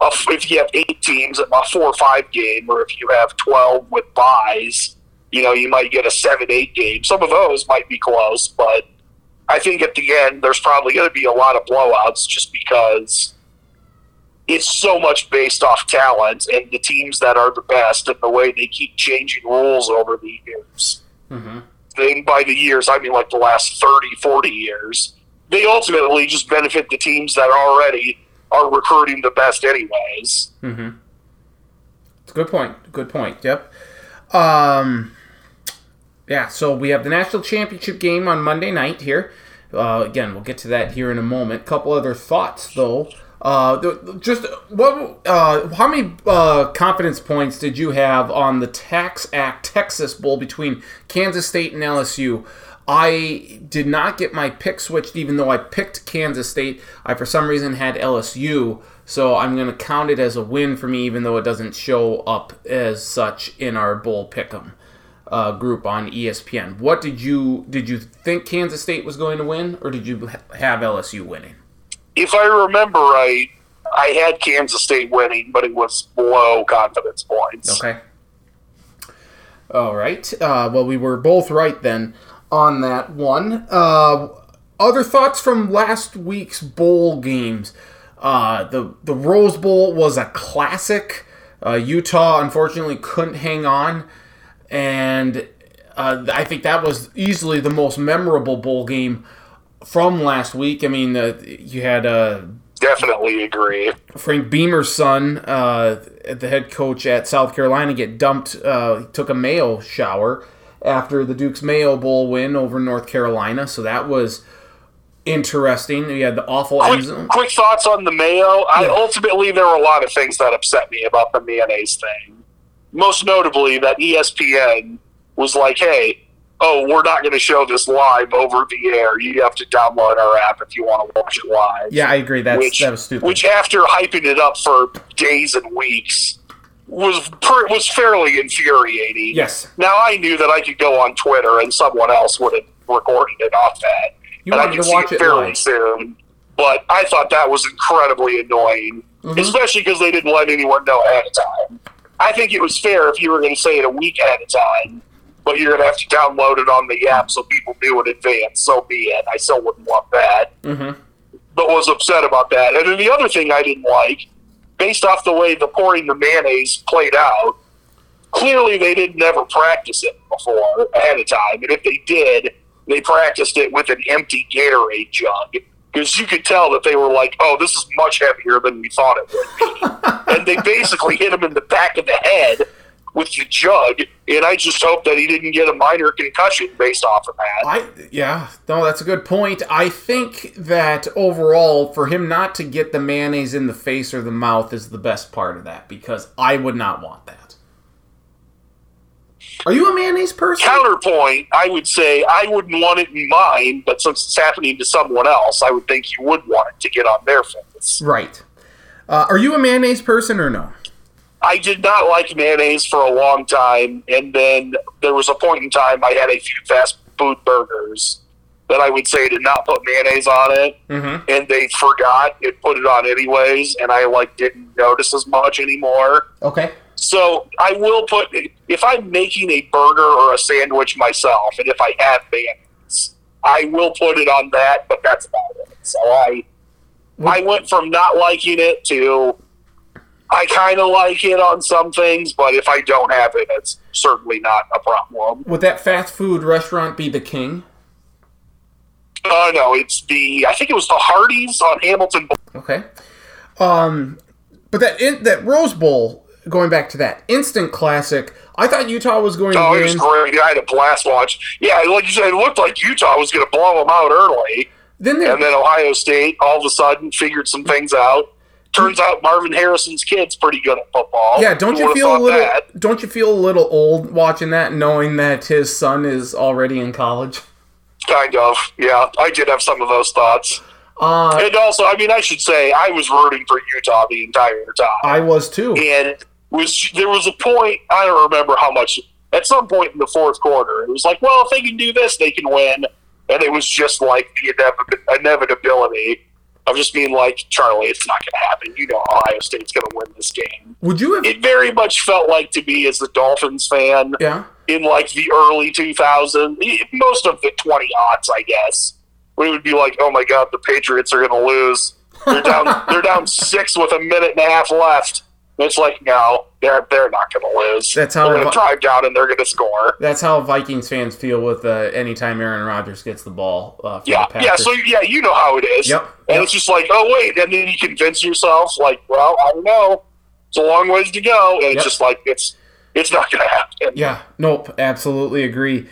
a if you have eight teams, a four or five game, or if you have twelve with buys, you know, you might get a 7 8 game. Some of those might be close, but I think at the end, there's probably going to be a lot of blowouts just because it's so much based off talent and the teams that are the best and the way they keep changing rules over the years. Mm-hmm. And by the years, I mean like the last 30, 40 years. They ultimately just benefit the teams that already are recruiting the best, anyways. Mm-hmm. It's a good point. Good point. Yep. Um, yeah, so we have the national championship game on Monday night here. Uh, again, we'll get to that here in a moment. Couple other thoughts though. Uh, just what? Uh, how many uh, confidence points did you have on the TaxAct Texas Bowl between Kansas State and LSU? I did not get my pick switched, even though I picked Kansas State. I for some reason had LSU, so I'm going to count it as a win for me, even though it doesn't show up as such in our bowl pick'em uh, group on ESPN. What did you did you think Kansas State was going to win, or did you have LSU winning? If I remember right, I had Kansas State winning, but it was below confidence points. Okay. All right. Uh, well, we were both right then on that one. Uh, other thoughts from last week's bowl games. Uh, the the Rose Bowl was a classic. Uh, Utah unfortunately couldn't hang on, and uh, I think that was easily the most memorable bowl game from last week. I mean, uh, you had uh, Definitely agree. Frank Beamer's son, uh, the head coach at South Carolina, get dumped. Uh, took a Mayo shower after the Duke's Mayo Bowl win over North Carolina, so that was interesting. You had the awful Quick, quick thoughts on the mayo. I Yeah. ultimately there were a lot of things that upset me about the mayonnaise thing. Most notably that ESPN was like, "Hey, oh, we're not going to show this live over the air. You have to download our app if you want to watch it live." Yeah, I agree. That's which, that was stupid. Which, after hyping it up for days and weeks, was per, was fairly infuriating. yes, Now I knew that I could go on Twitter and someone else would have recorded it off that, You and I wanted could to see watch it fairly live. soon. But I thought that was incredibly annoying, Mhm. especially because they didn't let anyone know ahead of time. I think it was fair if you were going to say it a week ahead of time, but you're to have to download it on the app so people knew in advance. So be it. I still wouldn't want that hmm but was upset about that. And then the other thing I didn't like, based off the way the pouring the mayonnaise played out, clearly they didn't never practice it before ahead of time. And if they did, they practiced it with an empty Gatorade jug. Because you could tell that they were like, oh, this is much heavier than we thought it would be. *laughs* and they basically hit him in the back of the head with the jug. And I just hope that he didn't get a minor concussion based off of that. I yeah, no, that's a good point. I think that overall, for him not to get the mayonnaise in the face or the mouth is the best part of that because I would not want that. Are you a mayonnaise person? Counterpoint, I would say I wouldn't want it in mine, but since it's happening to someone else, I would think you would want it to get on their face. Right. Uh, are you a mayonnaise person or no? I did not like mayonnaise for a long time, and then there was a point in time I had a few fast food burgers that I would say did not put mayonnaise on it, Mm-hmm. and they forgot it put it on anyways, and I like didn't notice as much anymore. Okay. So I will put if I'm making a burger or a sandwich myself, and if I have mayonnaise, I will put it on that. But that's about it. So I I went from not liking it to I kind of like it on some things, but if I don't have it, it's certainly not a problem. Would that fast food restaurant be the king? Uh, no, it's the I think it was the Hardee's on Hamilton. Okay. Um, but that in, that Rose Bowl, going back to that instant classic, I thought Utah was going Oh, to it was win. great. I had a blast watch. Yeah, like you said, it looked like Utah was going to blow them out early. Then And then Ohio State all of a sudden figured some things out. Turns out Marvin Harrison's kid's pretty good at football. Yeah, don't Who you feel a little? that? Don't you feel a little old watching that, knowing that his son is already in college? Kind of. Yeah, I did have some of those thoughts. Uh, And also, I mean, I should say I was rooting for Utah the entire time. I was too. and was there was a point I don't remember how much. At some point in the fourth quarter, it was like, well, if they can do this, they can win. And it was just like the inevi- inevitability of just being like, Charlie, it's not going to happen. You know, Ohio State's going to win this game. Would you have? it very much felt like to me as a Dolphins fan, yeah. in like the early 2000s, most of the 20 odds, I guess, we would be like, oh my god, the Patriots are going to lose. They're down. *laughs* they're down six with a minute and a half left. It's like no, they're they're not going to lose. That's how they're going to drive down and they're going to score. That's how Vikings fans feel with uh, anytime Aaron Rodgers gets the ball. Uh, Yeah, yeah. So yeah, you know how it is. Yep, And yep. it's just like, oh wait, and then you convince yourself, like, well, I don't know, it's a long ways to go, and Yep. it's just like it's it's not going to happen. Yeah, nope, absolutely agree.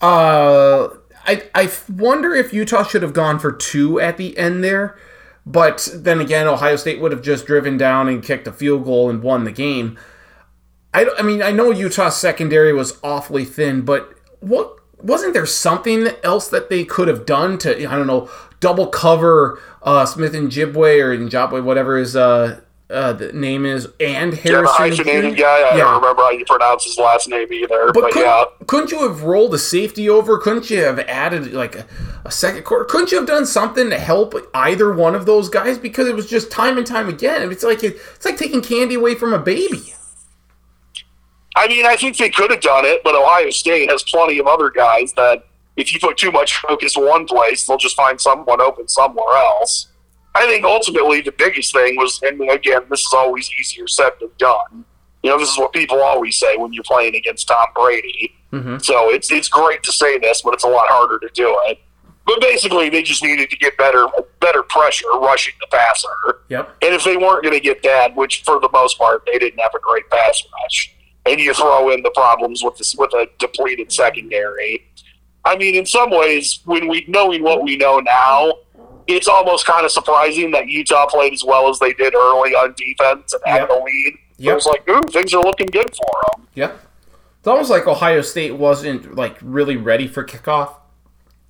Uh, I I wonder if Utah should have gone for two at the end there, but then again, Ohio State would have just driven down and kicked a field goal and won the game. I, I mean, I know Utah's secondary was awfully thin, but what wasn't there something else that they could have done to I don't know double cover uh, Smith and Jibway or Njabwe, whatever his uh, uh, the name is, and Yeah, the Harrison. hyphenated Jr.? guy. I Yeah. don't remember how you pronounce his last name either, But, but, couldn't, yeah. couldn't you have rolled a safety over? Couldn't you have added like a, a second quarter? Couldn't you have done something to help either one of those guys? Because it was just time and time again. It's like it's like taking candy away from a baby. I mean, I think they could have done it, but Ohio State has plenty of other guys that if you put too much focus one place, they'll just find someone open somewhere else. I think ultimately the biggest thing was, and again, this is always easier said than done. You know, this is what people always say when you're playing against Tom Brady. Mm-hmm. So it's it's great to say this, but it's a lot harder to do it. But basically, they just needed to get better better pressure rushing the passer. Yep. And if they weren't going to get that, which for the most part they didn't have a great pass rush, and you throw in the problems with this with a depleted secondary, I mean, in some ways, when we knowing what we know now, it's almost kind of surprising that Utah played as well as they did early on defense and had the lead. Yep. It was like, ooh, things are looking good for them. Yep. It's almost like Ohio State wasn't like really ready for kickoff,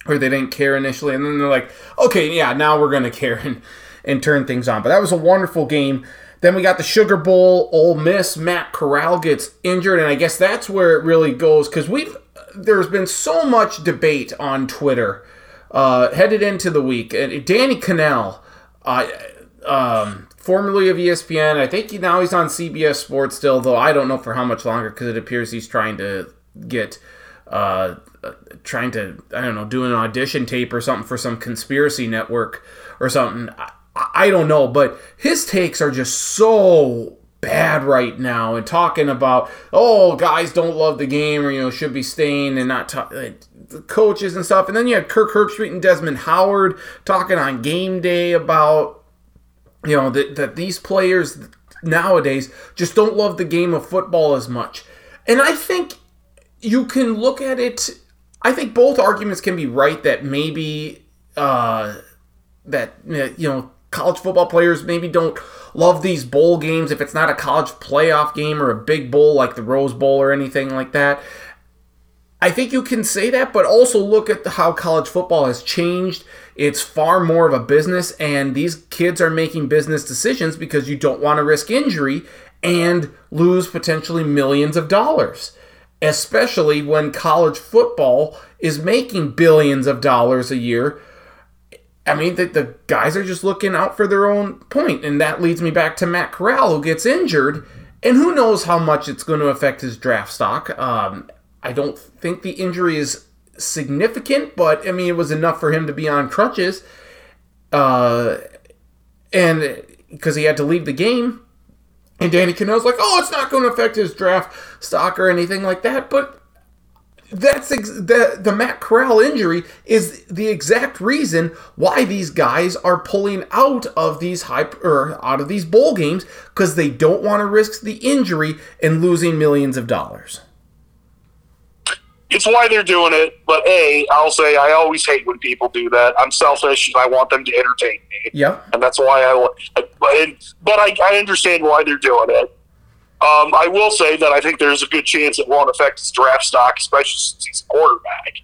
or they didn't care initially, and then they're like, okay, yeah, now we're gonna care and and turn things on. But that was a wonderful game. Then we got the Sugar Bowl. Ole Miss Matt Corral gets injured, and I guess that's where it really goes because we've there's been so much debate on Twitter uh, headed into the week. And Danny Kanell, um, formerly of ESPN. I think he, now he's on CBS Sports still, though I don't know for how much longer because it appears he's trying to get, uh, trying to I don't know, do an audition tape or something for some conspiracy network or something. I, I don't know, but his takes are just so bad right now and talking about oh guys don't love the game or you know should be staying and not talk, like, the coaches and stuff. And then you had Kirk Herbstreit and Desmond Howard talking on game day about you know that, that these players nowadays just don't love the game of football as much. And i think you can look at it i think both arguments can be right that maybe uh that you know college football players maybe don't love these bowl games if it's not a college playoff game or a big bowl like the rose bowl or anything like that I think you can say that, but also look at how college football has changed. It's far more of a business, and these kids are making business decisions because you don't want to risk injury and lose potentially millions of dollars, especially when college football is making billions of dollars a year. I mean, the, the guys are just looking out for their own point, and that leads me back to Matt Corral, who gets injured, and who knows how much it's going to affect his draft stock. Um, I don't think the injury is significant, but I mean, it was enough for him to be on crutches, uh, and because he had to leave the game. And Danny Kanell's like, "Oh, it's not going to affect his draft stock or anything like that," but that's ex- the the Matt Corral injury is the exact reason why these guys are pulling out of these high or out of these bowl games because they don't want to risk the injury and losing millions of dollars. It's why they're doing it. But A, I'll say I always hate when people do that. I'm selfish and I want them to entertain me. Yeah. and that's why I. I- But I, I understand why they're doing it. Um, I will say that I think there's a good chance it won't affect his draft stock, especially since he's a quarterback.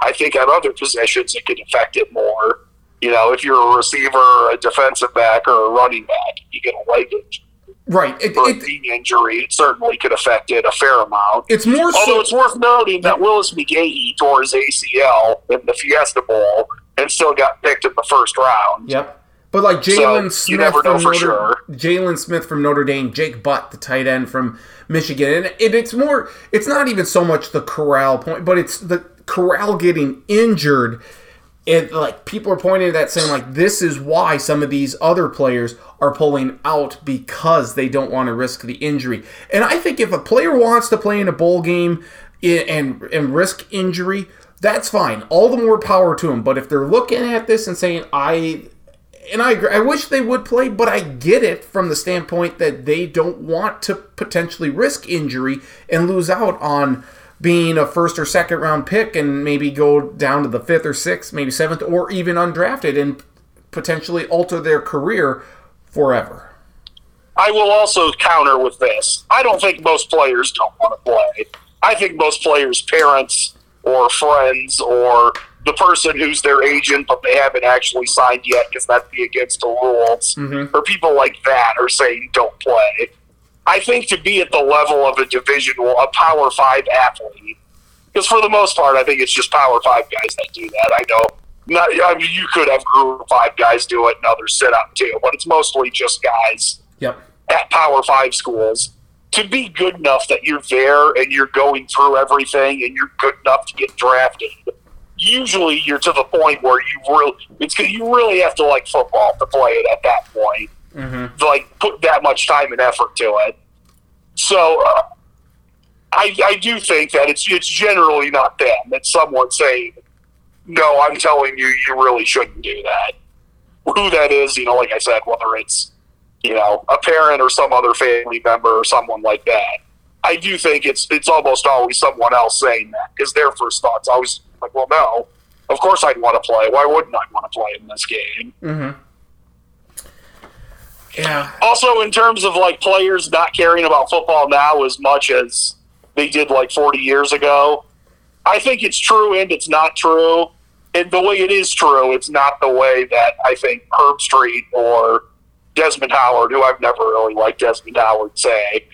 I think at other positions it could affect it more. You know, if you're a receiver, a defensive back, or a running back, you get a leg injury Right. It, it, knee injury. It certainly could affect it a fair amount. it's more Although so. it's worth noting that Willis McGahee tore his ACL in the Fiesta Bowl and still got picked in the first round. Yep. But like Jaylon So, Smith never know from for Notre sure. Jaylon Smith from Notre Dame, Jake Butt, the tight end from Michigan, and it, it's more. It's not even so much the Corral point, but it's the Corral getting injured. And like people are pointing at that, saying like this is why some of these other players are pulling out because they don't want to risk the injury. And I think if a player wants to play in a bowl game and and risk injury, that's fine. All the more power to them. But if they're looking at this and saying I and I agree. I wish they would play, but I get it from the standpoint that they don't want to potentially risk injury and lose out on being a first or second round pick and maybe go down to the fifth or sixth, maybe seventh, or even undrafted and potentially alter their career forever. I will also counter with this. I don't think most players don't want to play. I think most players' parents or friends or the person who's their agent but they haven't actually signed yet because that'd be against the rules, mm-hmm. or people like that are saying don't play. I think to be at the level of a division, a Power Five athlete, because for the most part, I think it's just Power Five guys that do that. I know. Not, I mean, you could have Group Five guys do it and others sit up too, but it's mostly just guys Yep. at Power Five schools to be good enough that you're there and you're going through everything and you're good enough to get drafted. Usually, you're to the point where you really it's you really have to like football to play it at that point. Mm-hmm. Like put that much time and effort to it. So, uh, I I do think that it's it's generally not them. It's someone saying, "No, I'm telling you, you really shouldn't do that." Who that is, you know, like I said, whether it's you know, a parent or some other family member or someone like that. I do think it's it's almost always someone else saying that because their first thoughts always like, well, no, of course I'd want to play. Why wouldn't I want to play in this game? Mm-hmm. Yeah. Also, in terms of like players not caring about football now as much as they did like 40 years ago, I think it's true and it's not true. And the way it is true, it's not the way that I think Herbstreit or Desmond Howard, who I've never really liked Desmond Howard, say.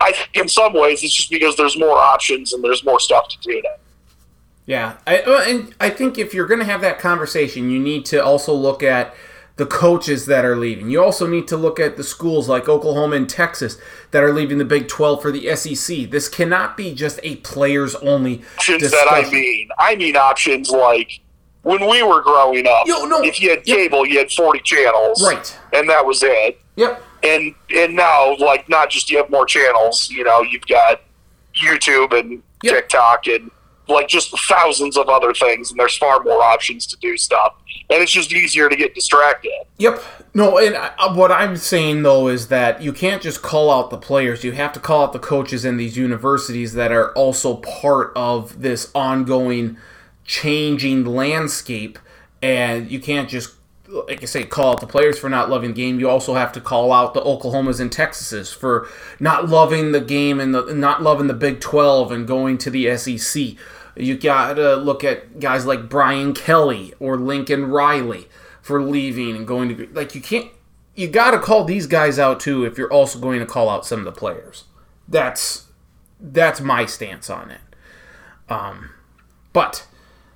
I think in some ways it's just because there's more options and there's more stuff to do now. Yeah, I, and I think if you're going to have that conversation, you need to also look at the coaches that are leaving. You also need to look at the schools like Oklahoma and Texas that are leaving the Big 12 for the SEC. This cannot be just a players only Options that I mean, I mean options like when we were growing up. Yo, no, if you had yep. cable, you had 40 channels, Right. and that was it. Yep. and and now like not just you have more channels you know you've got youtube and Yep. tiktok and like just thousands of other things and there's far more options to do stuff and it's just easier to get distracted Yep. No, and I, uh, what I'm saying though is that you can't just call out the players. You have to call out the coaches in these universities that are also part of this ongoing changing landscape. And you can't just, like I say, call out the players for not loving the game. You also have to call out the Oklahomas and Texases for not loving the game and the, not loving the Big 12 and going to the SEC. You got to look at guys like Brian Kelly or Lincoln Riley for leaving and going to like you can't you got to call these guys out too if you're also going to call out some of the players. That's that's my stance on it. Um, but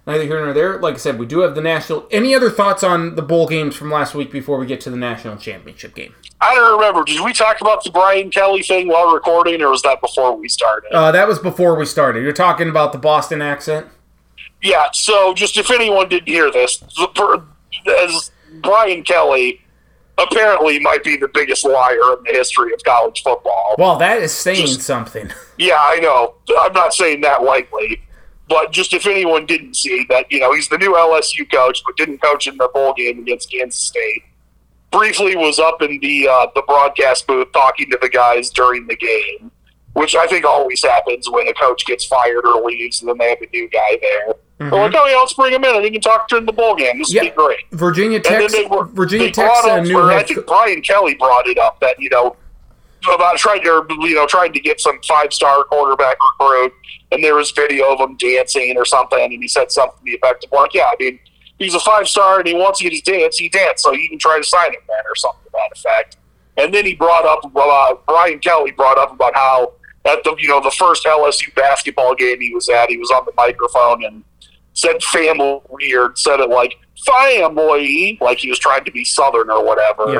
neither here nor there. Like I said, we do have the national. Any other thoughts on the bowl games from last week before we get to the national championship game? I don't remember did we talk about the brian kelly thing while recording or was that before we started Uh, that was before we started. You're talking about the Boston accent. yeah so just if anyone didn't hear this the, as brian kelly apparently might be the biggest liar in the history of college football Well, that is saying Just- something. *laughs* Yeah, I know. I'm not saying that lightly, but just if anyone didn't see that, you know, he's the new LSU coach, but didn't coach in the bowl game against Kansas State. Briefly was up in the uh, the broadcast booth talking to the guys during the game, which I think always happens when a coach gets fired or leaves, and then they have a new guy there. They're like, oh yeah, let's bring him in, and he can talk during the bowl game. This Yeah. would be great. Virginia Tech. then they were Virginia Tech's a new or I think Brian Kelly brought it up that you know about trying to you know trying to get some five star quarterback recruit, and there was video of him dancing or something, and he said something to the effect of like, yeah, I mean, he's a five star and he wants you to dance, he danced. so you can try to sign him then or something to that effect. And then he brought up uh, Brian Kelly brought up about how at the you know the first LSU basketball game he was at, he was on the microphone and said family weird, said it like family, like he was trying to be Southern or whatever.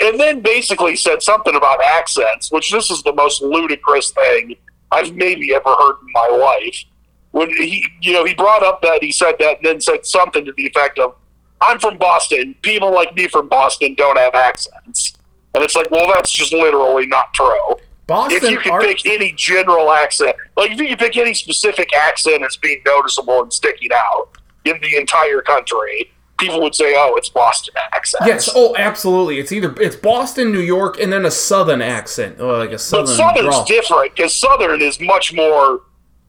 And then basically said something about accents, which this is the most ludicrous thing I've maybe ever heard in my life. When he, you know, he brought up that he said that, and then said something to the effect of, "I'm from Boston. People like me from Boston don't have accents." And it's like, well, that's just literally not true. Boston. if you can pick any general accent, like if you could pick any specific accent as being noticeable and sticking out in the entire country, people would say, "Oh, it's Boston accent." Yes. Oh, absolutely. It's either it's Boston, New York, and then a Southern accent, or like a Southern. but Southern's different because Southern is much more.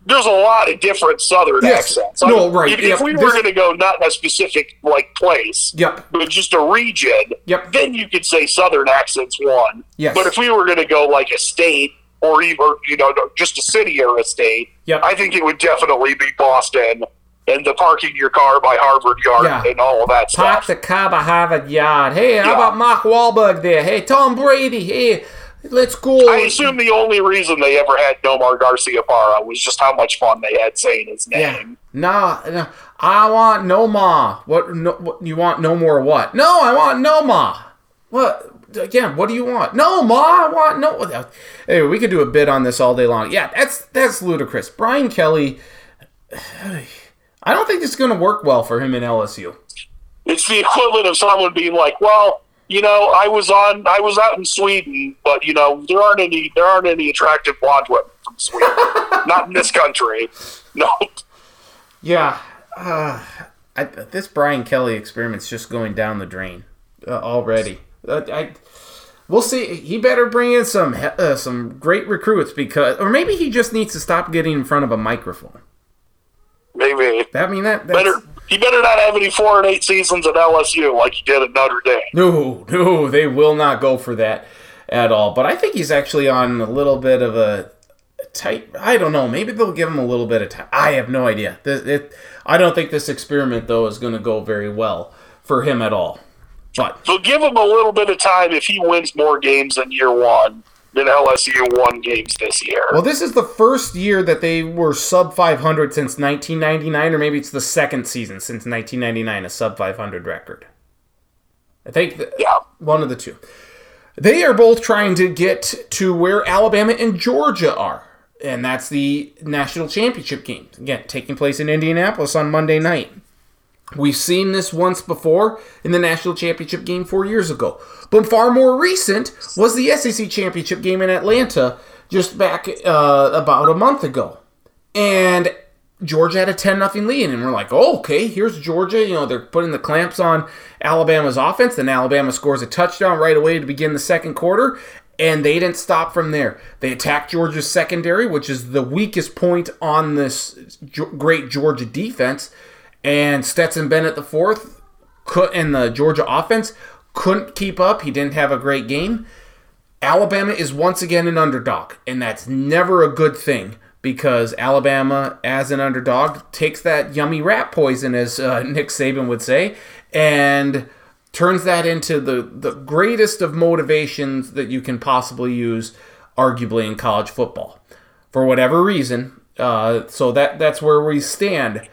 There's a lot of different Southern Yes. accents. No, right, If, yep. if we This- were going to go not in a specific like place, Yep. but just a region, Yep. then you could say Southern accents one. Yes. But if we were going to go like a state or even you know just a city or a state, Yep. I think it would definitely be Boston and the parking your car by Harvard Yard Yeah. and all of that Park stuff. Park the car by Harvard Yard. Hey, how Yeah. about Mark Wahlberg there? Hey, Tom Brady. Hey, let's go. I assume the only reason they ever had Nomar Garciaparra was just how much fun they had saying his Yeah. name. No, no, I want no more. What, no, what? You want no more? What? No, I want no more. What? Again, what do you want? No more. I want no. Anyway, we could do a bit on this all day long. Yeah, that's that's ludicrous. Brian Kelly. *sighs* I don't think this is going to work well for him in LSU. It's the equivalent of someone being like, "Well, you know, I was on, I was out in Sweden, but you know, there aren't any, there aren't any attractive blonde women from Sweden, *laughs* not in this country." No, Yeah, uh, I, this Brian Kelly experiment's just going down the drain uh, already. Uh, I, we'll see. He better bring in some uh, some great recruits because, or maybe he just needs to stop getting in front of a microphone. maybe I mean that that's, better. He better not have any four and eight seasons at LSU like he did at Notre Dame. No, no, they will not go for that at all. But I think he's actually on a little bit of a tight. I don't know. Maybe they'll give him a little bit of time. I have no idea. This, it, I don't think this experiment though is going to go very well for him at all. But So give him a little bit of time if he wins more games in year one than LSU won games this year. well, this is the first year that they were sub 500 since 1999, or maybe it's the second season since 1999, a sub 500 record. I think th- yeah. one of the two. They are both trying to get to where Alabama and Georgia are, and that's the national championship game. Again, taking place in Indianapolis on Monday night. We've seen this once before in the national championship game four years ago. But far more recent was the SEC championship game in Atlanta just back uh, about a month ago. And Georgia had a 10 0 lead, and we're like, oh, okay, here's Georgia. You know, they're putting the clamps on Alabama's offense. Then Alabama scores a touchdown right away to begin the second quarter, and they didn't stop from there. They attacked Georgia's secondary, which is the weakest point on this great Georgia defense. And Stetson Bennett, the fourth, and the Georgia offense couldn't keep up. He didn't have a great game. Alabama is once again an underdog, and that's never a good thing because Alabama, as an underdog, takes that yummy rat poison, as uh, *laughs* Nick Saban would say, and turns that into the, the greatest of motivations that you can possibly use, arguably, in college football. For whatever reason. Uh, so that that's where we stand.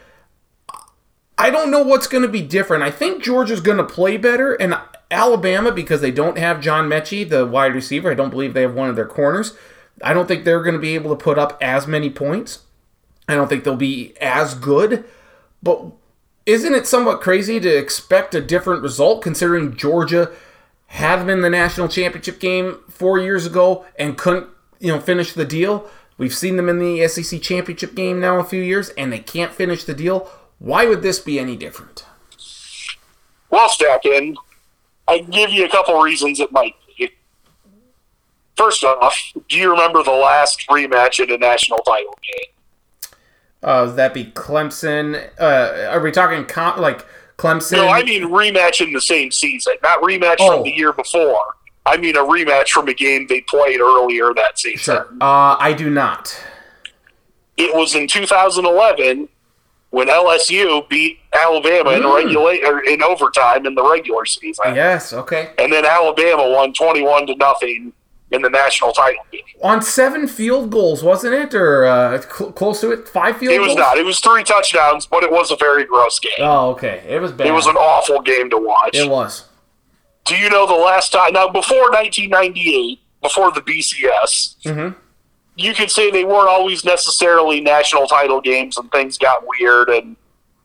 I don't know what's going to be different. I think Georgia's going to play better, and Alabama, because they don't have John Metchie, the wide receiver, I don't believe they have one of their corners. I don't think they're going to be able to put up as many points. I don't think they'll be as good. But isn't it somewhat crazy to expect a different result considering Georgia had them in the national championship game four years ago and couldn't, you know, finish the deal? We've seen them in the SEC championship game now a few years, and they can't finish the deal. Why would this be any different? Well, Stacken, I can give you a couple reasons it might be. First off, do you remember the last rematch in a national title game? Uh, that be Clemson? Uh, are we talking com- like Clemson? No, I mean rematch in the same season, not rematch Oh. from the year before. I mean a rematch from a game they played earlier that season. Sure. Uh, I do not. It was in 2011 when LSU beat Alabama in Mm. regulate or in overtime in the regular season, Yes. Okay. and then Alabama won 21 to nothing in the national title game. On seven field goals, wasn't it, or uh, cl- close to it? Five field goals. It goals. was not. It was three touchdowns, but it was a very gross game. Oh, okay. It was bad. It was an awful game to watch. It was. Do you know the last time? Now, before 1998, before the BCS, Mhm. You could say they weren't always necessarily national title games, and things got weird. And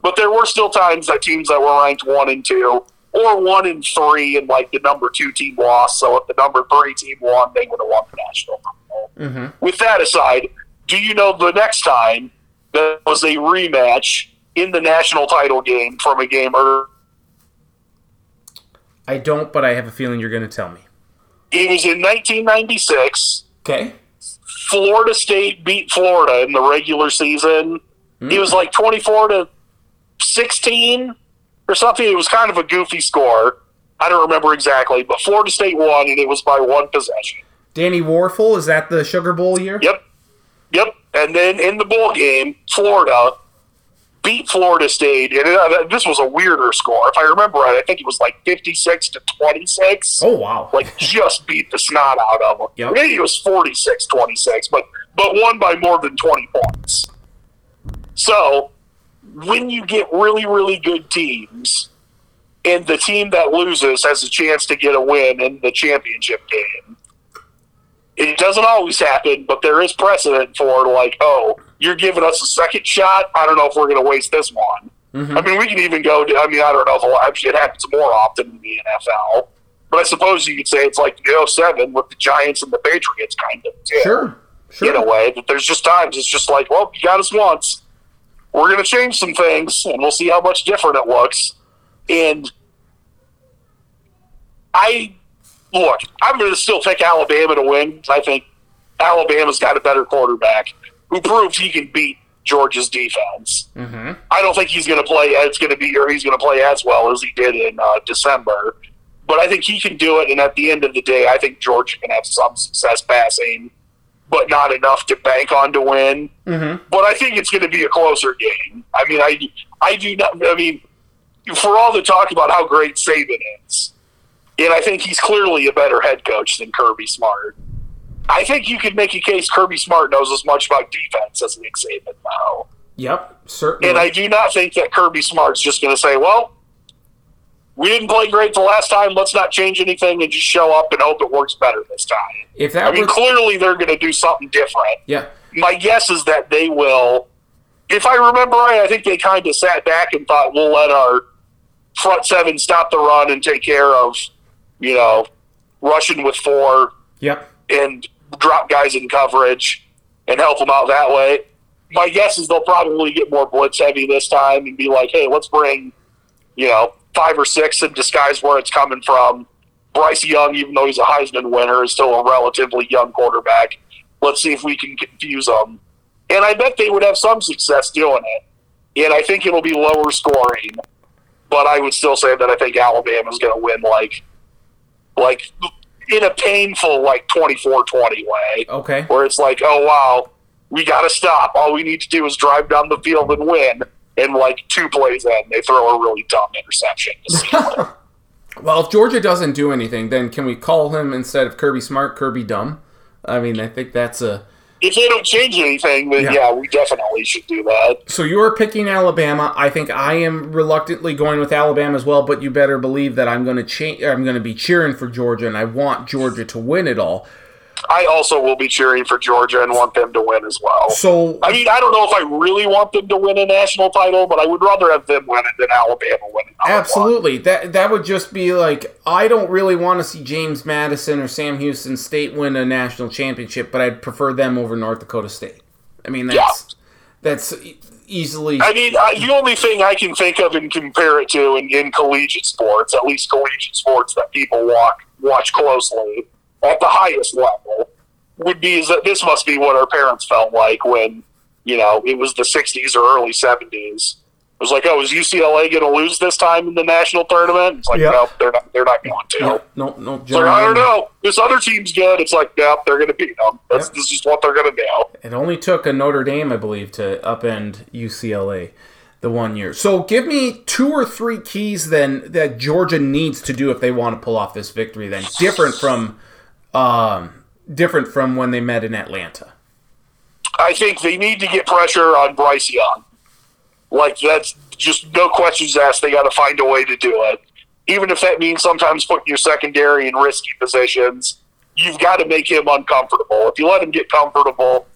but there were still times that teams that were ranked one and two, or one and three, and like the number two team lost. So if the number three team won, they would have won the national title. Mhm. With that aside, do you know the next time there was a rematch in the national title game from a game earlier? I don't, but I have a feeling you're going to tell me. It was in 1996. Okay. Florida State beat Florida in the regular season. It was like 24 to 16 or something. It was kind of a goofy score. I don't remember exactly, but Florida State won, and it was by one possession. Danny Wuerffel, is that the Sugar Bowl year? Yep. Yep. And then in the bowl game, Florida beat Florida State, and uh, it, this was a weirder score. If I remember right, I think it was like 56 to 26. Oh, wow. like just beat the snot out of them. Yep. Maybe it was 46-26, but but won by more than 20 points. So, when you get really really good teams and the team that loses has a chance to get a win in the championship game. It doesn't always happen, but there is precedent for like, oh, you're giving us a second shot. I don't know if we're going to waste this one. Mm-hmm. I mean, we can even go. To, I mean, I don't know if a lot, it happens more often in the NFL, but I suppose you could say it's like the 07 with the Giants and the Patriots, kind of. too, Sure. Sure. In a way, but there's just times it's just like, well, you got us once. We're going to change some things, and we'll see how much different it looks. And I look, I'm going to still pick Alabama to win. I think Alabama's got a better quarterback who proved he can beat Georgia's defense. Mm-hmm. I don't think he's going to play. It's going to be, or he's going to play as well as he did in uh, December. But I think he can do it. And at the end of the day, I think Georgia can have some success passing, but not enough to bank on to win. Mm-hmm. But I think it's going to be a closer game. I mean, I, I do not. I mean, for all the talk about how great Saban is, and I think he's clearly a better head coach than Kirby Smart. I think you could make a case Kirby Smart knows as much about defense as Nick Saban now. Yep. Certainly. And I do not think that Kirby Smart's just going to say, well, we didn't play great the last time. Let's not change anything and just show up and hope it works better this time. if that I mean, clearly they're going to do something different. yeah. My guess is that they will. If I remember right, I think they kind of sat back and thought, we'll let our front seven stop the run and take care of, you know, rushing with four Yep. and drop guys in coverage and help them out that way. My guess is they'll probably get more blitz heavy this time and be like, hey, let's bring, you know, five or six and disguise where it's coming from. Bryce Young, even though he's a Heisman winner, is still a relatively young quarterback. Let's see if we can confuse them. And I bet they would have some success doing it. And I think it'll be lower scoring. But I would still say that I think Alabama's going to win like, like in a painful like 24-20 way Okay. where it's like, oh wow, we got to stop. All we need to do is drive down the field and win. And like two plays in, they throw a really dumb interception. to seal it. Well, if Georgia doesn't do anything, then can we call him instead of Kirby Smart, Kirby Dumb? I mean, I think that's a. if they don't change anything, then Yeah. yeah. we definitely should do that. So you're picking Alabama. I think I am reluctantly going with Alabama as well, but you better believe that I'm going to change. I'm going to be cheering for Georgia, and I want Georgia to win it all. I also will be cheering for Georgia and want them to win as well. So I mean, I don't know if I really want them to win a national title, but I would rather have them win it than Alabama win it. number one. Absolutely. That that would just be like I don't really want to see James Madison or Sam Houston State win a national championship, but I'd prefer them over North Dakota State. I mean that's that's e- easily I mean, I, the only thing I can think of and compare it to in, in collegiate sports, at least collegiate sports that people walk, watch closely at the highest level, would be is that this must be what our parents felt like when, you know, it was the 60s or early 70s. It was like, oh, is UCLA going to lose this time in the national tournament? It's like, Yep. nope, they're not. They're not going to. no no no. It's like, I don't know. This other team's good. It's like, nope, they're going to beat them. That's, Yep. this is what they're going to do. It only took a Notre Dame, I believe, to upend UCLA the one year. So give me two or three keys then that Georgia needs to do if they want to pull off this victory. Then different from um, different from when they met in Atlanta? I think they need to get pressure on Bryce Young. Like that's just no questions asked. They got to find a way to do it, even if that means sometimes putting your secondary in risky positions. You've got to make him uncomfortable. If you let him get comfortable,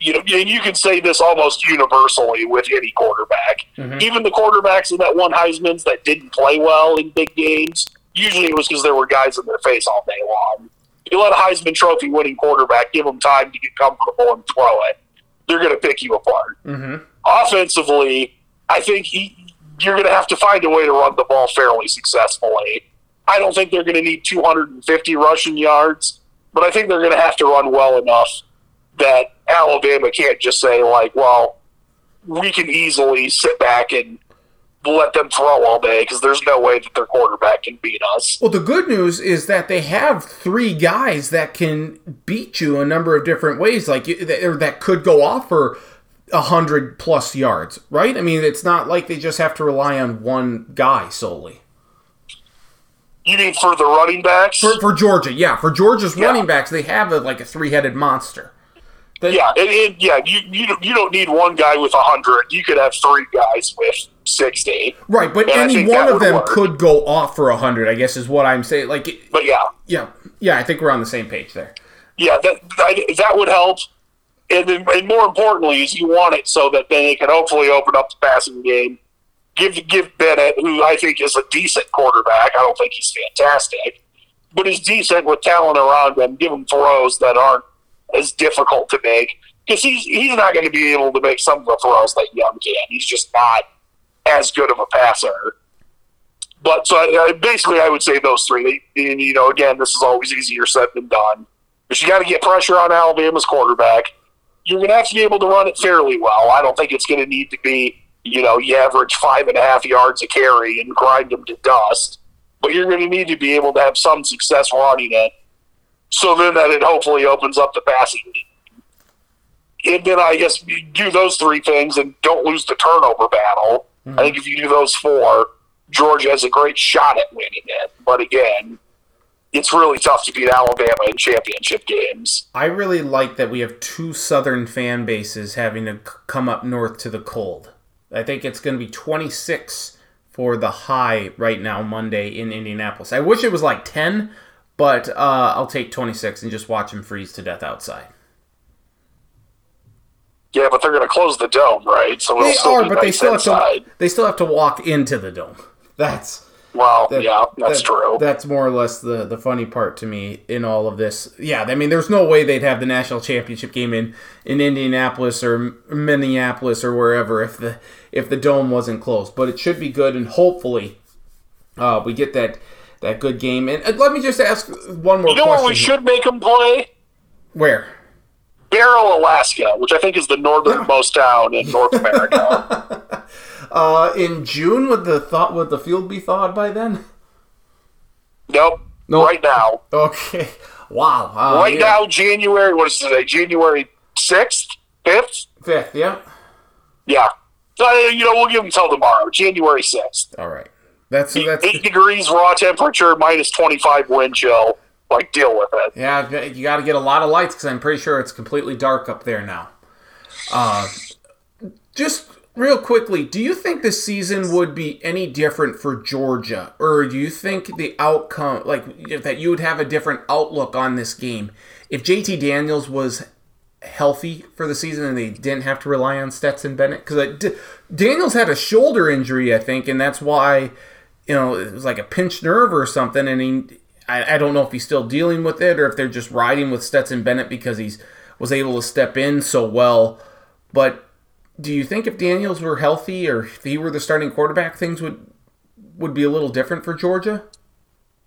you know, and you can say this almost universally with any quarterback. Mm-hmm. Even the quarterbacks in that one Heisman's that didn't play well in big games, usually it was because there were guys in their face all day long. You let a Heisman Trophy winning quarterback give them time to get comfortable and throw it, they're going to pick you apart. Mm-hmm. Offensively, I think he, you're going to have to find a way to run the ball fairly successfully. I don't think they're going to need 250 rushing yards, but I think they're going to have to run well enough that Alabama can't just say like, well, we can easily sit back and let them throw all day because there's no way that their quarterback can beat us. Well, the good news is that they have three guys that can beat you a number of different ways, like or that could go off for a hundred plus yards, right? I mean, it's not like they just have to rely on one guy solely. You mean for the running backs? For, for Georgia, yeah. For Georgia's yeah. running backs, they have a, like a three-headed monster. They, yeah, and, and, yeah, you, you you don't need one guy with a hundred. You could have three guys with sixty. Right, but and any one of them work. could go off for a hundred. I guess is what I'm saying. Like, but yeah, yeah, yeah. I think we're on the same page there. Yeah, that that, that would help. And, then, and more importantly, is you want it so that then they can hopefully open up the passing game. Give give Bennett, who I think is a decent quarterback. I don't think he's fantastic, but he's decent with talent around him. Give him throws that aren't as difficult to make because he's he's not going to be able to make some of the throws that Young can. He's just not as good of a passer. But so I, basically, I would say those three. And you know, again, this is always easier said than done. But you got to get pressure on Alabama's quarterback. You're going to have to be able to run it fairly well. I don't think it's going to need to be, you know, you average five and a half yards a carry and grind them to dust. But you're going to need to be able to have some success running it so then that it hopefully opens up the passing And then I guess you do those three things and don't lose the turnover battle. Mm-hmm. I think if you do those four, Georgia has a great shot at winning it. But again, it's really tough to beat Alabama in championship games. I really like that we have two Southern fan bases having to come up north to the cold. I think it's going to be 26 for the high right now, Monday in Indianapolis. I wish it was like 10, but uh, I'll take 26 and just watch him freeze to death outside. Yeah, but they're going to close the dome, right? So they are, but nice they still inside. have to. They still have to walk into the dome. That's well, that, yeah, that's that, true. That's more or less the the funny part to me in all of this. Yeah, I mean, there's no way they'd have the national championship game in in Indianapolis or Minneapolis or wherever if the if the dome wasn't closed. But it should be good, and hopefully, uh, we get that that good game. And uh, let me just ask one more. You know question. where we should make them play? Where? Barrow, Alaska, which I think is the northernmost town in North America. *laughs* uh, in June, would the thought would the field be thawed by then? Nope. Nope. Right now. Okay. Wow. Uh, right yeah. now, January. What is today? January sixth, fifth. Fifth. Yeah. Yeah. So, you know, we'll give them until tomorrow, January sixth. All right. That's that's eight degrees raw temperature, minus twenty five wind chill. Like deal with it. Yeah, you got to get a lot of lights because I'm pretty sure it's completely dark up there now. Uh, just real quickly, do you think the season would be any different for Georgia, or do you think the outcome, like that, you would have a different outlook on this game if JT Daniels was healthy for the season and they didn't have to rely on Stetson Bennett? Because D- Daniels had a shoulder injury, I think, and that's why you know, it was like a pinched nerve or something, and he, I, I don't know if he's still dealing with it or if they're just riding with Stetson Bennett because he's was able to step in so well. But do you think if Daniels were healthy or if he were the starting quarterback, things would would be a little different for Georgia?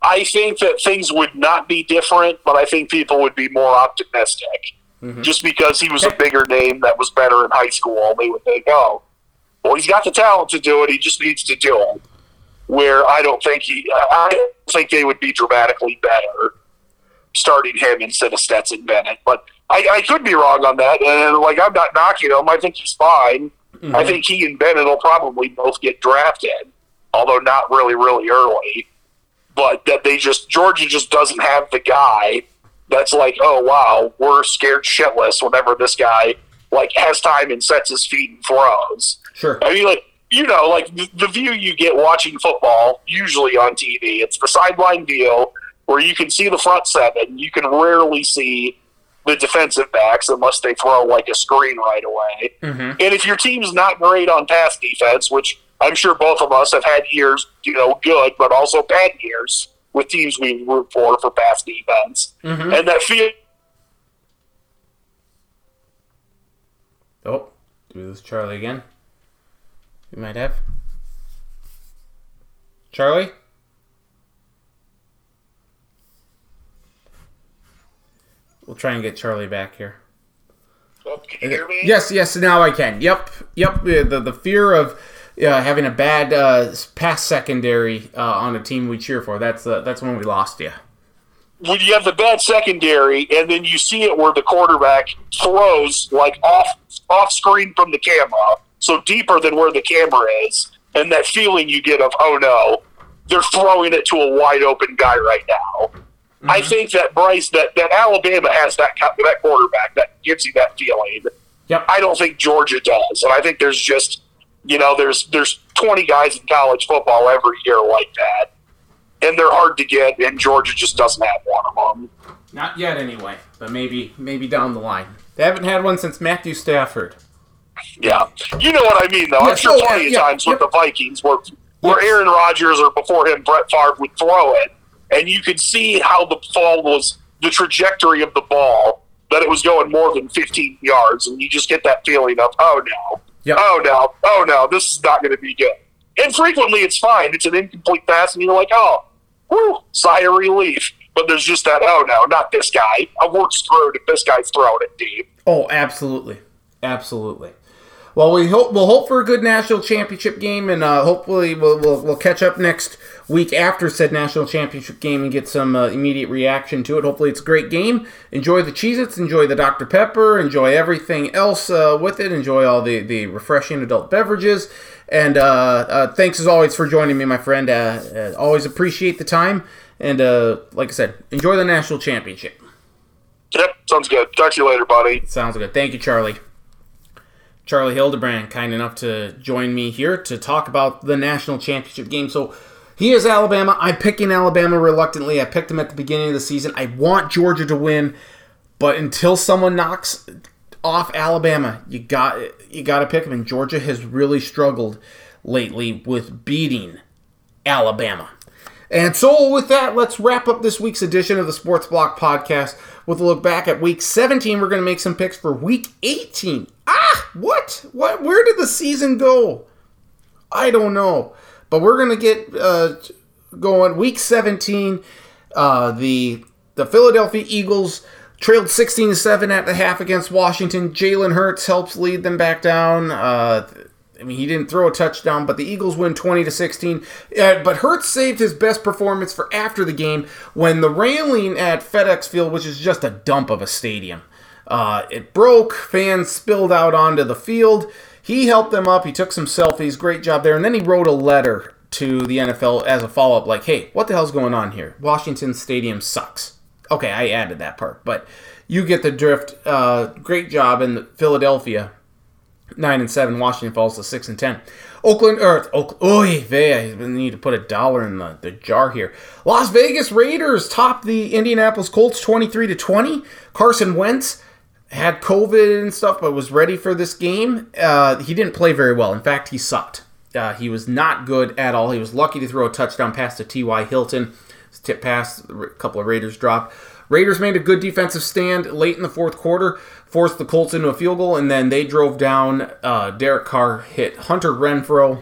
I think that things would not be different, but I think people would be more optimistic. Mm-hmm. Just because he was a bigger name that was better in high school, they would think, oh, well, he's got the talent to do it. He just needs to do it where I don't think he, I don't think they would be dramatically better starting him instead of Stetson Bennett. But I, I could be wrong on that. And like I'm not knocking him. I think he's fine. Mm-hmm. I think he and Bennett will probably both get drafted, although not really, really early. But that they just Georgia just doesn't have the guy that's like, oh wow, we're scared shitless whenever this guy like has time and sets his feet and throws. Sure. I mean, like you know, like the, the view you get watching football usually on TV, it's the sideline view where you can see the front seven. You can rarely see the defensive backs unless they throw like a screen right away. Mm-hmm. And if your team's not great on pass defense, which I'm sure both of us have had years, you know, good but also bad years with teams we root for for pass defense, Mm-hmm. and that feel. Oh, do this Charlie again. We might have. Charlie? We'll try and get Charlie back here. Oh, can you hear me? Yes, yes, now I can. Yep, yep. The, the fear of uh, having a bad uh, pass secondary uh, on a team we cheer for, that's, uh, that's when we lost you. when you have the bad secondary and then you see it where the quarterback throws like off off screen from the camera, so deeper than where the camera is, and that feeling you get of oh no, they're throwing it to a wide open guy right now. I mm-hmm. think that Bryce that, that Alabama has that that quarterback that gives you that feeling. Yep. I don't think Georgia does, and I think there's just you know there's there's 20 guys in college football every year like that, and they're hard to get, and Georgia just doesn't have one of them. Not yet, anyway, but maybe maybe down the line. They haven't had one since Matthew Stafford. Yeah, you know what I mean, though. Yeah, I'm sure so, plenty uh, of yeah, times with the Vikings where where. Aaron Rodgers or before him Brett Favre would throw it, and you could see how the fall was the trajectory of the ball that it was going more than 15 yards, and you just get that feeling of oh no, oh no, oh no, this is not going to be good. And frequently it's fine; it's an incomplete pass, and you're like, oh, whew, sigh of relief. But there's just that oh no, not this guy. We're screwed if this guy's throwing it deep. Oh, absolutely, absolutely. Well, we hope we'll hope for a good national championship game, and uh, hopefully we'll, we'll we'll catch up next week after said national championship game and get some uh, immediate reaction to it. Hopefully, it's a great game. Enjoy the Cheez-Its, enjoy the Dr Pepper, enjoy everything else uh, with it. Enjoy all the the refreshing adult beverages. And uh, uh, thanks as always for joining me, my friend. Uh, uh, always appreciate the time. And uh, like I said, enjoy the national championship. Yep, sounds good. Talk to you later, buddy. Sounds good. Thank you, Charlie. Charlie Hildebrand, kind enough to join me here to talk about the national championship game. So he is Alabama. I'm picking Alabama reluctantly. I picked him at the beginning of the season. I want Georgia to win, but until someone knocks off Alabama, you got you got to pick him. And Georgia has really struggled lately with beating Alabama. And so, with that, let's wrap up this week's edition of the Sports Block Podcast with a look back at Week 17. We're going to make some picks for Week 18. What? What? Where did the season go? I don't know, but we're to get uh, going. Week 17, uh, the the Philadelphia Eagles trailed 16 to seven at the half against Washington. Jalen Hurts helps lead them back down. Uh, I mean, he didn't throw a touchdown, but the Eagles win 20 to 16. Uh, but Hurts saved his best performance for after the game when the railing at FedEx Field, which is just a dump of a stadium, uh, it broke. Fans spilled out onto the field. He helped them up. He took some selfies. Great job there. And then he wrote a letter to the NFL as a follow up, like, "Hey, what the hell's going on here? Washington Stadium sucks." Okay, I added that part, but you get the drift. Uh, great job in Philadelphia nine and seven. Washington falls to six and ten. Oakland Earth. Oak, oy vey, I need to put a dollar in the, the jar here. Las Vegas Raiders top the Indianapolis Colts twenty three to twenty. Carson Wentz had COVID and stuff, but was ready for this game. Uh, he didn't play very well. In fact, he sucked. Uh, he was not good at all. He was lucky to throw a touchdown pass to T.Y. Hilton. Tip pass, a couple of Raiders dropped. Raiders made a good defensive stand late in the fourth quarter, forced the Colts into a field goal, and then they drove down. Uh, Derek Carr hit Hunter Renfrow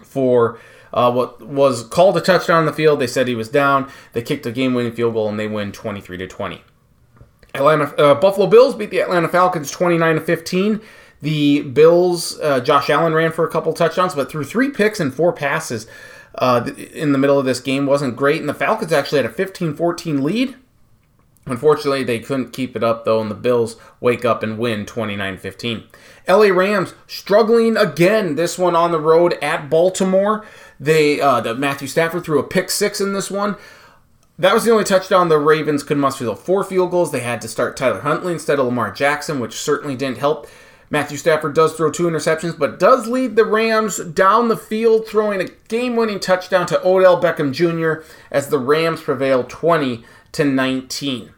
for uh, what was called a touchdown on the field. They said he was down. They kicked a game-winning field goal, and they win 23 to 20. Atlanta uh, Buffalo Bills beat the Atlanta Falcons 29 to 15. The Bills, uh, Josh Allen ran for a couple touchdowns, but threw three picks and four passes uh, in the middle of this game wasn't great. And the Falcons actually had a 15-14 lead. Unfortunately, they couldn't keep it up though, and the Bills wake up and win 29-15. LA Rams struggling again. This one on the road at Baltimore. They uh, the Matthew Stafford threw a pick six in this one. That was the only touchdown the Ravens could muster. Though four field goals, they had to start Tyler Huntley instead of Lamar Jackson, which certainly didn't help. Matthew Stafford does throw two interceptions, but does lead the Rams down the field, throwing a game-winning touchdown to Odell Beckham Jr. as the Rams prevail 20 to 19.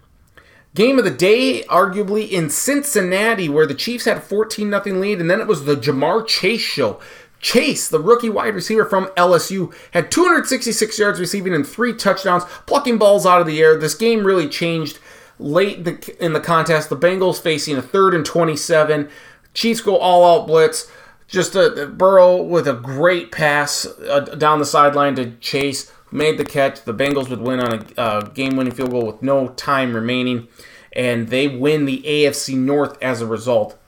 Game of the day, arguably in Cincinnati, where the Chiefs had a 14 0 lead, and then it was the Ja'Marr Chase show. Chase, the rookie wide receiver from LSU, had 266 yards receiving and three touchdowns, plucking balls out of the air. This game really changed late in the contest. The Bengals facing a third and 27. Chiefs go all out blitz. Just a Burrow with a great pass uh, down the sideline to Chase, made the catch. The Bengals would win on a uh, game-winning field goal with no time remaining, and they win the AFC North as a result.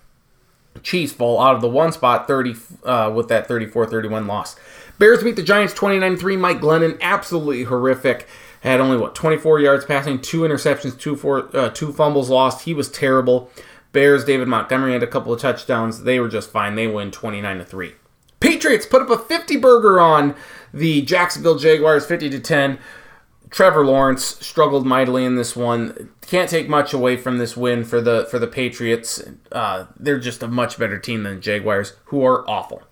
Chiefs fall out of the one spot 30 uh, with that 34-31 loss. Bears beat the Giants 29-3. Mike Glennon absolutely horrific. Had only what 24 yards passing, two interceptions, two four, uh, two fumbles lost. He was terrible. Bears, David Montgomery had a couple of touchdowns. They were just fine. They win 29 to 3. Patriots put up a 50 burger on the Jacksonville Jaguars 50 to 10. Trevor Lawrence struggled mightily in this one. Can't take much away from this win for the for the Patriots. Uh, they're just a much better team than the Jaguars, who are awful.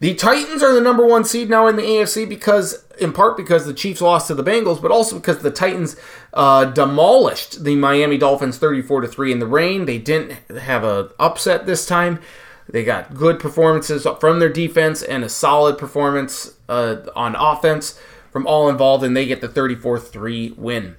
The Titans are the number one seed now in the AFC because, in part, because the Chiefs lost to the Bengals, but also because the Titans uh, demolished the Miami Dolphins 34 to three in the rain. They didn't have a upset this time. They got good performances from their defense and a solid performance uh, on offense from all involved, and they get the 34-3 win.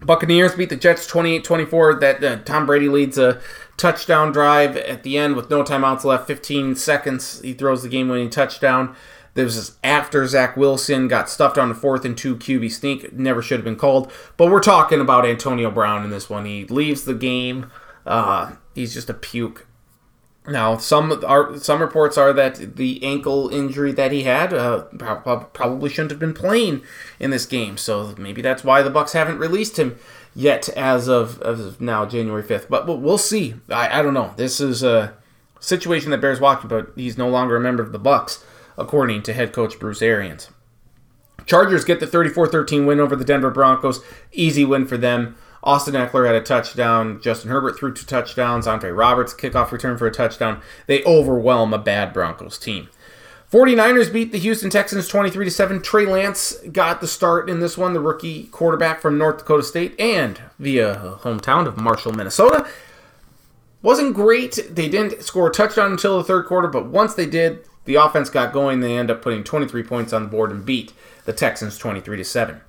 Buccaneers beat the Jets 28-24. That uh, Tom Brady leads a touchdown drive at the end with no timeouts left, 15 seconds. He throws the game-winning touchdown. This is after Zach Wilson got stuffed on the fourth and two QB sneak. Never should have been called. But we're talking about Antonio Brown in this one. He leaves the game. Uh, he's just a puke. Now, some are some reports are that the ankle injury that he had uh, probably shouldn't have been playing in this game. So maybe that's why the Bucks haven't released him yet as of, as of now, January fifth. But we'll see. I, I don't know. This is a situation that bears watching, but he's no longer a member of the Bucks, according to head coach Bruce Arians. Chargers get the 34-13 win over the Denver Broncos. Easy win for them. Austin Ekeler had a touchdown. Justin Herbert threw two touchdowns. Andre Roberts kickoff return for a touchdown. They overwhelm a bad Broncos team. 49ers beat the Houston Texans 23 to 7. Trey Lance got the start in this one, the rookie quarterback from North Dakota State and via hometown of Marshall, Minnesota. Wasn't great. They didn't score a touchdown until the third quarter, but once they did, the offense got going. They end up putting 23 points on the board and beat the Texans 23 to 7.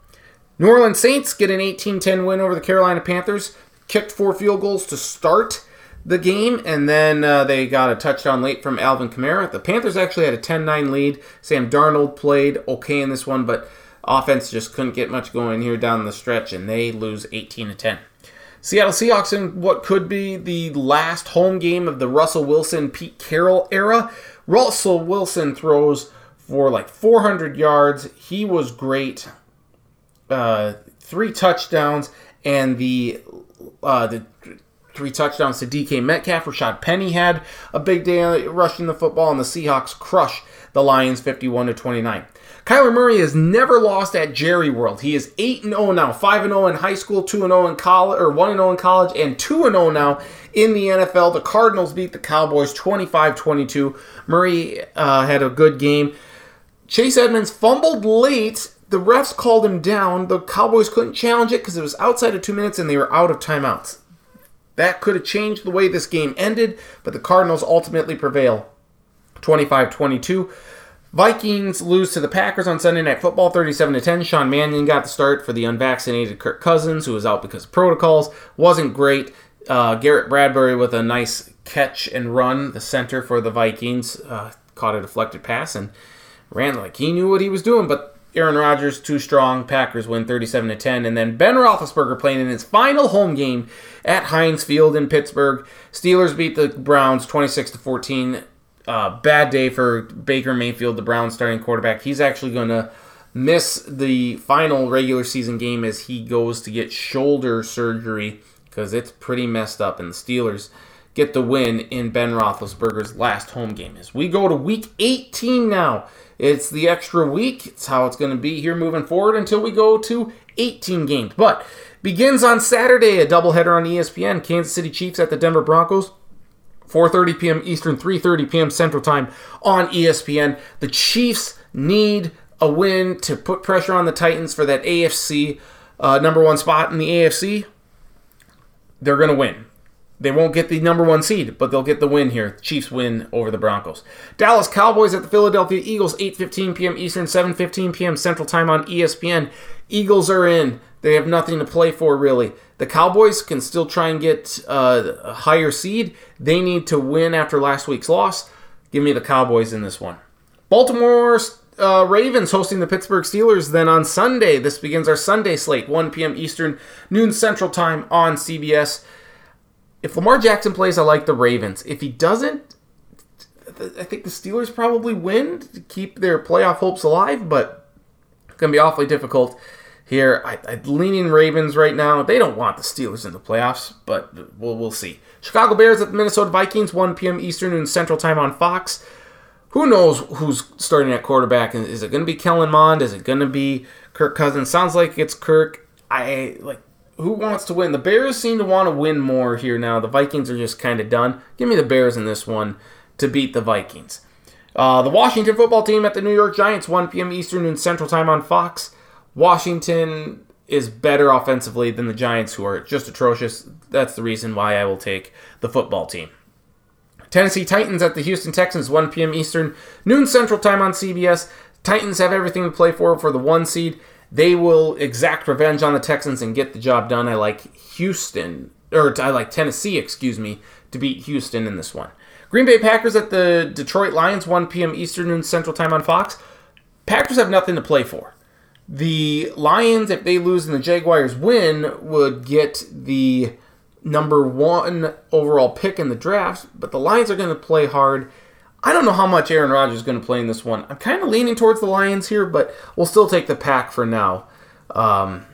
New Orleans Saints get an 18 10 win over the Carolina Panthers. Kicked four field goals to start the game, and then uh, they got a touchdown late from Alvin Kamara. The Panthers actually had a 10 9 lead. Sam Darnold played okay in this one, but offense just couldn't get much going here down the stretch, and they lose 18 10. Seattle Seahawks in what could be the last home game of the Russell Wilson Pete Carroll era. Russell Wilson throws for like 400 yards. He was great uh, three touchdowns, and the uh, the three touchdowns to DK Metcalf. Rashad Penny had a big day rushing the football, and the Seahawks crush the Lions 51 to 29. Kyler Murray has never lost at Jerry World. He is 8 0 now, 5 0 in high school, 2 0 in college, or 1 0 in college, and 2 0 now in the NFL. The Cardinals beat the Cowboys 25 22. Murray uh, had a good game. Chase Edmonds fumbled late the refs called him down. The Cowboys couldn't challenge it because it was outside of two minutes and they were out of timeouts. That could have changed the way this game ended, but the Cardinals ultimately prevail 25 22. Vikings lose to the Packers on Sunday Night Football 37 10. Sean Mannion got the start for the unvaccinated Kirk Cousins, who was out because of protocols. Wasn't great. Uh, Garrett Bradbury with a nice catch and run, the center for the Vikings, uh, caught a deflected pass and ran like he knew what he was doing, but Aaron Rodgers too strong. Packers win 37 to 10, and then Ben Roethlisberger playing in his final home game at Heinz Field in Pittsburgh. Steelers beat the Browns 26 to 14. Uh, bad day for Baker Mayfield, the Browns starting quarterback. He's actually going to miss the final regular season game as he goes to get shoulder surgery because it's pretty messed up. And the Steelers get the win in Ben Roethlisberger's last home game. As we go to week 18 now, it's the extra week. It's how it's going to be here moving forward until we go to 18 games. But begins on Saturday, a doubleheader on ESPN. Kansas City Chiefs at the Denver Broncos. 4:30 p.m. Eastern, 3:30 p.m. Central Time on ESPN. The Chiefs need a win to put pressure on the Titans for that AFC uh, number one spot in the AFC. They're going to win. They won't get the number one seed, but they'll get the win here. Chiefs win over the Broncos. Dallas Cowboys at the Philadelphia Eagles, 8:15 p.m. Eastern, 7:15 p.m. Central Time on ESPN. Eagles are in. They have nothing to play for really. The Cowboys can still try and get uh, a higher seed. They need to win after last week's loss. Give me the Cowboys in this one. Baltimore uh, Ravens hosting the Pittsburgh Steelers. Then on Sunday, this begins our Sunday slate, 1 p.m. Eastern, noon Central Time on CBS. If Lamar Jackson plays, I like the Ravens. If he doesn't, I think the Steelers probably win to keep their playoff hopes alive, but it's going to be awfully difficult here. I, I leaning Ravens right now. They don't want the Steelers in the playoffs, but we'll, we'll see. Chicago Bears at the Minnesota Vikings, 1 p.m. Eastern and Central Time on Fox. Who knows who's starting at quarterback? Is it going to be Kellen Mond? Is it going to be Kirk Cousins? Sounds like it's Kirk. I like who wants to win? The Bears seem to want to win more here now. The Vikings are just kind of done. Give me the Bears in this one to beat the Vikings. Uh, the Washington football team at the New York Giants, 1 p.m. Eastern and Central Time on Fox. Washington is better offensively than the Giants, who are just atrocious. That's the reason why I will take the football team. Tennessee Titans at the Houston Texans, 1 p.m. Eastern, noon Central Time on CBS. Titans have everything to play for for the one seed. They will exact revenge on the Texans and get the job done. I like Houston, or I like Tennessee, excuse me, to beat Houston in this one. Green Bay Packers at the Detroit Lions, 1 p.m. Eastern and Central Time on Fox. Packers have nothing to play for. The Lions, if they lose and the Jaguars win, would get the number one overall pick in the draft, but the Lions are going to play hard I don't know how much Aaron Rodgers is going to play in this one. I'm kind of leaning towards the Lions here, but we'll still take the pack for now. Um,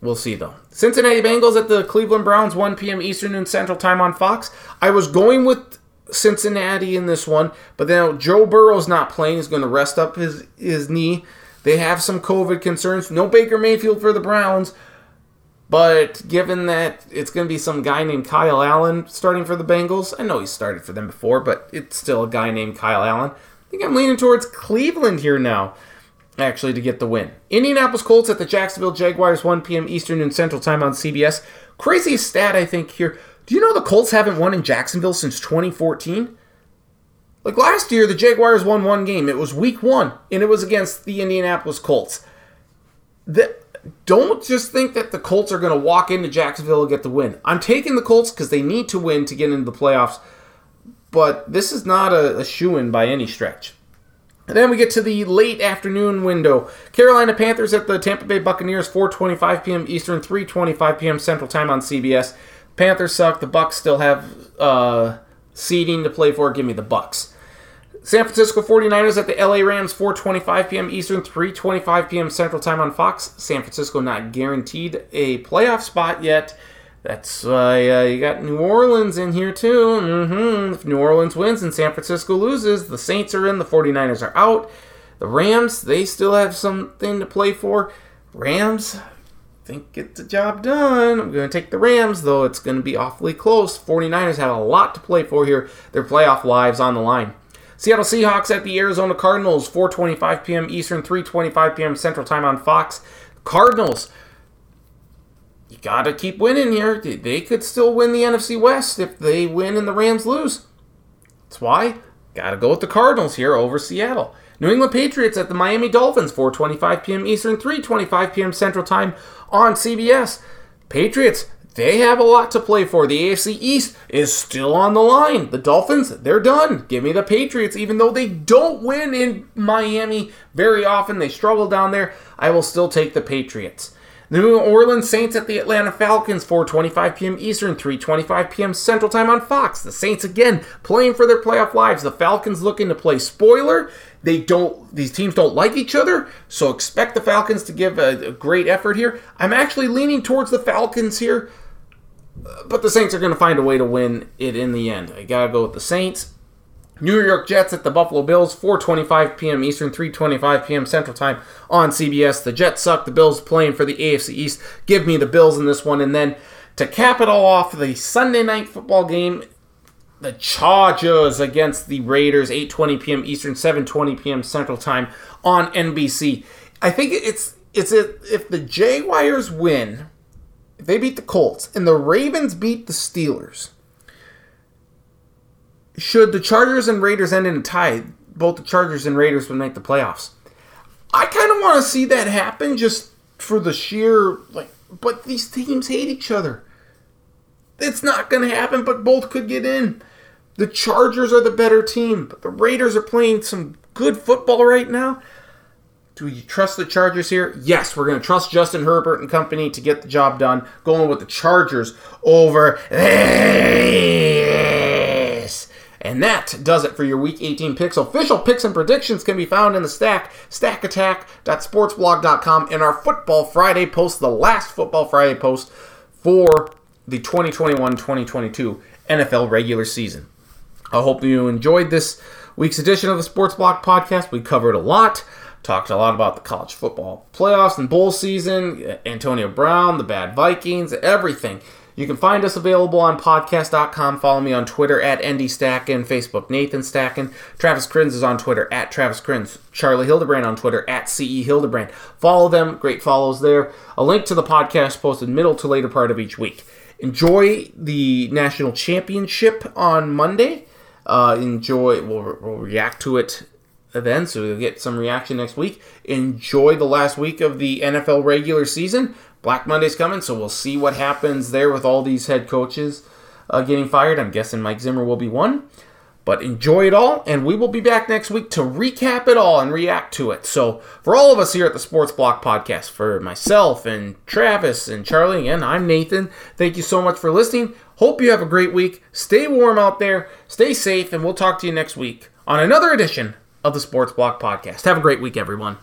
we'll see though. Cincinnati Bengals at the Cleveland Browns, 1 p.m. Eastern and Central Time on Fox. I was going with Cincinnati in this one, but now Joe Burrow's not playing. He's going to rest up his his knee. They have some COVID concerns. No Baker Mayfield for the Browns. But given that it's going to be some guy named Kyle Allen starting for the Bengals, I know he started for them before, but it's still a guy named Kyle Allen. I think I'm leaning towards Cleveland here now, actually, to get the win. Indianapolis Colts at the Jacksonville Jaguars, 1 p.m. Eastern and Central Time on CBS. Crazy stat, I think, here. Do you know the Colts haven't won in Jacksonville since 2014? Like last year, the Jaguars won one game. It was week one, and it was against the Indianapolis Colts. The, don't just think that the Colts are going to walk into Jacksonville and get the win. I'm taking the Colts because they need to win to get into the playoffs, but this is not a, a shoe in by any stretch. And then we get to the late afternoon window. Carolina Panthers at the Tampa Bay Buccaneers, 4:25 p.m. Eastern, 3:25 p.m. Central Time on CBS. Panthers suck. The Bucks still have uh, seeding to play for. Give me the Bucks. San Francisco 49ers at the LA Rams, 4:25 p.m. Eastern, 3:25 p.m. Central Time on Fox. San Francisco not guaranteed a playoff spot yet. That's why uh, you got New Orleans in here too. Mm-hmm. If New Orleans wins and San Francisco loses, the Saints are in, the 49ers are out. The Rams, they still have something to play for. Rams, think get the job done. I'm going to take the Rams, though it's going to be awfully close. 49ers have a lot to play for here. Their playoff lives on the line. Seattle Seahawks at the Arizona Cardinals, 4:25 p.m. Eastern, 3:25 p.m. Central Time on Fox. Cardinals, you got to keep winning here. They could still win the NFC West if they win and the Rams lose. That's why got to go with the Cardinals here over Seattle. New England Patriots at the Miami Dolphins, 4:25 p.m. Eastern, 3:25 p.m. Central Time on CBS. Patriots they have a lot to play for. The AFC East is still on the line. The Dolphins, they're done. Give me the Patriots, even though they don't win in Miami very often. They struggle down there. I will still take the Patriots. New Orleans Saints at the Atlanta Falcons, 4:25 p.m. Eastern, 3:25 p.m. Central Time on Fox. The Saints again playing for their playoff lives. The Falcons looking to play spoiler. They don't; these teams don't like each other, so expect the Falcons to give a, a great effort here. I'm actually leaning towards the Falcons here uh, but the Saints are going to find a way to win it in the end. I got to go with the Saints. New York Jets at the Buffalo Bills, 4:25 p.m. Eastern, 3:25 p.m. Central Time on CBS. The Jets suck. The Bills playing for the AFC East. Give me the Bills in this one, and then to cap it all off, the Sunday night football game, the Chargers against the Raiders, 8:20 p.m. Eastern, 7:20 p.m. Central Time on NBC. I think it's it's if the Jaguars win, if they beat the Colts, and the Ravens beat the Steelers should the Chargers and Raiders end in a tie, both the Chargers and Raiders would make the playoffs. I kind of want to see that happen just for the sheer like but these teams hate each other. It's not going to happen, but both could get in. The Chargers are the better team, but the Raiders are playing some good football right now. Do you trust the Chargers here? Yes, we're going to trust Justin Herbert and company to get the job done. Going with the Chargers over this. and that does it for your Week 18 picks. Official picks and predictions can be found in the stack, stackattack.sportsblog.com, and our Football Friday post, the last Football Friday post for the 2021 2022 NFL regular season. I hope you enjoyed this week's edition of the Sports Block podcast. We covered a lot, talked a lot about the college football playoffs and bowl season, Antonio Brown, the bad Vikings, everything. You can find us available on podcast.com. Follow me on Twitter at Andy Stacken, Facebook Nathan Stacken. Travis Crins is on Twitter at Travis Crins. Charlie Hildebrand on Twitter at CE Hildebrand. Follow them. Great follows there. A link to the podcast posted middle to later part of each week. Enjoy the national championship on Monday. Uh, enjoy. We'll, we'll react to it then, so we'll get some reaction next week. Enjoy the last week of the NFL regular season. Black Monday's coming, so we'll see what happens there with all these head coaches uh, getting fired. I'm guessing Mike Zimmer will be one. But enjoy it all, and we will be back next week to recap it all and react to it. So, for all of us here at the Sports Block Podcast, for myself and Travis and Charlie, and I'm Nathan, thank you so much for listening. Hope you have a great week. Stay warm out there, stay safe, and we'll talk to you next week on another edition of the Sports Block Podcast. Have a great week, everyone.